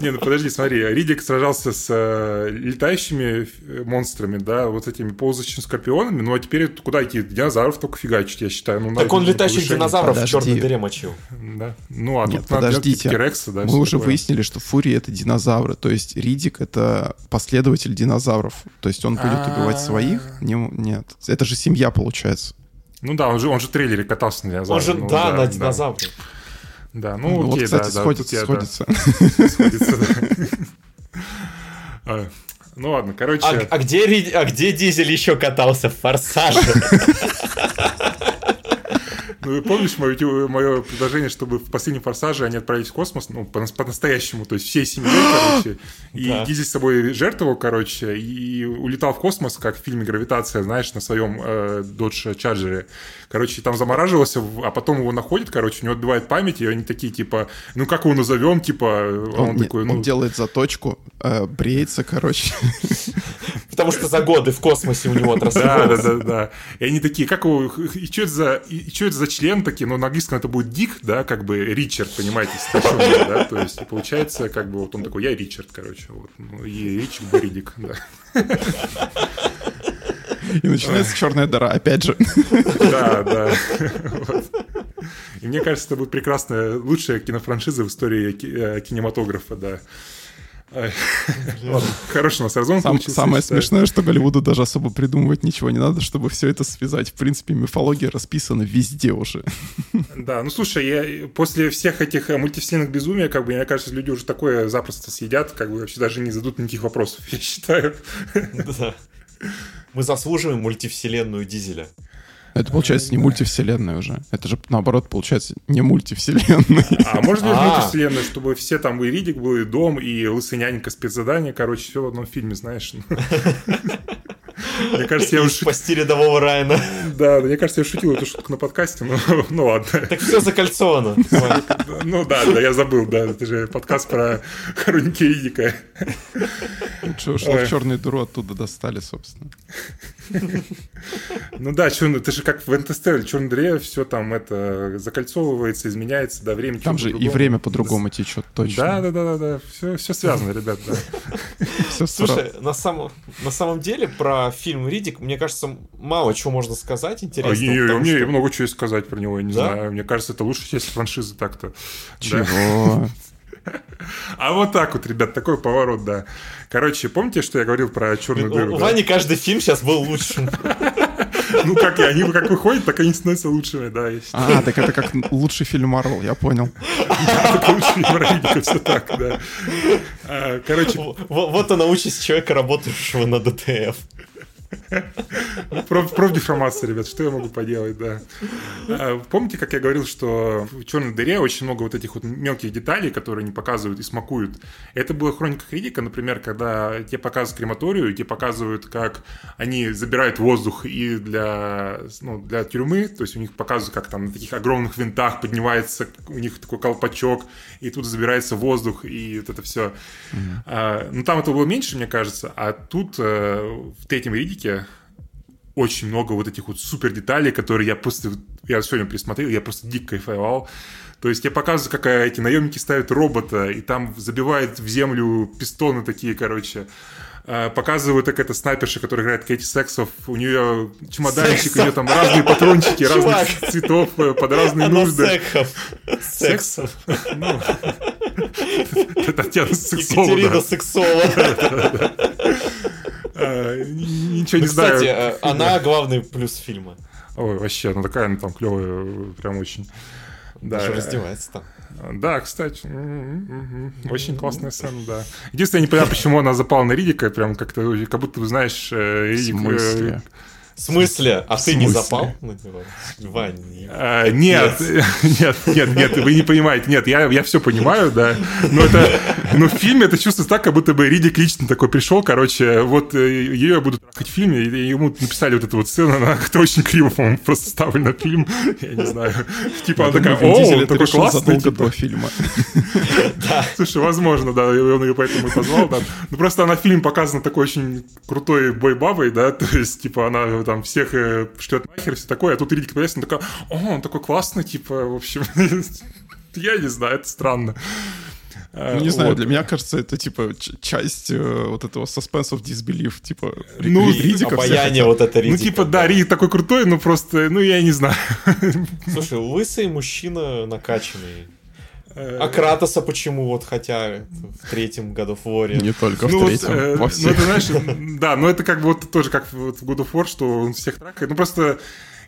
Не, ну подожди, смотри, Ридик сражался с э, летающими э, монстрами, да, вот этими ползающими скорпионами, ну а теперь куда идти? Динозавров только фигачить, я считаю. Ну, Так он летающих динозавров в Подожди. черной дыре мочил. Да. Ну, а Нет, тут надо подождите. Рекса, да, Мы уже такое. выяснили, что Фури — это динозавры. То есть Ридик — это последователь динозавров. То есть он будет убивать своих? Не- Нет. Это же семья, получается. Ну да, он же, он же в трейлере катался на динозавре. Он же, ну, да, на да. динозавре. Да, ну, Ну, вот, окей, кстати, да, да, сходится, да, сходится. да. А, Ну ладно, короче... А, а где, а где Дизель еще катался в Форсаже? Ну, помнишь мое, мое предложение, чтобы в последнем форсаже они отправились в космос, ну, по- по-настоящему, то есть всей семьей, короче, и Да. Дизель с собой жертвовал, короче, и улетал в космос, как в фильме «Гравитация», знаешь, на своем э, Dodge Charger. Короче, там замораживался, а потом его находят, короче, у него отбивает память, и они такие, типа, ну, как его назовем, типа, а он, Он, такой, он ну... делает заточку, э, бреется, короче. Потому что за годы в космосе у него отросли Да, да, да, да. И они такие, как его, и что это за, и что это за член такие, ну, на английском это будет Дик, да, как бы Ричард, понимаете, сокращенно, да, то есть, получается, как бы, вот он такой, я Ричард, короче, вот, ну, и Ричард Боридик, да. И начинается черная дыра, опять же. Да, да. И мне кажется, это будет прекрасная, лучшая кинофраншиза в истории э, кинематографа, да. Ладно, хороший у нас разгон Сам- получился, самое считаю. смешное, что Голливуду даже особо придумывать ничего не надо, чтобы все это связать. В принципе, мифология расписана везде уже. Да, ну слушай, я после всех этих э, мультивселенных безумия, как бы, мне кажется, люди уже такое запросто съедят, как бы вообще даже не зададут никаких вопросов, я считаю. Да. Мы заслуживаем мультивселенную Дизеля. Это получается не мультивселенная уже. Это же, наоборот, получается не мультивселенная. А можно А. мультивселенной, чтобы все там и Ридик был, и Дом, и Лысый нянька, спецзадание, короче, все в одном фильме, знаешь. Мне кажется, я уже шутил. спасти рядового Райана. Да, мне кажется, я шутил эту шутку на подкасте, но ну ладно. Так все закольцовано. Ну да, да, я забыл, да, это же подкаст про хроники ушло Ой. в черную дыру, оттуда достали, собственно. Ну да, чё, ну, это же как в Интерстелле, черной дыре, все там это закольцовывается, изменяется, да, время Там же и время по-другому течет, точно. Да, да, да, да, да, все, все связано, ребят, да. Слушай, на самом, на самом деле про фильм Ридик, мне кажется, мало чего можно сказать А, интересного. потому мне что- много чего сказать про него, я не Да? знаю. Мне кажется, это лучшая часть франшизы так-то. Чего? А вот так вот, ребят, такой поворот, да. Короче, помните, что я говорил про черную дыру? У да? Вани каждый фильм сейчас был лучшим. Ну, как они как выходят, так они становятся лучшими, да. А, так это как лучший фильм Марвел, я понял. Лучшие Евровидика, все так, да. А, Короче, Вот она участь человека, работающего на ДТФ. Проф, профдеформация, ребят, что я могу поделать, да. А, Помните, как я говорил, что в черной дыре очень много вот этих вот мелких деталей, которые не показывают и смакуют. Это было в хрониках Ридика, например, когда тебе показывают крематорию, тебе показывают, как они забирают воздух и для, ну, для тюрьмы, то есть у них показывают, как там на таких огромных винтах поднимается у них такой колпачок, и тут забирается воздух, и вот это все. ну, там это было меньше, мне кажется, а тут э, в третьем Ридике очень много вот этих вот супер деталей, которые я просто... Я сегодня пересмотрел, я просто дико кайфовал. То есть я показываю, как э, эти наемники ставят робота, и там забивают в землю пистоны такие, короче. Э, Показывают, как эта снайперша, которая играет Кэти Сексов, у нее чемоданчик, у нее там разные патрончики, разных цветов, э, под разные Она нужды. Сексов. Сексов. Ну, это Татьяна Сексова, Екатерина. Сексова. А, Ничего не Ну, Кстати, знаю. э, она главный плюс фильма. Ой, вообще, она такая, она там клевая, прям очень. Да, Даже раздевается там. да, кстати, очень классная сцена, да. Единственное, я не понимаю, почему она запала на Ридика, прям как-то, как будто, знаешь, э, В Ридик... В смысле? А В ты не запал на него? Вань, не- А, нет, нет, нет, нет, вы не понимаете. Нет, я, я все понимаю, да. Но это, но в фильме это чувствуется так, как будто бы Ридик лично такой пришел, короче, вот э, ее я буду трахать в фильме, и ему написали вот эту вот сцену, она как-то очень криво, по-моему, просто ставлена в фильм, я не знаю. Типа она такая, о, такой классный, типа. до фильма. Слушай, возможно, да, он ее поэтому и позвал, да. Ну, просто она в фильме показана такой очень крутой бой-бабой, да, то есть, типа, она там всех э, шлет нахер, все такое, а тут Ридик появляется, она такая, о, он такой классный, типа, в общем, я не знаю, это странно. Ну, не знаю, вот. для меня кажется, это типа часть э, вот этого suspense of disbelief, типа Ну, Ри- Ридика Обаяние вот это Ну, Ридика, типа, да, Ридик такой крутой, но просто, ну, я не знаю. Слушай, лысый мужчина накачанный. Э, А Кратоса почему вот хотя в третьем году в War? Не только Ну, в вот, третьем, э, во ну, всех. это, знаешь, да, но это как бы вот тоже как вот в God of War, что он всех тракает. Ну, просто,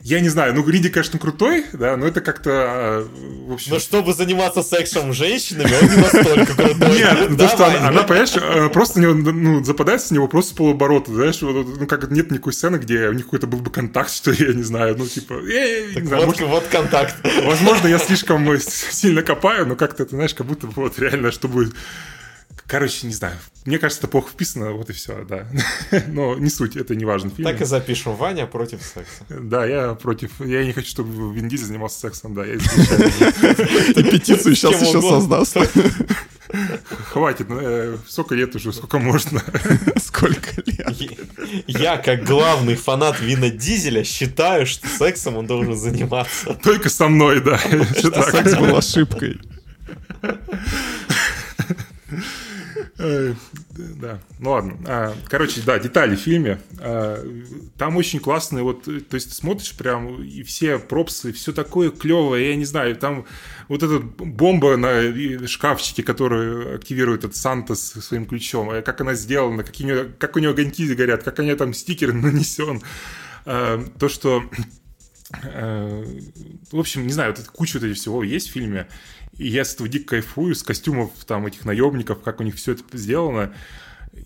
я не знаю, ну, Риди, конечно, крутой, да, но это как-то, а, в общем... Но чтобы заниматься сексом с женщинами, он не настолько крутой. Нет, ну, то, что она, понимаешь, э, просто ну, западает с него просто с полуоборота, знаешь, ну, как нет никакой сцены, где у них какой-то был бы контакт, что я не знаю, ну, типа, вот, контакт. возможно, я слишком э, сильно копаю, но как-то, ты знаешь, как будто вот реально, чтобы... Короче, не знаю. Мне кажется, это плохо вписано, вот и все, да. Но не суть, это не важно. в фильме. Так и запишем. Ваня против секса. Да, я против. Я не хочу, чтобы Вин Дизель занимался сексом, да. Я. И петицию сейчас еще создаст. Хватит, э, сколько лет уже, сколько можно. Сколько лет? Я, как главный фанат Вина Дизеля, считаю, что сексом он должен заниматься. Только со мной, да. Секс был ошибкой. Э, Да, ну ладно. А, Короче, да, детали в фильме. А, Там очень классные, вот, то есть смотришь прям, и все пропсы, все такое клевое, я не знаю, там вот эта бомба на шкафчике, которую активирует этот Санта с своим ключом, э, как она сделана, какие у нее, как у нее огоньки горят, как нее там стикер нанесен. А, То, что Э, В общем, не знаю, вот куча вот этого всего есть в фильме. И я с этого дико кайфую, с костюмов там этих наемников, как у них все это сделано.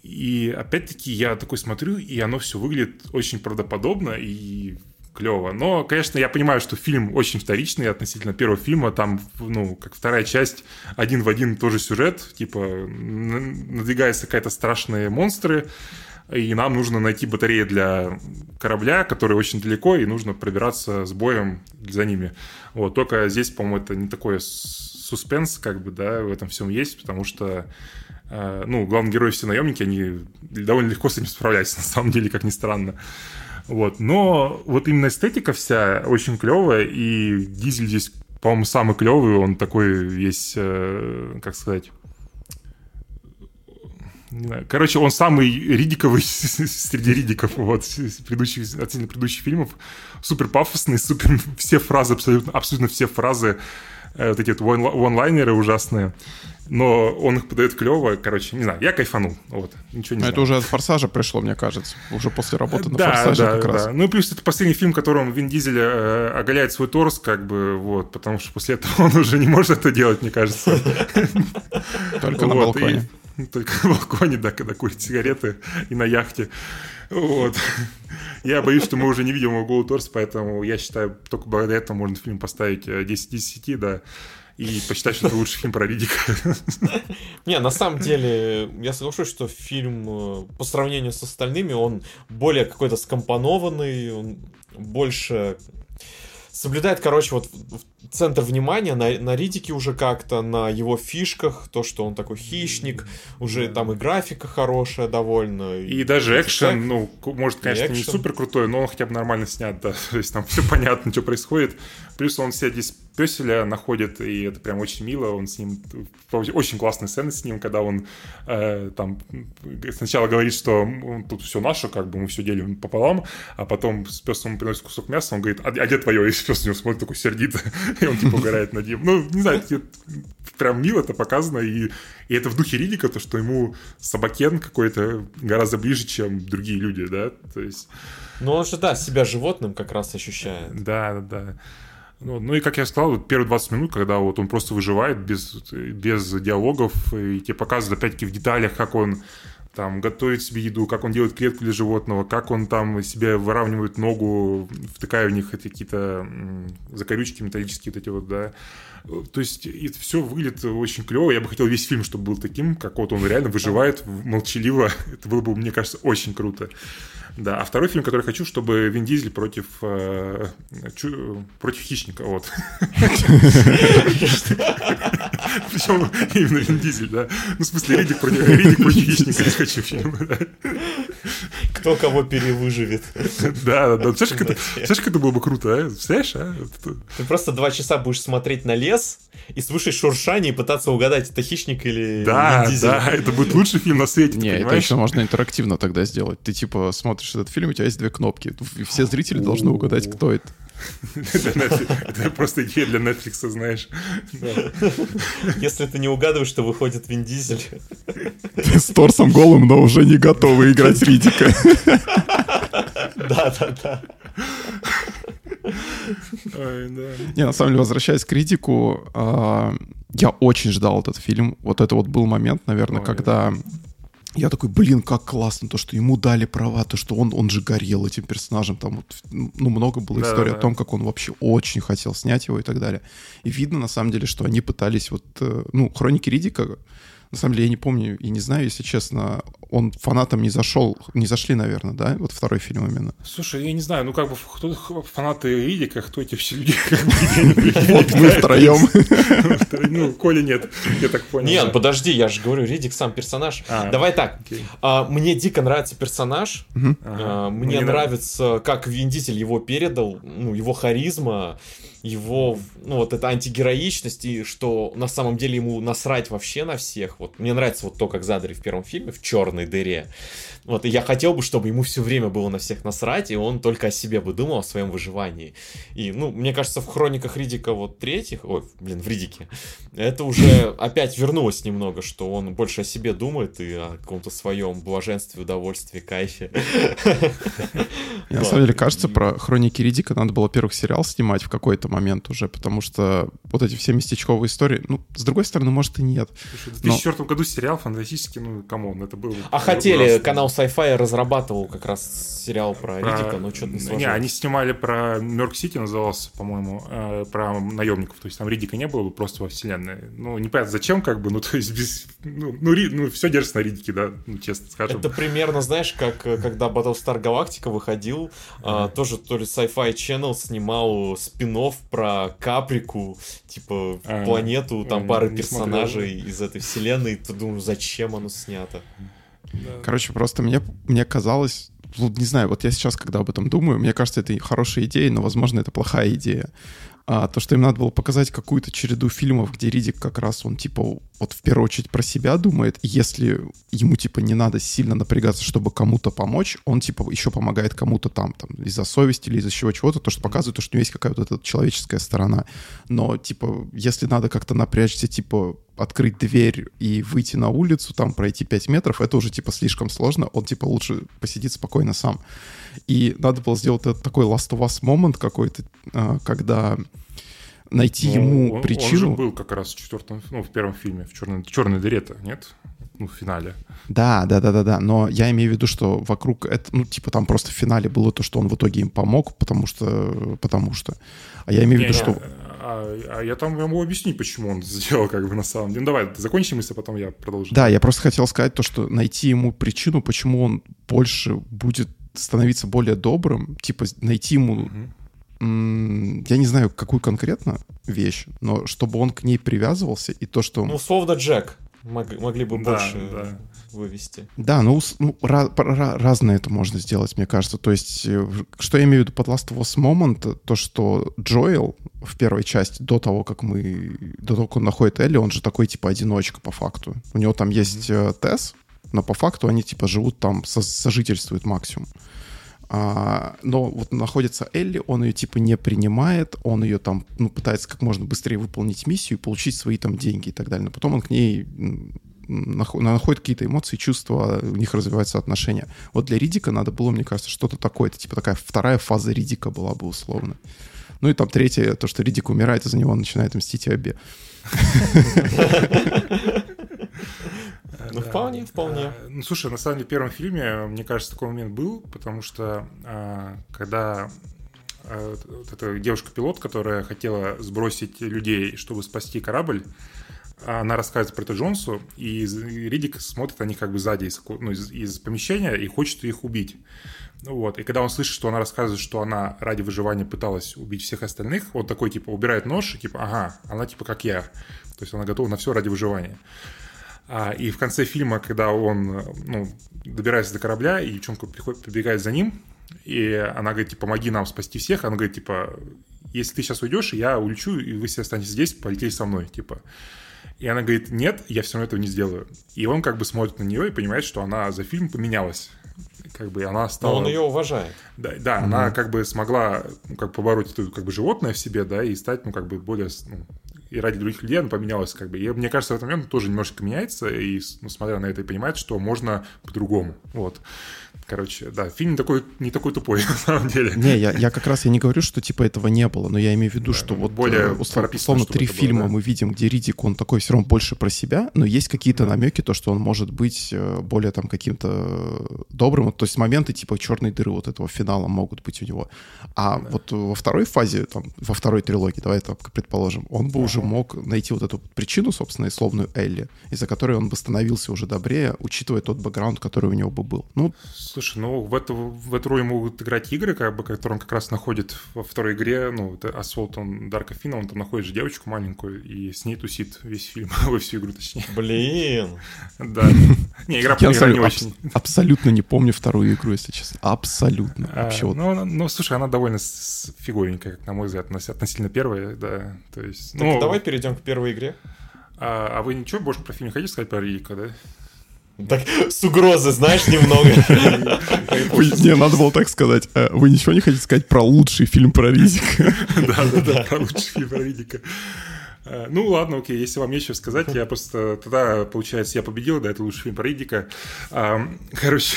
И опять-таки я такой смотрю, и оно все выглядит очень правдоподобно и клево. Но, конечно, я понимаю, что фильм очень вторичный относительно первого фильма. Там, ну, как вторая часть, один в один тоже сюжет. Типа, надвигаются какая-то страшные монстры, и нам нужно найти батареи для корабля, которые очень далеко, и нужно пробираться с боем за ними. Вот, только здесь, по-моему, это не такой с- суспенс, как бы, да, в этом всем есть, потому что, э, ну, главные герои все наемники, они довольно легко с этим справляются, на самом деле, как ни странно. Вот, но вот именно эстетика вся очень клевая, и Дизель здесь, по-моему, самый клевый, он такой весь, э, как сказать. Короче, он самый ридиковый среди ридиков вот, предыдущих, относительно предыдущих фильмов. Супер пафосный, супер все фразы, абсолютно, абсолютно все фразы, вот эти вот онлайнеры ужасные. Но он их подает клево. Короче, не знаю, я кайфанул. Вот, ничего не Но знаю. это уже от «Форсажа» пришло, мне кажется. Уже после работы на да, «Форсаже» да, как раз. да. Ну и плюс это последний фильм, в котором Вин Дизель э, оголяет свой торс, как бы, вот, потому что после этого он уже не может это делать, мне кажется. Только на балконе. только на балконе, да, когда курит сигареты и на яхте. Вот. Я боюсь, что мы уже не видим его голый торс, поэтому я считаю, только благодаря этому можно фильм поставить э, 10 из 10, да, и посчитать, что это лучший фильм про Ридика. Не, на самом деле, я соглашусь, что фильм э, по сравнению с остальными, он более какой-то скомпонованный, он больше соблюдает, короче, вот центр внимания на, на Ридике уже как-то, на его фишках, то, что он такой хищник, уже там и графика хорошая довольно. И даже это экшен, ну, может, конечно, не супер крутой, но он хотя бы нормально снят, да. То есть там все понятно, что происходит. Плюс он себя здесь песеля находит, и это прям очень мило. Он с ним... Очень классная сцена с ним, когда он э, там сначала говорит, что тут все наше, как бы мы все делим пополам, а потом с песом ему приносит кусок мяса, он говорит, а, а где твое? И пес на него смотрит такой сердито, и он типа угорает над ним. Ну, не знаю, это прям мило это показано, и, и это в духе Ридика, то, что ему собакен какой-то гораздо ближе, чем другие люди, да, то есть... Ну, он же, да, себя животным как раз ощущает. Да, да, да. Ну, ну и как я сказал, вот первые 20 минут, когда вот он просто выживает без, без диалогов, и тебе показывают опять-таки в деталях, как он там готовит себе еду, как он делает клетку для животного, как он там себе выравнивает ногу, втыкая в них эти какие-то закорючки металлические вот эти вот, да. То есть это все выглядит очень клево. Я бы хотел весь фильм, чтобы был таким, как вот он реально выживает молчаливо. Это было бы, мне кажется, очень круто. Да, а второй фильм, который хочу, чтобы Вин Дизель против, э, чу, против хищника, вот. Причем именно Вин Дизель, да. Ну, в смысле, Ридик против, Ридик против хищника я хочу. Кто кого перевыживет. Да, да, да. Знаешь, как это, было бы круто, а? Представляешь, а? Ты просто два часа будешь смотреть на лес и слушать шуршание и пытаться угадать, это хищник или Да, да, это будет лучший фильм на свете, Не, это еще можно интерактивно тогда сделать. Ты типа смотришь этот фильм, у тебя есть две кнопки. Все зрители должны угадать, кто это. Это просто идея для Netflix, знаешь. Если ты не угадываешь, то выходит Вин Дизель. С торсом голым, но уже не готовы играть Ридика. Да, да, да. Не, на самом деле, возвращаясь к критику, а, я очень ждал этот фильм. Вот это вот был момент, наверное, когда я такой, блин, как классно, то, что ему дали права, то, что он, он же горел этим персонажем, там, вот, ну, много было да, историй да. о том, как он вообще очень хотел снять его и так далее. И видно, на самом деле, что они пытались вот, э, ну, Хроники Ридика, на самом деле, я не помню и не знаю, если честно, он фанатам не зашел, не зашли, наверное, да? Вот второй фильм именно. Слушай, я не знаю, ну как бы кто фанаты Ридика, кто эти все люди? Вот мы втроем. Ну, Коли нет, я так понял. Нет, подожди, я же говорю, Ридик сам персонаж. А, Давай так, а, мне дико нравится персонаж, а, мне нравится, как Вин Дизель его передал, ну, его харизма, его, ну, вот эта антигероичность, и что на самом деле ему насрать вообще на всех. Вот мне нравится вот то, как задали в первом фильме, в черной дыре. Вот, и я хотел бы, чтобы ему все время было на всех насрать, и он только о себе бы думал, о своем выживании. И, ну, мне кажется, в хрониках Ридика вот третьих, ой, блин, в Ридике, это уже опять вернулось немного, что он больше о себе думает и о каком-то своем блаженстве, удовольствии, кайфе. на самом деле кажется, про хроники Риддика надо было, во-первых, сериал снимать в какой-то момент уже, потому что вот эти все местечковые истории, ну, с другой стороны, может и нет. в 2004 году сериал фантастический, ну, come on, это был... А хотели, канал Sci-Fi разрабатывал как раз сериал про, про... Риддика, но что-то не сложилось. Не, они снимали про Merc City, назывался, по-моему, э, про наемников. То есть там Риддика не было, просто во вселенной. Ну, непонятно зачем, как бы, ну, то есть без... Ну, ну, Ри... ну все держится на Риддике, да, ну, честно скажем. Это примерно, знаешь, как э, когда Battlestar Galactica выходил, э, тоже то ли Sci-Fi Channel снимал спин про Каприку, типа, а, планету, там пары персонажей смотрел. из этой вселенной, и ты думаешь, зачем оно снято? Короче, просто мне, мне казалось, вот не знаю, вот я сейчас, когда об этом думаю, мне кажется, это хорошая идея, но, возможно, это плохая идея а, то, что им надо было показать какую-то череду фильмов, где Ридик как раз он, типа, вот в первую очередь про себя думает, если ему, типа, не надо сильно напрягаться, чтобы кому-то помочь, он, типа, еще помогает кому-то там, там, из-за совести или из-за чего-чего-то, то, что показывает, то, что у него есть какая-то вот человеческая сторона. Но, типа, если надо как-то напрячься, типа, открыть дверь и выйти на улицу, там, пройти 5 метров, это уже, типа, слишком сложно, он, типа, лучше посидит спокойно сам. И надо было сделать этот такой last of us момент какой-то, а, когда найти ну, ему он, причину. Он же был как раз в четвертом, ну, в первом фильме, в черной, черной дыре-то, нет? Ну, в финале. Да, да, да, да, да. Но я имею в виду, что вокруг это, ну, типа, там просто в финале было то, что он в итоге им помог, потому что. Потому что. А я имею в виду, что. А, а я там могу объяснить, почему он сделал, как бы на самом деле. Ну, давай, закончим мысль, а потом я продолжу. Да, я просто хотел сказать то, что найти ему причину, почему он больше будет становиться более добрым, типа найти ему угу я не знаю, какую конкретно вещь, но чтобы он к ней привязывался, и то, что... Ну, условно, Джек могли, могли бы да, больше да. вывести. Да, ну, ну ra- ra- разное это можно сделать, мне кажется. То есть, э, что я имею в виду под Last of Us Moment, то, что Джоэл в первой части, до того, как мы... До того, как он находит Элли, он же такой, типа, одиночка по факту. У него там есть mm-hmm. Тесс, но по факту они, типа, живут там, сожительствуют максимум. А, но вот находится Элли, он ее типа не принимает, он ее там, ну, пытается как можно быстрее выполнить миссию и получить свои там деньги и так далее. Но потом он к ней находит какие-то эмоции, чувства, у них развиваются отношения. Вот для Ридика надо было, мне кажется, что-то такое. Это типа такая вторая фаза Ридика была бы условно. Ну и там третье, то, что Ридик умирает, из-за него начинает мстить Абе. Ну, вполне, вполне. А, ну, слушай, на самом деле, в первом фильме, мне кажется, такой момент был, потому что а, когда а, вот эта девушка-пилот, которая хотела сбросить людей, чтобы спасти корабль, она рассказывает про это Джонсу, и Ридик смотрит, они как бы сзади из, ну, из, из помещения и хочет их убить. Ну вот, и когда он слышит, что она рассказывает, что она ради выживания пыталась убить всех остальных, он такой, типа, убирает нож, и типа, ага, она типа как я. То есть она готова на все ради выживания. А, и в конце фильма, когда он ну, добирается до корабля, и девчонка приходит, прибегает за ним, и она говорит, типа, помоги нам спасти всех. Она говорит, типа, если ты сейчас уйдешь, я улечу, и вы все останетесь здесь, полетели со мной, типа. И она говорит, нет, я все равно этого не сделаю. И он как бы смотрит на нее и понимает, что она за фильм поменялась. Как бы она стала... Но он ее уважает. Да, да mm-hmm. она как бы смогла ну, как побороть это как бы животное в себе, да, и стать, ну, как бы более ну, и ради других людей она поменялась как бы. И мне кажется, в этот момент тоже немножко меняется, и, ну, смотря на это, и понимает, что можно по-другому. Вот. Короче, да, фильм такой, не такой тупой, на самом деле. Не, я, я как раз я не говорю, что типа этого не было, но я имею в виду, да, что вот более э, условно, условно три фильма было, да? мы видим, где Ридик, он такой все равно больше про себя, но есть какие-то да. намеки, то, что он может быть э, более там каким-то добрым. То есть моменты типа черной дыры вот этого финала могут быть у него. А да. вот во второй фазе, там, во второй трилогии, давай так предположим, он бы ага. уже мог найти вот эту причину, собственно, и словную Элли, из-за которой он бы становился уже добрее, учитывая тот бэкграунд, который у него бы был. Ну, Слушай, ну в эту, в эту роль могут играть игры, как бы, которые он как раз находит во второй игре, ну, это Assault on Dark Afina, он там находит же девочку маленькую и с ней тусит весь фильм, во всю игру точнее. Блин! Да. Не, игра, не очень. Абсолютно не помню вторую игру, если честно. Абсолютно. А, Вообще, ну, ну, слушай, она довольно фиговенькая, на мой взгляд, относительно первой, да. То есть, ну, давай перейдем к первой игре. А, а вы ничего больше про фильм не хотите сказать про Рика, да? Так, с угрозы, знаешь, немного. Не, надо было так сказать. Э, вы ничего не хотите сказать про лучший фильм про Ридика? Да-да-да, про лучший фильм про Ридика. Э, ну ладно, окей, если вам нечего сказать, я просто тогда, получается, я победил, да, это лучший фильм про Ридика. Короче,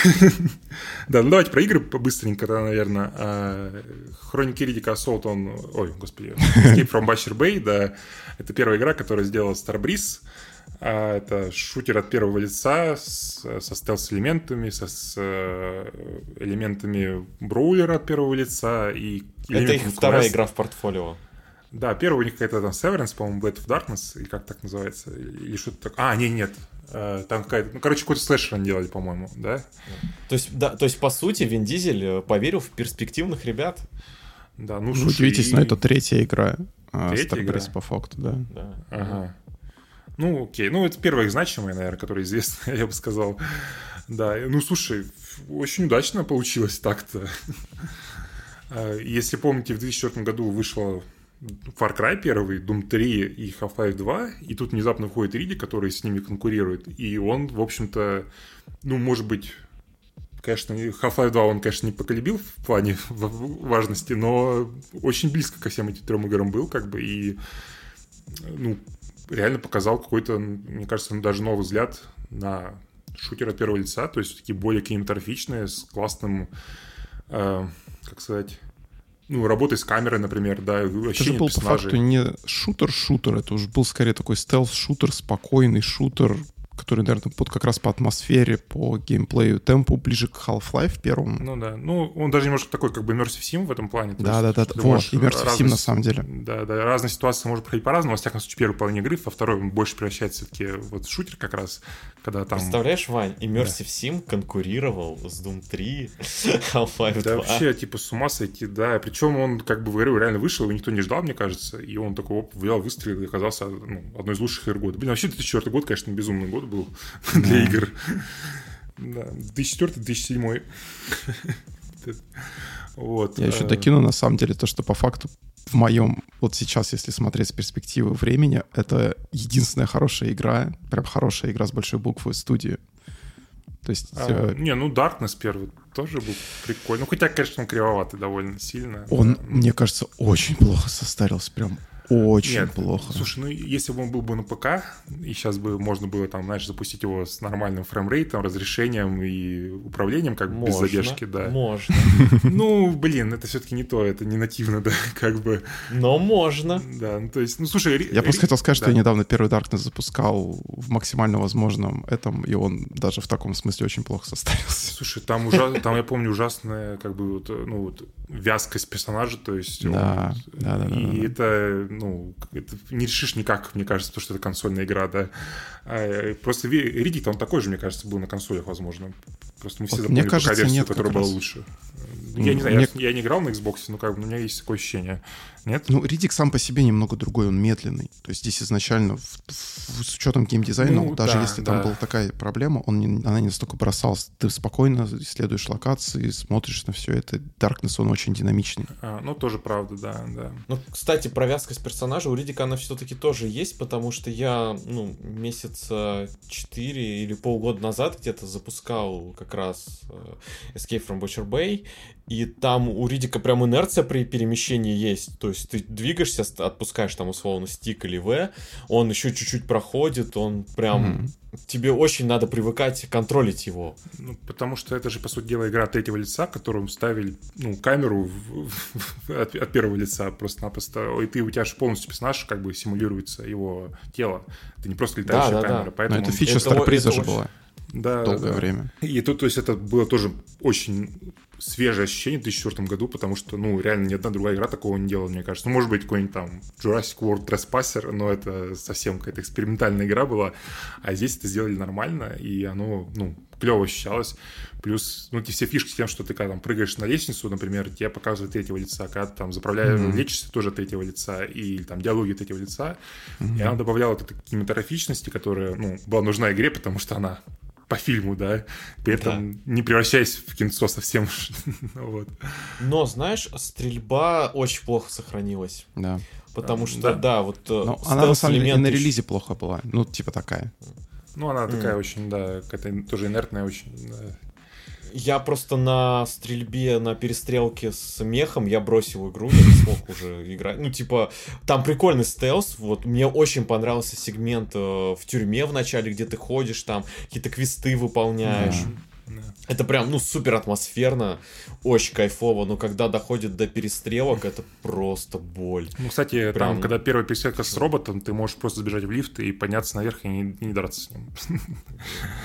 да, ну давайте про игры побыстренько, тогда, наверное. А, Хроники Ридика Assault, он, ой, господи, Escape from Basher Bay, да, это первая игра, которая сделала Starbreeze. А, это шутер от первого лица с, со стелс-элементами, со, с э, элементами броулера от первого лица и Это их вторая игра в портфолио. Да, первый у них какая-то там Severance, по-моему, Blade of Darkness, или как так называется, или что-то такое. А, не, нет, э, там какая-то, ну, короче, какой-то слэшер они делали, по-моему, да? То есть, да, то есть, по сути, Вин Дизель э, поверил в перспективных ребят. Да, ну, слушай, Удивитесь, и... но это третья игра. Третья игра? по факту, да. да. Ага. Ну, окей. Ну, это первая их значимая, наверное, которая известна, я бы сказал. Да, ну, слушай, очень удачно получилось так-то. А, если помните, в 2004 году вышла Far Cry 1, Doom 3 и Half-Life 2, и тут внезапно входит Риди, который с ними конкурирует, и он, в общем-то, ну, может быть, конечно, Half-Life 2 он, конечно, не поколебил в плане важности, но очень близко ко всем этим трем играм был, как бы, и, ну, реально показал какой-то, мне кажется, даже новый взгляд на шутер от первого лица, то есть такие более кинематографичные, с классным, э, как сказать, ну, работой с камерой, например, да, Это же был персонажей. по факту не шутер-шутер, это уже был скорее такой стелс-шутер, спокойный шутер, который, наверное, под как раз по атмосфере, по геймплею, темпу ближе к Half-Life первому. Ну да, ну он даже немножко такой как бы Immersive Sim в этом плане. Да, да, да, вот, Immersive разные, Sim на самом деле. Да, да, разные ситуации может проходить по-разному, во всяком случае, первой половине игры, во второй он больше превращается все-таки вот в шутер как раз, когда там... Представляешь, Вань, Immersive да. Sim конкурировал с Doom 3, Half-Life 2. Да вообще, типа, с ума сойти, да, причем он как бы в игру реально вышел, и никто не ждал, мне кажется, и он такой оп, взял, выстрелил и оказался ну, одной из лучших игр года. Блин, вообще 2004 год, конечно, безумный год был для игр. Да, 2004-2007. Вот. Я еще э, докину, на самом деле, то, что по факту в моем, вот сейчас, если смотреть с перспективы времени, это единственная хорошая игра, прям хорошая игра с большой буквы студии. То есть... А, э... Не, ну Darkness первый тоже был прикольный. Ну, хотя, конечно, он кривоватый довольно сильно. Он, да. мне кажется, очень плохо состарился. Прям очень Нет, плохо. Слушай, ну если бы он был бы на ПК, и сейчас бы можно было там, знаешь, запустить его с нормальным фреймрейтом, разрешением и управлением, как бы без Можно, задержки, да. Можно. Ну, блин, это все-таки не то, это не нативно, да, как бы, Но можно. да, ну то есть, ну слушай, Я просто хотел сказать, что я недавно первый Darkness запускал в максимально возможном этом, и он даже в таком смысле очень плохо состарился. Слушай, там ужа... там я помню ужасная, как бы вот, ну вот вязкость персонажа, то есть. Да, да, да, да, И это, ну, не решишь никак, мне кажется, потому что это консольная игра, да. А, просто Ви- Риддик, он такой же, мне кажется, был на консолях, возможно. Просто мы все Вот запомнили мне кажется, ПК-версию, нет, которая была раз. лучше. Я не знаю, Мне- я, я не играл на Xbox, но как бы у меня есть такое ощущение. Нет? Ну, Ридик сам по себе немного другой, он медленный. То есть здесь изначально, в- в- с учетом геймдизайна, Ну, даже да, если там да. была такая проблема, он не- она не настолько бросалась. Ты спокойно исследуешь локации, смотришь на все это. Darkness, он очень динамичный. А, ну, тоже правда, да, да. Ну, кстати, про вязкость персонажа у Ридика она все-таки тоже есть, потому что я, ну, месяца 4 или полгода назад где-то запускал как раз э, Escape from Butcher Bay, и там у Ридика прям инерция при перемещении есть, то есть ты двигаешься, отпускаешь там условно стик или В, он еще чуть-чуть проходит, он прям... Мгм. Тебе очень надо привыкать контролить его. Ну, потому что это же, по сути дела, игра третьего лица, которую вставили, ну, камеру в- в- от, от первого лица просто-напросто. И ты, у тебя же полностью персонаж как бы симулируется его тело. Это не просто летающая Да, да, камера. да. Поэтому... Но это фича это Старприза это же очень- была Да, долгое да. время. И тут, то есть, это было тоже очень свежее ощущение в 2004 году, потому что, ну, реально ни одна другая игра такого не делала, мне кажется. Ну, может быть, какой-нибудь там Jurassic World Trespasser, но это совсем какая-то экспериментальная игра была. А здесь это сделали нормально, и оно, ну, клево ощущалось. Плюс, ну, эти все фишки с тем, что ты когда там прыгаешь на лестницу, например, тебе показывают третьего лица, когда ты там заправляешь, Мгм. лечишься тоже третьего лица, и там диалоги третьего лица. И она добавляла вот этой кинематографичности, которая, ну, была нужна игре, потому что она по фильму, да, при этом не превращаясь в кинцо совсем. Ну вот. Но, знаешь, стрельба очень плохо сохранилась. Да. Потому А, что, да. да, вот... э, Но она на самом деле на релизе плохо была. Ну, типа такая. Ну, она такая очень, да, какая-то тоже инертная очень. да. Я просто на стрельбе, на перестрелке с мехом я бросил игру, я не смог уже играть. Ну, типа, там прикольный стелс. Вот мне очень понравился сегмент э, в тюрьме в начале, где ты ходишь, там какие-то квесты выполняешь. Да. Это прям, ну, супер атмосферно, очень кайфово, но когда доходит до перестрелок, это просто боль. Ну, кстати, там, Прям- когда первая перестрелка с роботом, ты можешь просто сбежать в лифт и подняться наверх и не, не драться с ним.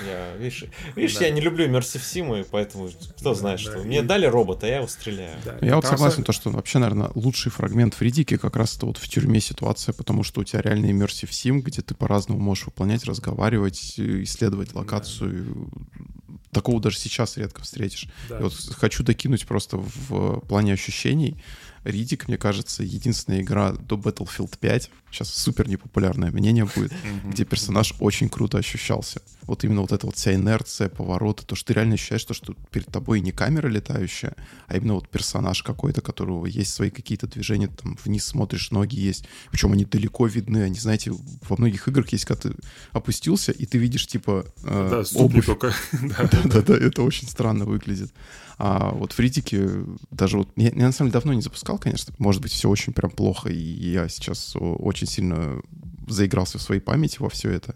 Я, видишь, видишь Да. я не люблю Immersive Sim, и поэтому кто Да, знает, да, что. и- Мне дали робота, я его стреляю. Да. Я вот Там согласен, то, что вообще, наверное, лучший фрагмент в Ридике как раз это вот в тюрьме ситуация, потому что у тебя реально immersive sim, где ты по-разному можешь выполнять, разговаривать, э, исследовать локацию. Такого даже сейчас редко встретишь. да. И вот хочу докинуть просто в плане ощущений. Ридик, мне кажется, единственная игра до Battlefield 5, сейчас супер непопулярное мнение будет, где персонаж очень круто ощущался. Вот именно вот эта вот вся инерция, повороты, то, что ты реально ощущаешь, то, что перед тобой не камера летающая, а именно вот персонаж какой-то, которого есть свои какие-то движения, там вниз смотришь, ноги есть. Причем они далеко видны, они, знаете, во многих играх есть, когда ты опустился, и ты видишь, типа, э, Да, обувь. только. Да. Да-да-да, это очень странно выглядит. А вот в Ридике даже вот... Я, я на самом деле давно не запускал, конечно. Может быть, все очень прям плохо, и я сейчас о, очень сильно заигрался в своей памяти во все это.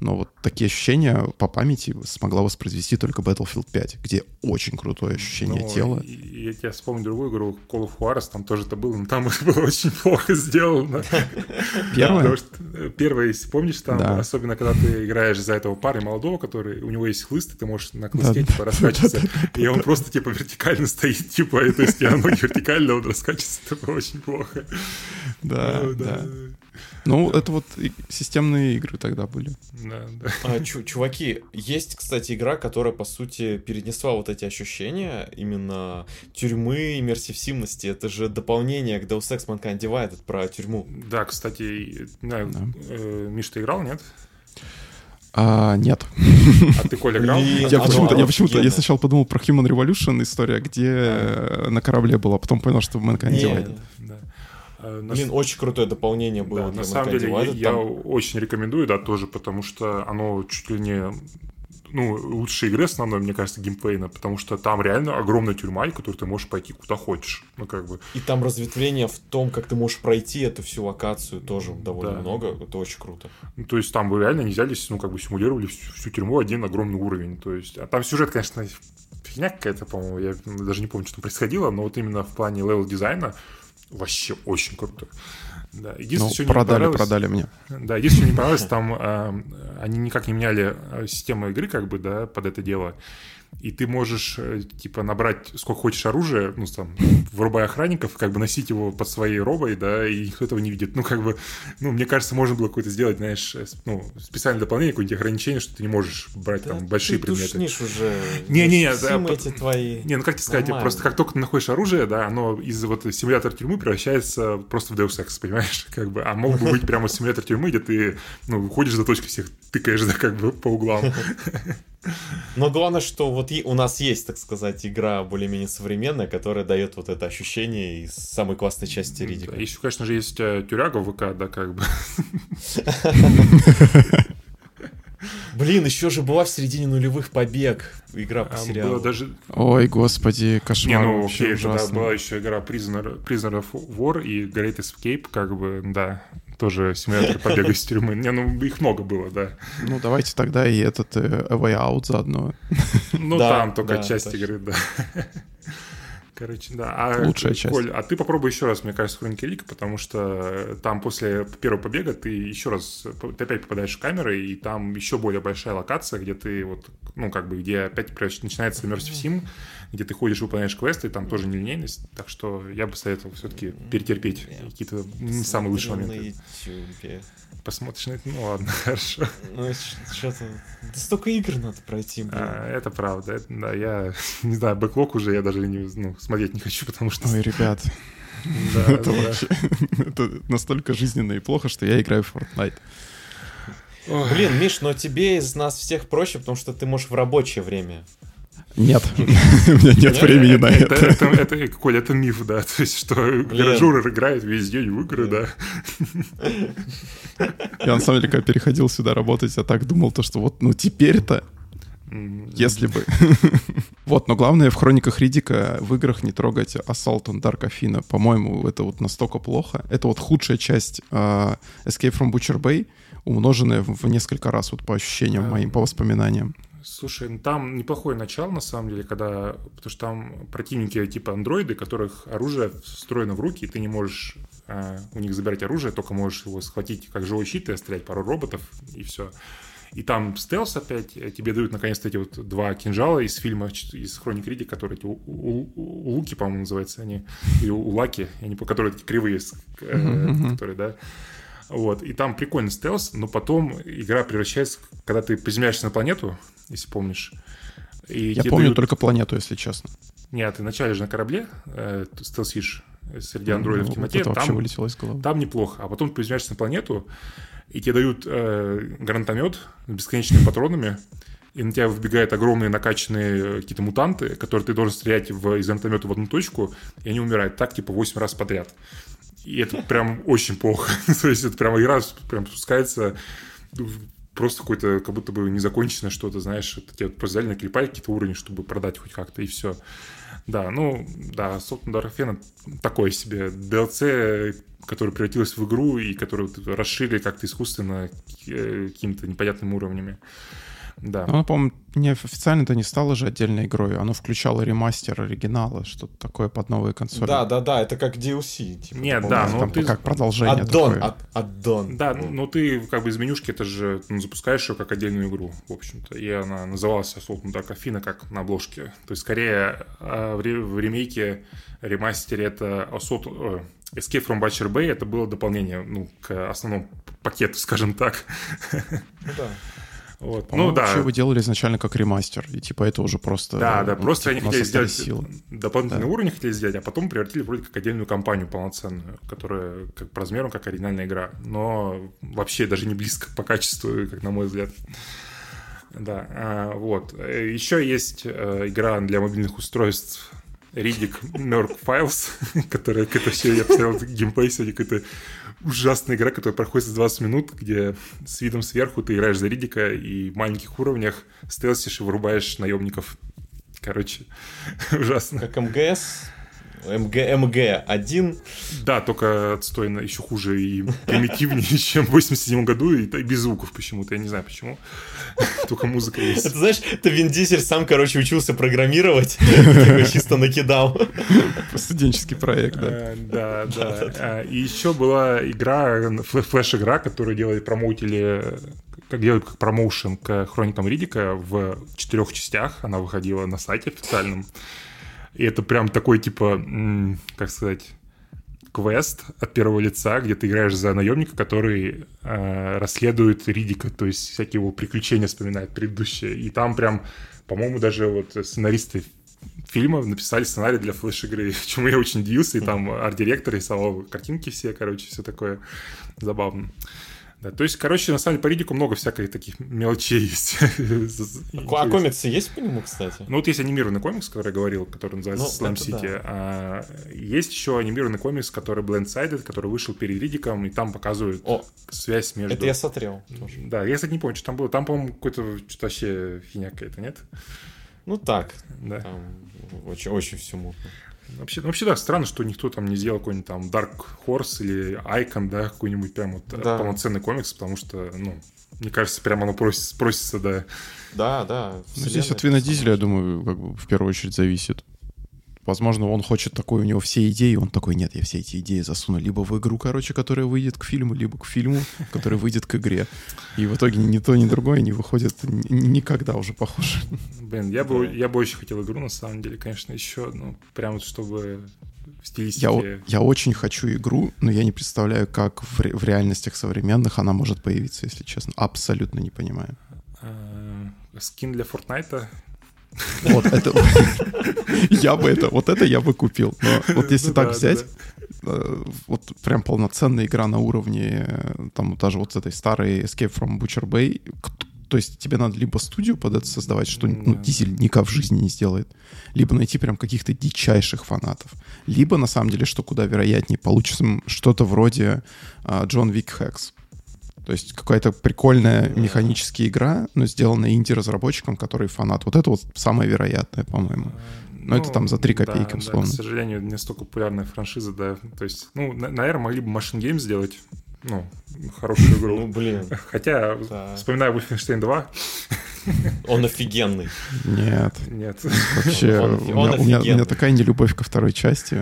Но вот такие ощущения по памяти смогла воспроизвести только Battlefield 5, где очень крутое ощущение Ну, тела. Я тебе вспомню другую игру, Call of Juarez, там тоже это было, но там было очень плохо сделано. Первое? Что э, первое, если помнишь, там, Да. особенно когда ты играешь за этого парня молодого, который, у него есть хлыст, и ты можешь на хлысте, Да, типа, раскачиваться, и он просто, типа, вертикально стоит, типа, то есть, я ноги вертикально, он раскачивается, это было очень плохо. Да, да. Ну, это вот и системные игры тогда были. Да, да. А, чу- чуваки, есть, кстати, игра, которая, по сути, перенесла вот эти ощущения именно тюрьмы, иммерсивности. Это же дополнение к Deus Ex Mankind Divided про тюрьму. Да, кстати, знаю, Да. э, Миш, ты играл, нет? А, нет. А ты, Коля, играл? Я оно почему-то, я почему-то, я сначала подумал про Human Revolution история, где э, на корабле была, потом понял, что в Mankind Divided. А, на Блин, очень крутое дополнение было Да, для на самом деле Divided. я, я Там- очень рекомендую, да, тоже, потому что оно чуть ли не ну, лучшей игры основной, мне кажется, геймплейна, потому что там реально огромная тюрьма, и которую ты можешь пойти куда хочешь. Ну, как бы. И там разветвление в том, как ты можешь пройти эту всю локацию тоже довольно Да. много. Это очень круто. Ну, то есть там вы реально не взялись, ну, как бы симулировали всю, всю тюрьму один огромный уровень. То есть, а там сюжет, конечно, фигня какая-то, по-моему, я даже не помню, что там происходило, но вот именно в плане level дизайна вообще очень круто. Да. Единственное, Ну, что не продали, понравилось- продали мне. Да, единственное, что не понравилось, там э, они никак не меняли э, систему игры, как бы, да, под это дело. И ты можешь, э, типа, набрать сколько хочешь оружия, ну, там, вырубая охранников, как бы носить его под своей робой, да, и никто этого не видит. Ну, как бы, ну, мне кажется, можно было какое-то сделать, знаешь, э, ну, специальное дополнение, какое-нибудь ограничение, что ты не можешь брать там большие ты предметы. душнишь уже. Не-не-не, да, эти твои. Не, ну как тебе сказать, Нормально. просто как только ты находишь оружие, да, оно из вот симулятора тюрьмы превращается просто в Deus Ex, понимаешь? Как бы, а мог бы быть прямо симулятор тюрьмы, где ты, ну, выходишь за точки всех, тыкаешь, да, как бы по углам. Но главное, что вот и- у нас есть, так сказать, игра более-менее современная, которая дает вот это ощущение из самой классной части Ридика. Еще, конечно же, есть э, тюряга в ВК, да, как бы. Блин, еще же была в середине нулевых побег. Игра по сериалу. Даже... Ой, господи, Не, кошмар ну, вообще окей, тогда была еще игра Prisoner, Prisoner of War и Great Escape, как бы, да, тоже симулятор побега из тюрьмы. Не, ну, их много было, да. Ну, давайте тогда и этот э, Way Out заодно. Ну, Да, там только да, часть точно. игры, да. Короче, да. А, Лучшая часть. Коль, а ты попробуй еще раз, мне кажется, Хроники Рика, потому что там после первого побега ты еще раз, ты опять попадаешь в камеры, и там еще более большая локация, где ты вот, ну, как бы, где опять начинается Immersive Sim, где ты ходишь, выполняешь квесты, и там тоже нелинейность, так что я бы советовал все-таки перетерпеть какие-то не самые лучшие моменты. Посмотришь на это, ну ладно, хорошо. Ну, что-то... Да столько игр надо пройти, блин. А, это правда, это, да, я не знаю, бэклог уже я даже не, ну, смотреть не хочу, потому что... Ой, ребят, Да, это да. вообще это настолько жизненно и плохо, что я играю в Fortnite. Блин, Миш, но тебе из нас всех проще, потому что ты можешь в рабочее время. Нет, у меня нет времени на это, это. это, это, Коль, это миф, да, то есть, что гаражуры играют весь день в игры, да. Я на самом деле, когда переходил сюда работать, я так думал, то, что вот, ну теперь-то, если бы. Вот, но главное в хрониках Ридика в играх не трогать Assault on Dark Athena. По-моему, это вот настолько плохо. Это вот худшая часть а, Escape from Butcher Bay, умноженная в в несколько раз, вот по ощущениям А. моим, по воспоминаниям. Слушай, ну там неплохое начало, на самом деле, когда... Потому что там противники типа андроиды, которых оружие встроено в руки, и ты не можешь а, у них забирать оружие, только можешь его схватить как живой щит и стрелять пару роботов, и все. И там стелс опять, э, тебе дают наконец-то эти вот два кинжала из фильма, из Хроник Риди, которые эти у- у- у- луки, по-моему, называются они, или улаки, я не помню, которые такие кривые, э, которые, да. Вот, и там прикольный стелс, но потом игра превращается, когда ты приземляешься на планету, если помнишь. И Я помню дают- только планету, если честно. Нет, ты вначале же на корабле э, стелсишь среди андроидов в Ну, темноте, Это там, вылетело из головы. там неплохо. А потом ты приземляешься на планету, и тебе дают э, гранатомет с бесконечными патронами, и на тебя выбегают огромные накачанные э, какие-то мутанты, которые ты должен стрелять в, из гранатомета в одну точку, и они умирают так, типа, 8 раз подряд. И это прям очень плохо. То есть это прям игра прям спускается в просто какое-то, как будто бы незаконченное что-то, знаешь, это тебе просто взяли, наклепали какие-то уровни, чтобы продать хоть как-то, и все. Да, ну, да, Dark Athena такое себе DLC, который превратилась в игру и которую вот расширили как-то искусственно э, какими-то непонятными уровнями. Да. Но оно, по-моему, не официально-то не стало же отдельной игрой. Оно включало ремастер оригинала, что-то такое под новые консоли. Да, да, да, это как DLC. Типа, Нет, да, ну Там ты- как продолжение Аддон, такое. ад- аддон. Да, ну ты как бы из менюшки это же ну, запускаешь ее как отдельную игру, в общем-то. И она называлась on Dark Athena как на обложке. То есть скорее а, в, ре- в ремейке, ремастере это Assault, э, Escape from Butcher Bay это было дополнение ну, к основному пакету, скажем так. Ну да. Вот. Ну да, вообще его делали изначально как ремастер. И типа это уже просто... да, да, ну, просто они типа, у хотели сделать силы. дополнительный Да. уровень хотели сделать, а потом превратили вроде как отдельную кампанию полноценную, которая как по размеру, как оригинальная игра, но вообще даже не близко по качеству, как на мой взгляд. Да, а, вот. Еще есть э, игра для мобильных устройств Ридик Merc Files, которая какая-то все, я посмотрел геймплей сегодня, какая-то ужасная игра, которая проходит за 20 минут, где с видом сверху ты играешь за Ридика и в маленьких уровнях стелсишь и вырубаешь наемников. Короче, ужасно. Как МГС, МГ, МГ-1. Да, только отстойно, еще хуже и примитивнее, чем в 87 году, и, и без звуков почему-то, я не знаю почему. Только музыка есть. Это знаешь, это Вин Дизель сам, короче, учился программировать, чисто накидал. Студенческий проект, да. Э, Да, да. А, И еще была игра, флеш-игра, которую делали промоутили как делают как промоушен к хроникам Ридика в четырех частях. Она выходила на сайте официальном. И это прям такой, типа, как сказать, квест от первого лица, где ты играешь за наемника, который э, расследует Ридика, то есть всякие его приключения вспоминает предыдущие. И там прям, по-моему, даже вот сценаристы фильма написали сценарий для флеш-игры, чему я очень удивился, и там арт-директор рисовал картинки все, короче, все такое забавно. Да, то есть, короче, на самом деле по Ридику много всяких таких мелочей есть. А комиксы есть по нему, кстати? Ну, вот есть анимированный комикс, который я говорил, который называется Ну, Slam City. да. А, есть еще анимированный комикс, который Blendsided, который вышел перед Ридиком, и там показывают О, связь между... это я смотрел тоже. Да, я, кстати, не помню, что там было. Там, по-моему, какой-то что-то вообще фигня какая-то, нет? Ну так, Да. там очень, очень все мутно. Вообще, ну, вообще, да, странно, что никто там не сделал какой-нибудь там Dark Horse или Icon, да, какой-нибудь прям вот э, Да. полноценный комикс, потому что, ну, мне кажется, прямо оно просится, просится, да. Да, да. Ну, здесь от Вина персонажей. Дизеля, я думаю, как бы в первую очередь зависит. Возможно, он хочет такой, у него все идеи, он такой, нет, я все эти идеи засуну либо в игру, короче, которая выйдет к фильму, либо к фильму, который выйдет к игре. И в итоге ни то, ни другое не выходит ни- никогда уже, похоже. Блин, я бы, я бы очень хотел игру, на самом деле, конечно, еще, ну, прям вот чтобы в стилистике... Я, я очень хочу игру, но я не представляю, как в, ре- в реальностях современных она может появиться, если честно. Абсолютно не понимаю. э, скин для Фортнайта. Вот это... Я бы это... Вот это я бы купил. Но вот если Ну так да, взять, э, вот прям полноценная игра на уровне, э, там даже вот с этой старой Escape from Butcher Bay, то есть тебе надо либо студию под это создавать, что ну. Дизель никак в жизни не сделает, либо найти прям каких-то дичайших фанатов, либо на самом деле, что куда вероятнее, получится что-то вроде а, Джон Вик Хекс. То есть какая-то прикольная механическая игра, но сделанная инди-разработчиком, который фанат. Вот это вот самое вероятное, по-моему. Ну, это там за три копейки, да, условно. к сожалению, не столько популярная франшиза, да. То есть, ну, на- наверное, могли бы Machine Games сделать, ну, хорошую Ну, игру. блин, Хотя, Да. вспоминаю Wolfenstein 2, он офигенный. Нет. нет. Вообще, Он- у, меня, он у меня- у меня офигенный. такая нелюбовь ко второй части.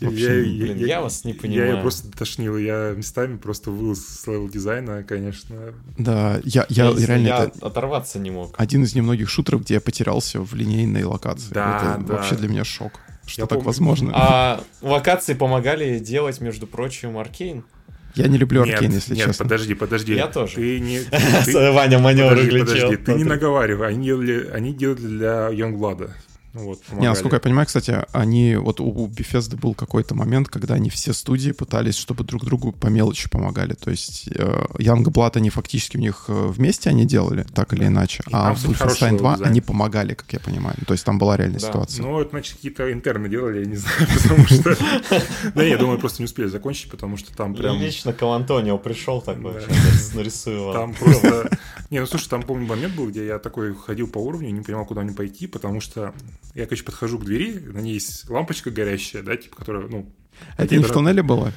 Я- Вообще, я- Блин, я вас не Я понимаю. ее просто тошнил, я местами просто выл с level дизайна, конечно. да, я, я, Я- реально я это оторваться не мог. один из немногих шутеров, где я потерялся в линейной локации. Да, это да. вообще для меня шок. Что Я так помню. возможно? А локации помогали делать, между прочим, Аркейн. Я не люблю Нет, Аркейн, если нет, честно. подожди, подожди. Я тоже. Ты не... ты- Ваня маневр Подожди, подожди, ты не наговаривай. Они делали, они делали для Youngblood. Вот, Не, помогали. насколько я понимаю, кстати, они, вот у, у Bethesda был какой-то момент, когда они все студии пытались, чтобы друг другу по мелочи помогали. То есть э, Youngblood они фактически у них э, вместе они делали, так или иначе. И а в Wolfenstein 2 дизайн. они помогали, как я понимаю. То есть там была реальная Да. ситуация. Ну, это, значит, какие-то интерны делали, я не знаю, потому что... Да, я думаю, просто не успели закончить, потому что там прям... Лично к Антонио пришел такой, нарисую. Там просто... Не, ну слушай, там, помню, момент был, где я такой ходил по уровню, не понимал, куда мне пойти, потому что я, короче, подхожу к двери, на ней есть лампочка горящая, да, типа, которая, ну... Это не в туннеле было?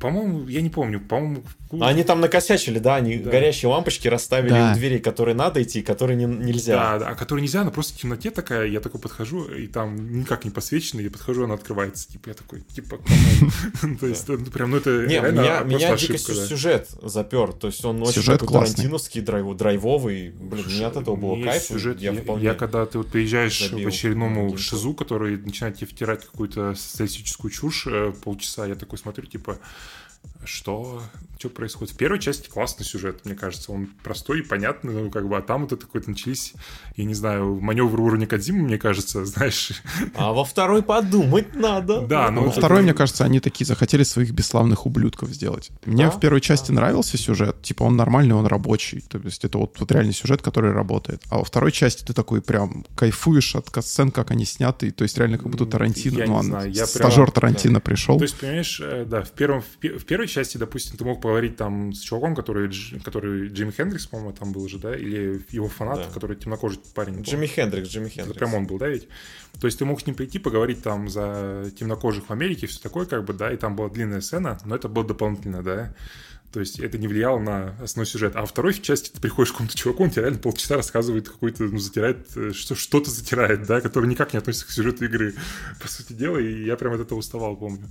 По-моему, я не помню, по-моему... Они там накосячили, да, они Да. горящие лампочки расставили Да. у дверей, которые надо идти, которые не- нельзя. Да, да, а которую нельзя, она просто в темноте такая, я такой подхожу, и там никак не подсвечено, я подхожу, она открывается, типа, я такой, типа, come on. То есть, ну, прям, ну, это Не, меня, меня дико сюжет запер. То есть он очень тарантиновский, драйв, драйвовый. Блин, мне от этого было кайф. сюжет, я, когда ты вот приезжаешь к очередному шизу, который начинает тебе втирать какую-то социалистическую чушь э, полчаса, я такой смотрю, типа, типа что что происходит. В первой части классный сюжет, мне кажется. Он простой и понятный, ну, как бы, а там вот это какой-то начались, я не знаю, маневры уровня Кадзимы, мне кажется, знаешь. А во второй подумать надо. Да, но... Во второй, мне кажется, они такие захотели своих бесславных ублюдков сделать. Мне в первой части нравился сюжет, типа он нормальный, он рабочий. То есть это вот, вот реальный сюжет, который работает. А во второй части ты такой прям кайфуешь от сцен, как они сняты. То есть реально как будто Тарантино. Ну, стажер Тарантино пришел. То есть, понимаешь, э, да, в, первом, в, пе- в первой части, допустим, ты мог поговорить там с чуваком, который, который Джимми Хендрикс, по-моему, там был же, да, или его фанат, Да. который темнокожий парень. Джимми Хендрикс, Джимми Это Хендрикс. прям он был, да, ведь? То есть ты мог с ним прийти, поговорить там за темнокожих в Америке, все такое, как бы, да, и там была длинная сцена, но это было дополнительно, да. То есть это не влияло на основной сюжет. А во второй части ты приходишь к какому-то чуваку, он тебе реально полчаса рассказывает какой-то, ну, затирает, э, что, что-то затирает, да, который никак не относится к сюжету игры, по сути дела, и я прям от этого уставал, помню.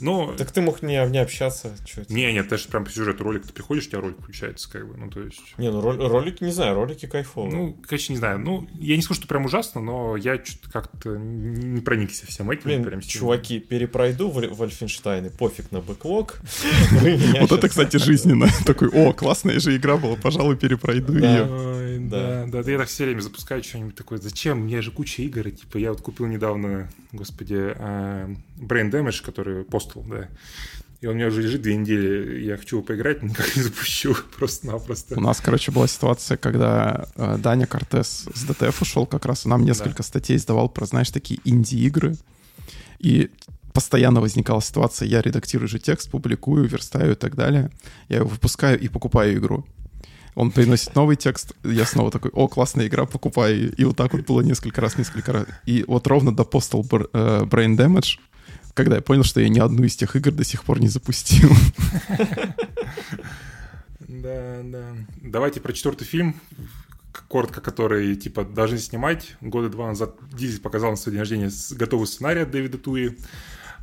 Но... Так ты мог не, не общаться. Не, нет, даже прям по сюжету ролик, ты приходишь, у тебя ролик включается, как бы, ну, то есть... Не, ну рол- ролики, не знаю, ролики кайфовые. Ну, конечно, не знаю. Ну, я не скажу, что прям ужасно, но я что-то как-то не проникся всем этим. Блин, прям чуваки, перепройду в Вольфенштайны, пофиг на бэклог. Вот это, кстати, жизненно. Такой, о, классная же игра была, пожалуй, перепройду ее. Ой, Да. да, да, да, я так все время запускаю что-нибудь такое. Зачем? У меня же куча игр. и, Типа, я вот купил недавно, господи, а, Brain Damage, который Postal, да. И он у меня уже лежит две недели. Я хочу его поиграть, но никак не запущу. Просто-напросто. У нас, короче, была ситуация, когда э, Даня Кортес с ДТФ ушел как раз, и нам несколько статей издавал про, знаешь, такие инди-игры. И постоянно возникала ситуация, я редактирую же текст, публикую, верстаю и так далее. Я его выпускаю и покупаю игру. Он приносит новый текст, я снова такой, о, классная игра, покупаю. ее». И вот так вот было несколько раз, несколько раз. И вот ровно до Postal э, Brain Damage, когда я понял, что я ни одну из тех игр до сих пор не запустил. Да, да. Давайте про четвертый фильм, коротко, который, типа, должны снимать. Года два назад Дизель показал на свой день рождения готовый сценарий от Дэвида Туи.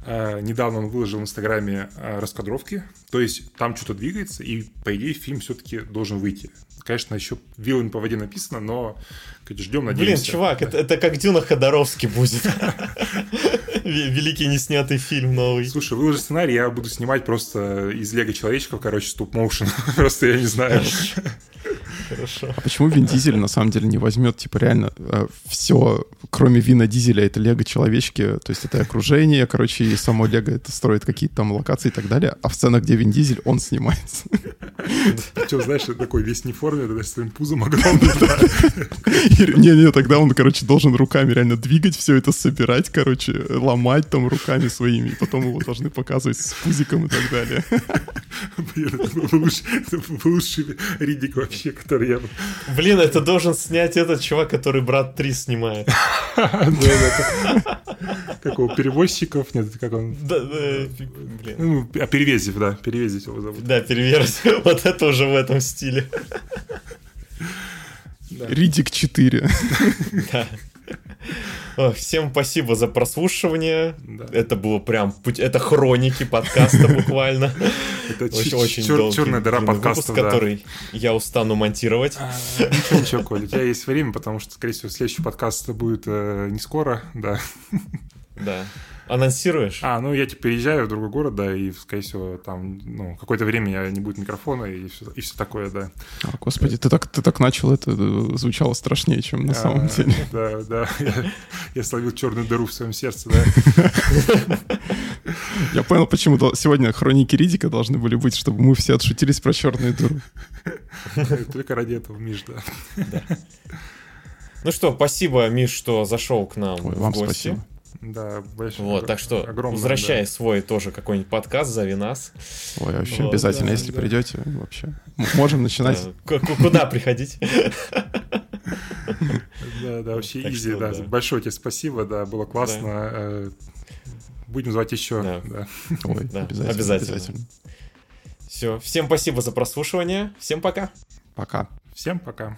Э, недавно он выложил в Инстаграме э, раскадровки. То есть там что-то двигается, и, по идее, фильм все-таки должен выйти. Конечно, еще вилами по воде написано, но ждем, Блин, надеемся. чувак, это, это как Дюна Ходоровский будет. Ве- Великий неснятый фильм новый. Слушай, выложи сценарий, я буду снимать просто из Лего человечков, короче, стоп-моушен. Просто я не знаю. Хорошо. А почему Вин Дизель на самом деле не возьмет, типа, реально все, кроме Вина Дизеля, это Лего-человечки, то есть это окружение, короче, и само Лего это строит какие-то там локации и так далее, а в сценах, где Вин Дизель, он снимается. Причем, знаешь, такой весь не форме, да, с своим пузом огромным. да. Не-не, тогда он, короче, должен руками реально двигать все это, собирать, короче, ломать там руками своими, и потом его должны показывать с пузиком и так далее. Блин, это был бы лучший, Риддик вообще, который я... Блин, это должен снять этот чувак, который Брат 3 снимает. Как его, перевозчиков? Нет, это как он... Да, да, блин. Ну, а Перевезев, да, Перевезев его зовут. Да, переверс. Вот это уже в этом стиле. Ридик 4. Да. Ох, Всем спасибо за прослушивание. Да. Это было прям путь, это хроники подкаста буквально. Это Очень, очень чер- долгий, черная дыра подкаста, выпуск, да. который я устану монтировать. А, Ничего, ничего, Коля, у тебя есть время, потому что, скорее всего, следующий подкаст будет э, не скоро, да. Да. Анонсируешь? А, ну я типа переезжаю в другой город, да, и, скорее всего, там, ну, какое-то время я не будет микрофона и все, и все такое, да. А, Господи, ты так, ты так начал, это э, звучало страшнее, чем на самом А, деле. Да, да, я, я словил черную дыру в своем сердце, да. Я понял, почему сегодня хроники Ридика должны были быть, чтобы мы все отшутились про черную дыру. Только ради этого, Миш, да. Ну что, спасибо, Миш, что зашел к нам Ой, в вам гости. спасибо. Да, большое. Вот, так что огромное, возвращай да. свой тоже какой-нибудь подкаст, зови нас. Ой, вообще Вот, обязательно, да, если да. придете, вообще. Можем начинать. Куда приходить? Да, да, вообще изи, да. Большое тебе спасибо, да, было классно. Э, Будем звать еще. Ой, Да, обязательно, обязательно. обязательно. Все, всем спасибо за прослушивание. Всем пока. Пока. Всем пока.